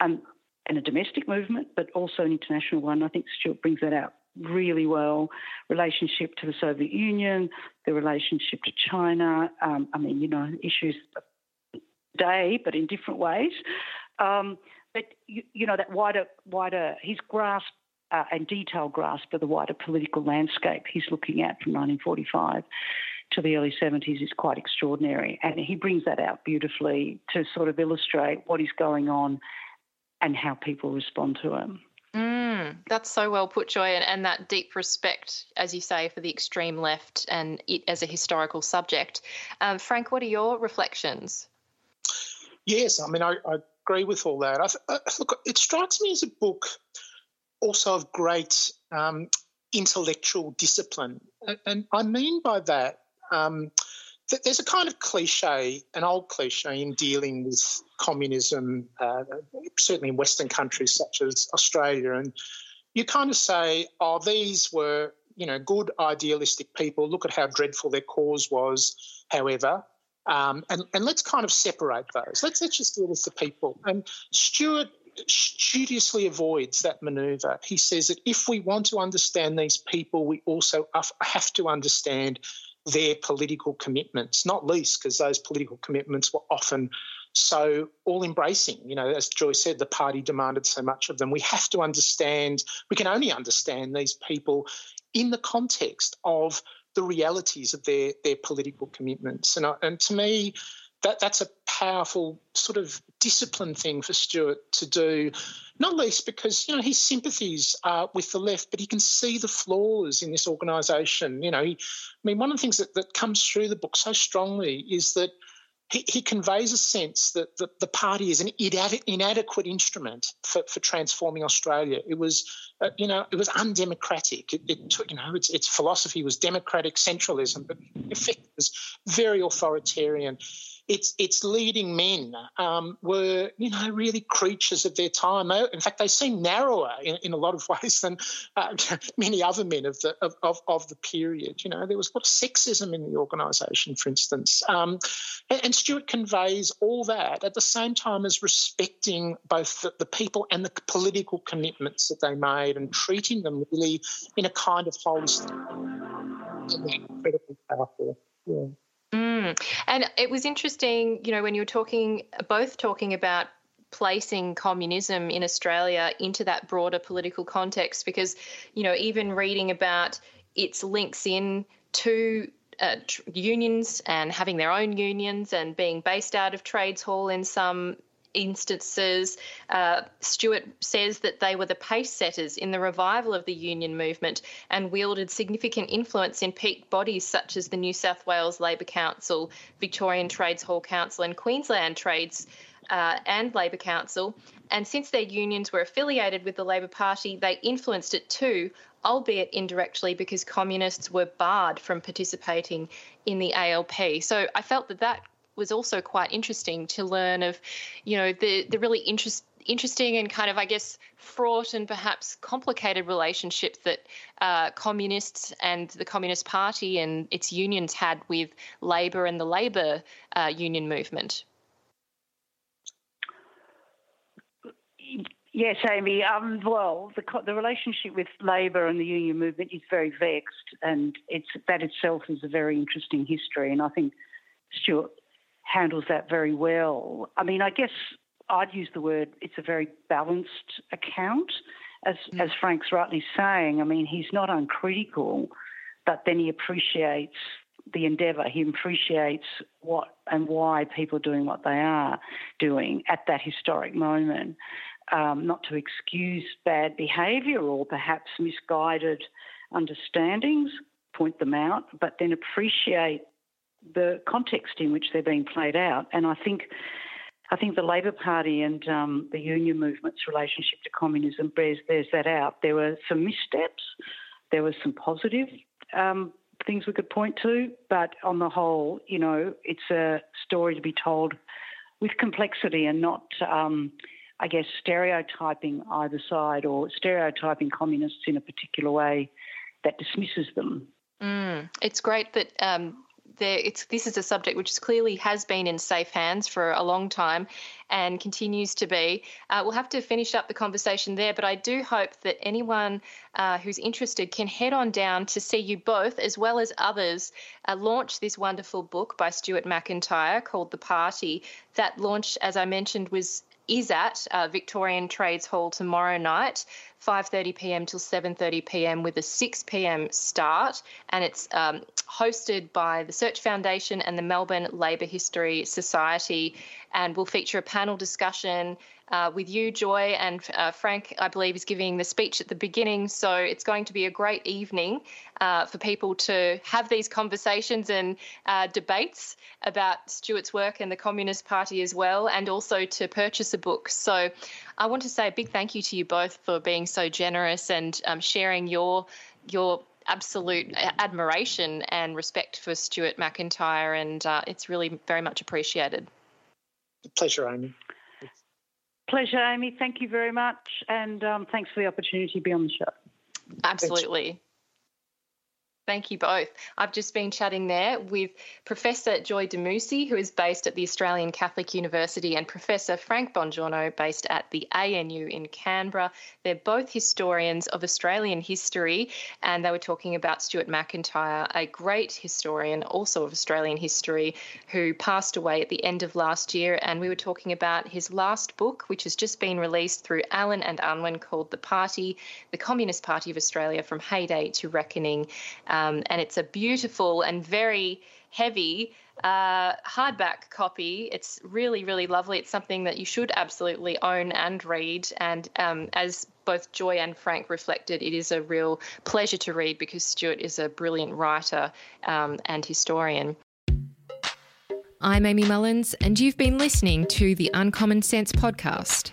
Speaker 6: um, and a domestic movement, but also an international one. I think Stuart brings that out really well. Relationship to the Soviet Union, the relationship to China. Um, I mean, you know, issues today, but in different ways. Um, but you, you, know that wider, wider. His grasp uh, and detailed grasp of the wider political landscape he's looking at from 1945 to the early 70s is quite extraordinary. And he brings that out beautifully to sort of illustrate what is going on and how people respond to it.
Speaker 1: Mm, that's so well put, Joy, and, and, that deep respect, as you say, for the extreme left and it as a historical subject. Um, Frank, what are your reflections?
Speaker 7: Yes, I mean, I, I agree with all that. I, I, look, it strikes me as a book also of great um, intellectual discipline. And I mean by that, um, that there's a kind of cliche, an old cliche in dealing with communism, uh, certainly in Western countries such as Australia. And you kind of say, oh, these were, you know, good idealistic people. Look at how dreadful their cause was, however. Um, and, and let's kind of separate those. Let's, let's just deal with the people. And Stuart studiously avoids that maneuver. He says that if we want to understand these people, we also have to understand their political commitments, not least because those political commitments were often so all embracing. You know, as Joy said, the party demanded so much of them. We have to understand, we can only understand these people in the context of the realities of their, their political commitments. And, and to me, that that's a powerful sort of discipline thing for Stuart to do, not least because you know his sympathies are with the left, but he can see the flaws in this organisation. You know, he, I mean, one of the things that, that comes through the book so strongly is that he, he conveys a sense that the, the party is an inadequate instrument for, for transforming Australia. It was, uh, you know, it was undemocratic. It, it took, you know, its, its philosophy was democratic centralism, but in effect it was very authoritarian its its leading men um, were you know really creatures of their time. In fact, they seem narrower in, in a lot of ways than uh, many other men of the of, of, of, the period. You know, there was a lot of sexism in the organisation, for instance. Um, and, and, Stuart conveys all that at the same time as respecting both the, the people and the political commitments that they made and treating them really in a kind of holistic, incredibly powerful. Yeah.
Speaker 1: Mm. And it was interesting, you know, when you were talking, both talking about placing communism in Australia into that broader political context, because, you know, even reading about its links in to uh, unions and having their own unions and being based out of Trades Hall in some instances, uh, Stuart says that they were the pace setters in the revival of the union movement and wielded significant influence in peak bodies such as the New South Wales Labor Council, Victorian Trades Hall Council, and Queensland Trades uh, and Labor Council. And since their unions were affiliated with the Labor Party, they influenced it too, albeit indirectly because communists were barred from participating in the ALP. So I felt that that was also quite interesting to learn of, you know, the the really interest, interesting and kind of, I guess, fraught and perhaps complicated relationship that uh, communists and the Communist Party and its unions had with Labor and the Labor uh, union movement.
Speaker 6: Yes, Amy. Um, well, the, the relationship with Labor and the union movement is very vexed, and it's that itself is a very interesting history. And I think Stuart handles that very well. I mean, I guess I'd use the word it's a very balanced account, as mm. as Frank's rightly saying. I mean, he's not uncritical, but then he appreciates the endeavour. He appreciates what and why people are doing what they are doing at that historic moment um, not to excuse bad behaviour or perhaps misguided understandings, point them out, but then appreciate the context in which they're being played out. And I think, I think the Labor Party and um, the union movement's relationship to communism bears, bears that out. There were some missteps, there were some positive um, things we could point to, but on the whole, you know, it's a story to be told with complexity and not. Um, I guess, stereotyping either side or stereotyping communists in a particular way that dismisses them.
Speaker 1: Mm, it's great that um, there, this is a subject which clearly has been in safe hands for a long time and continues to be. Uh, we'll have to finish up the conversation there, but I do hope that anyone uh, who's interested can head on down to see you both, as well as others, uh, launch this wonderful book by Stuart Macintyre called The Party. That launch, as I mentioned, was is at uh, Victorian Trades Hall tomorrow night, 5:30 p.m. till 7:30 p.m. with a 6 p.m. start, and it's um, hosted by the Search Foundation and the Melbourne Labour History Society, and will feature a panel discussion uh, with you, Joy, and uh, Frank, I believe, is giving the speech at the beginning. So it's going to be a great evening uh, for people to have these conversations and uh, debates about Stuart's work and the Communist Party as well, and also to purchase a book. So I want to say a big thank you to you both for being so generous and um, sharing your your absolute admiration and respect for Stuart Macintyre, and uh, it's really very much appreciated.
Speaker 7: Pleasure, Amy.
Speaker 6: Pleasure, Amy. Thank you very much. And um, thanks for the opportunity to be on the show.
Speaker 1: Absolutely. Thank you both. I've just been chatting there with Professor Joy Damousi, who is based at the Australian Catholic University, and Professor Frank Bongiorno, based at the ANU in Canberra. They're both historians of Australian history, and they were talking about Stuart Macintyre, a great historian also of Australian history, who passed away at the end of last year. And we were talking about his last book, which has just been released through Allen and Unwin, called The Party, the Communist Party of Australia from Heyday to Reckoning. Um, and it's a beautiful and very heavy uh, hardback copy. It's really, really lovely. It's something that you should absolutely own and read. And um, as both Joy and Frank reflected, it is a real pleasure to read because Stuart is a brilliant writer um, and historian. I'm Amy Mullins, and you've been listening to the Uncommon Sense podcast.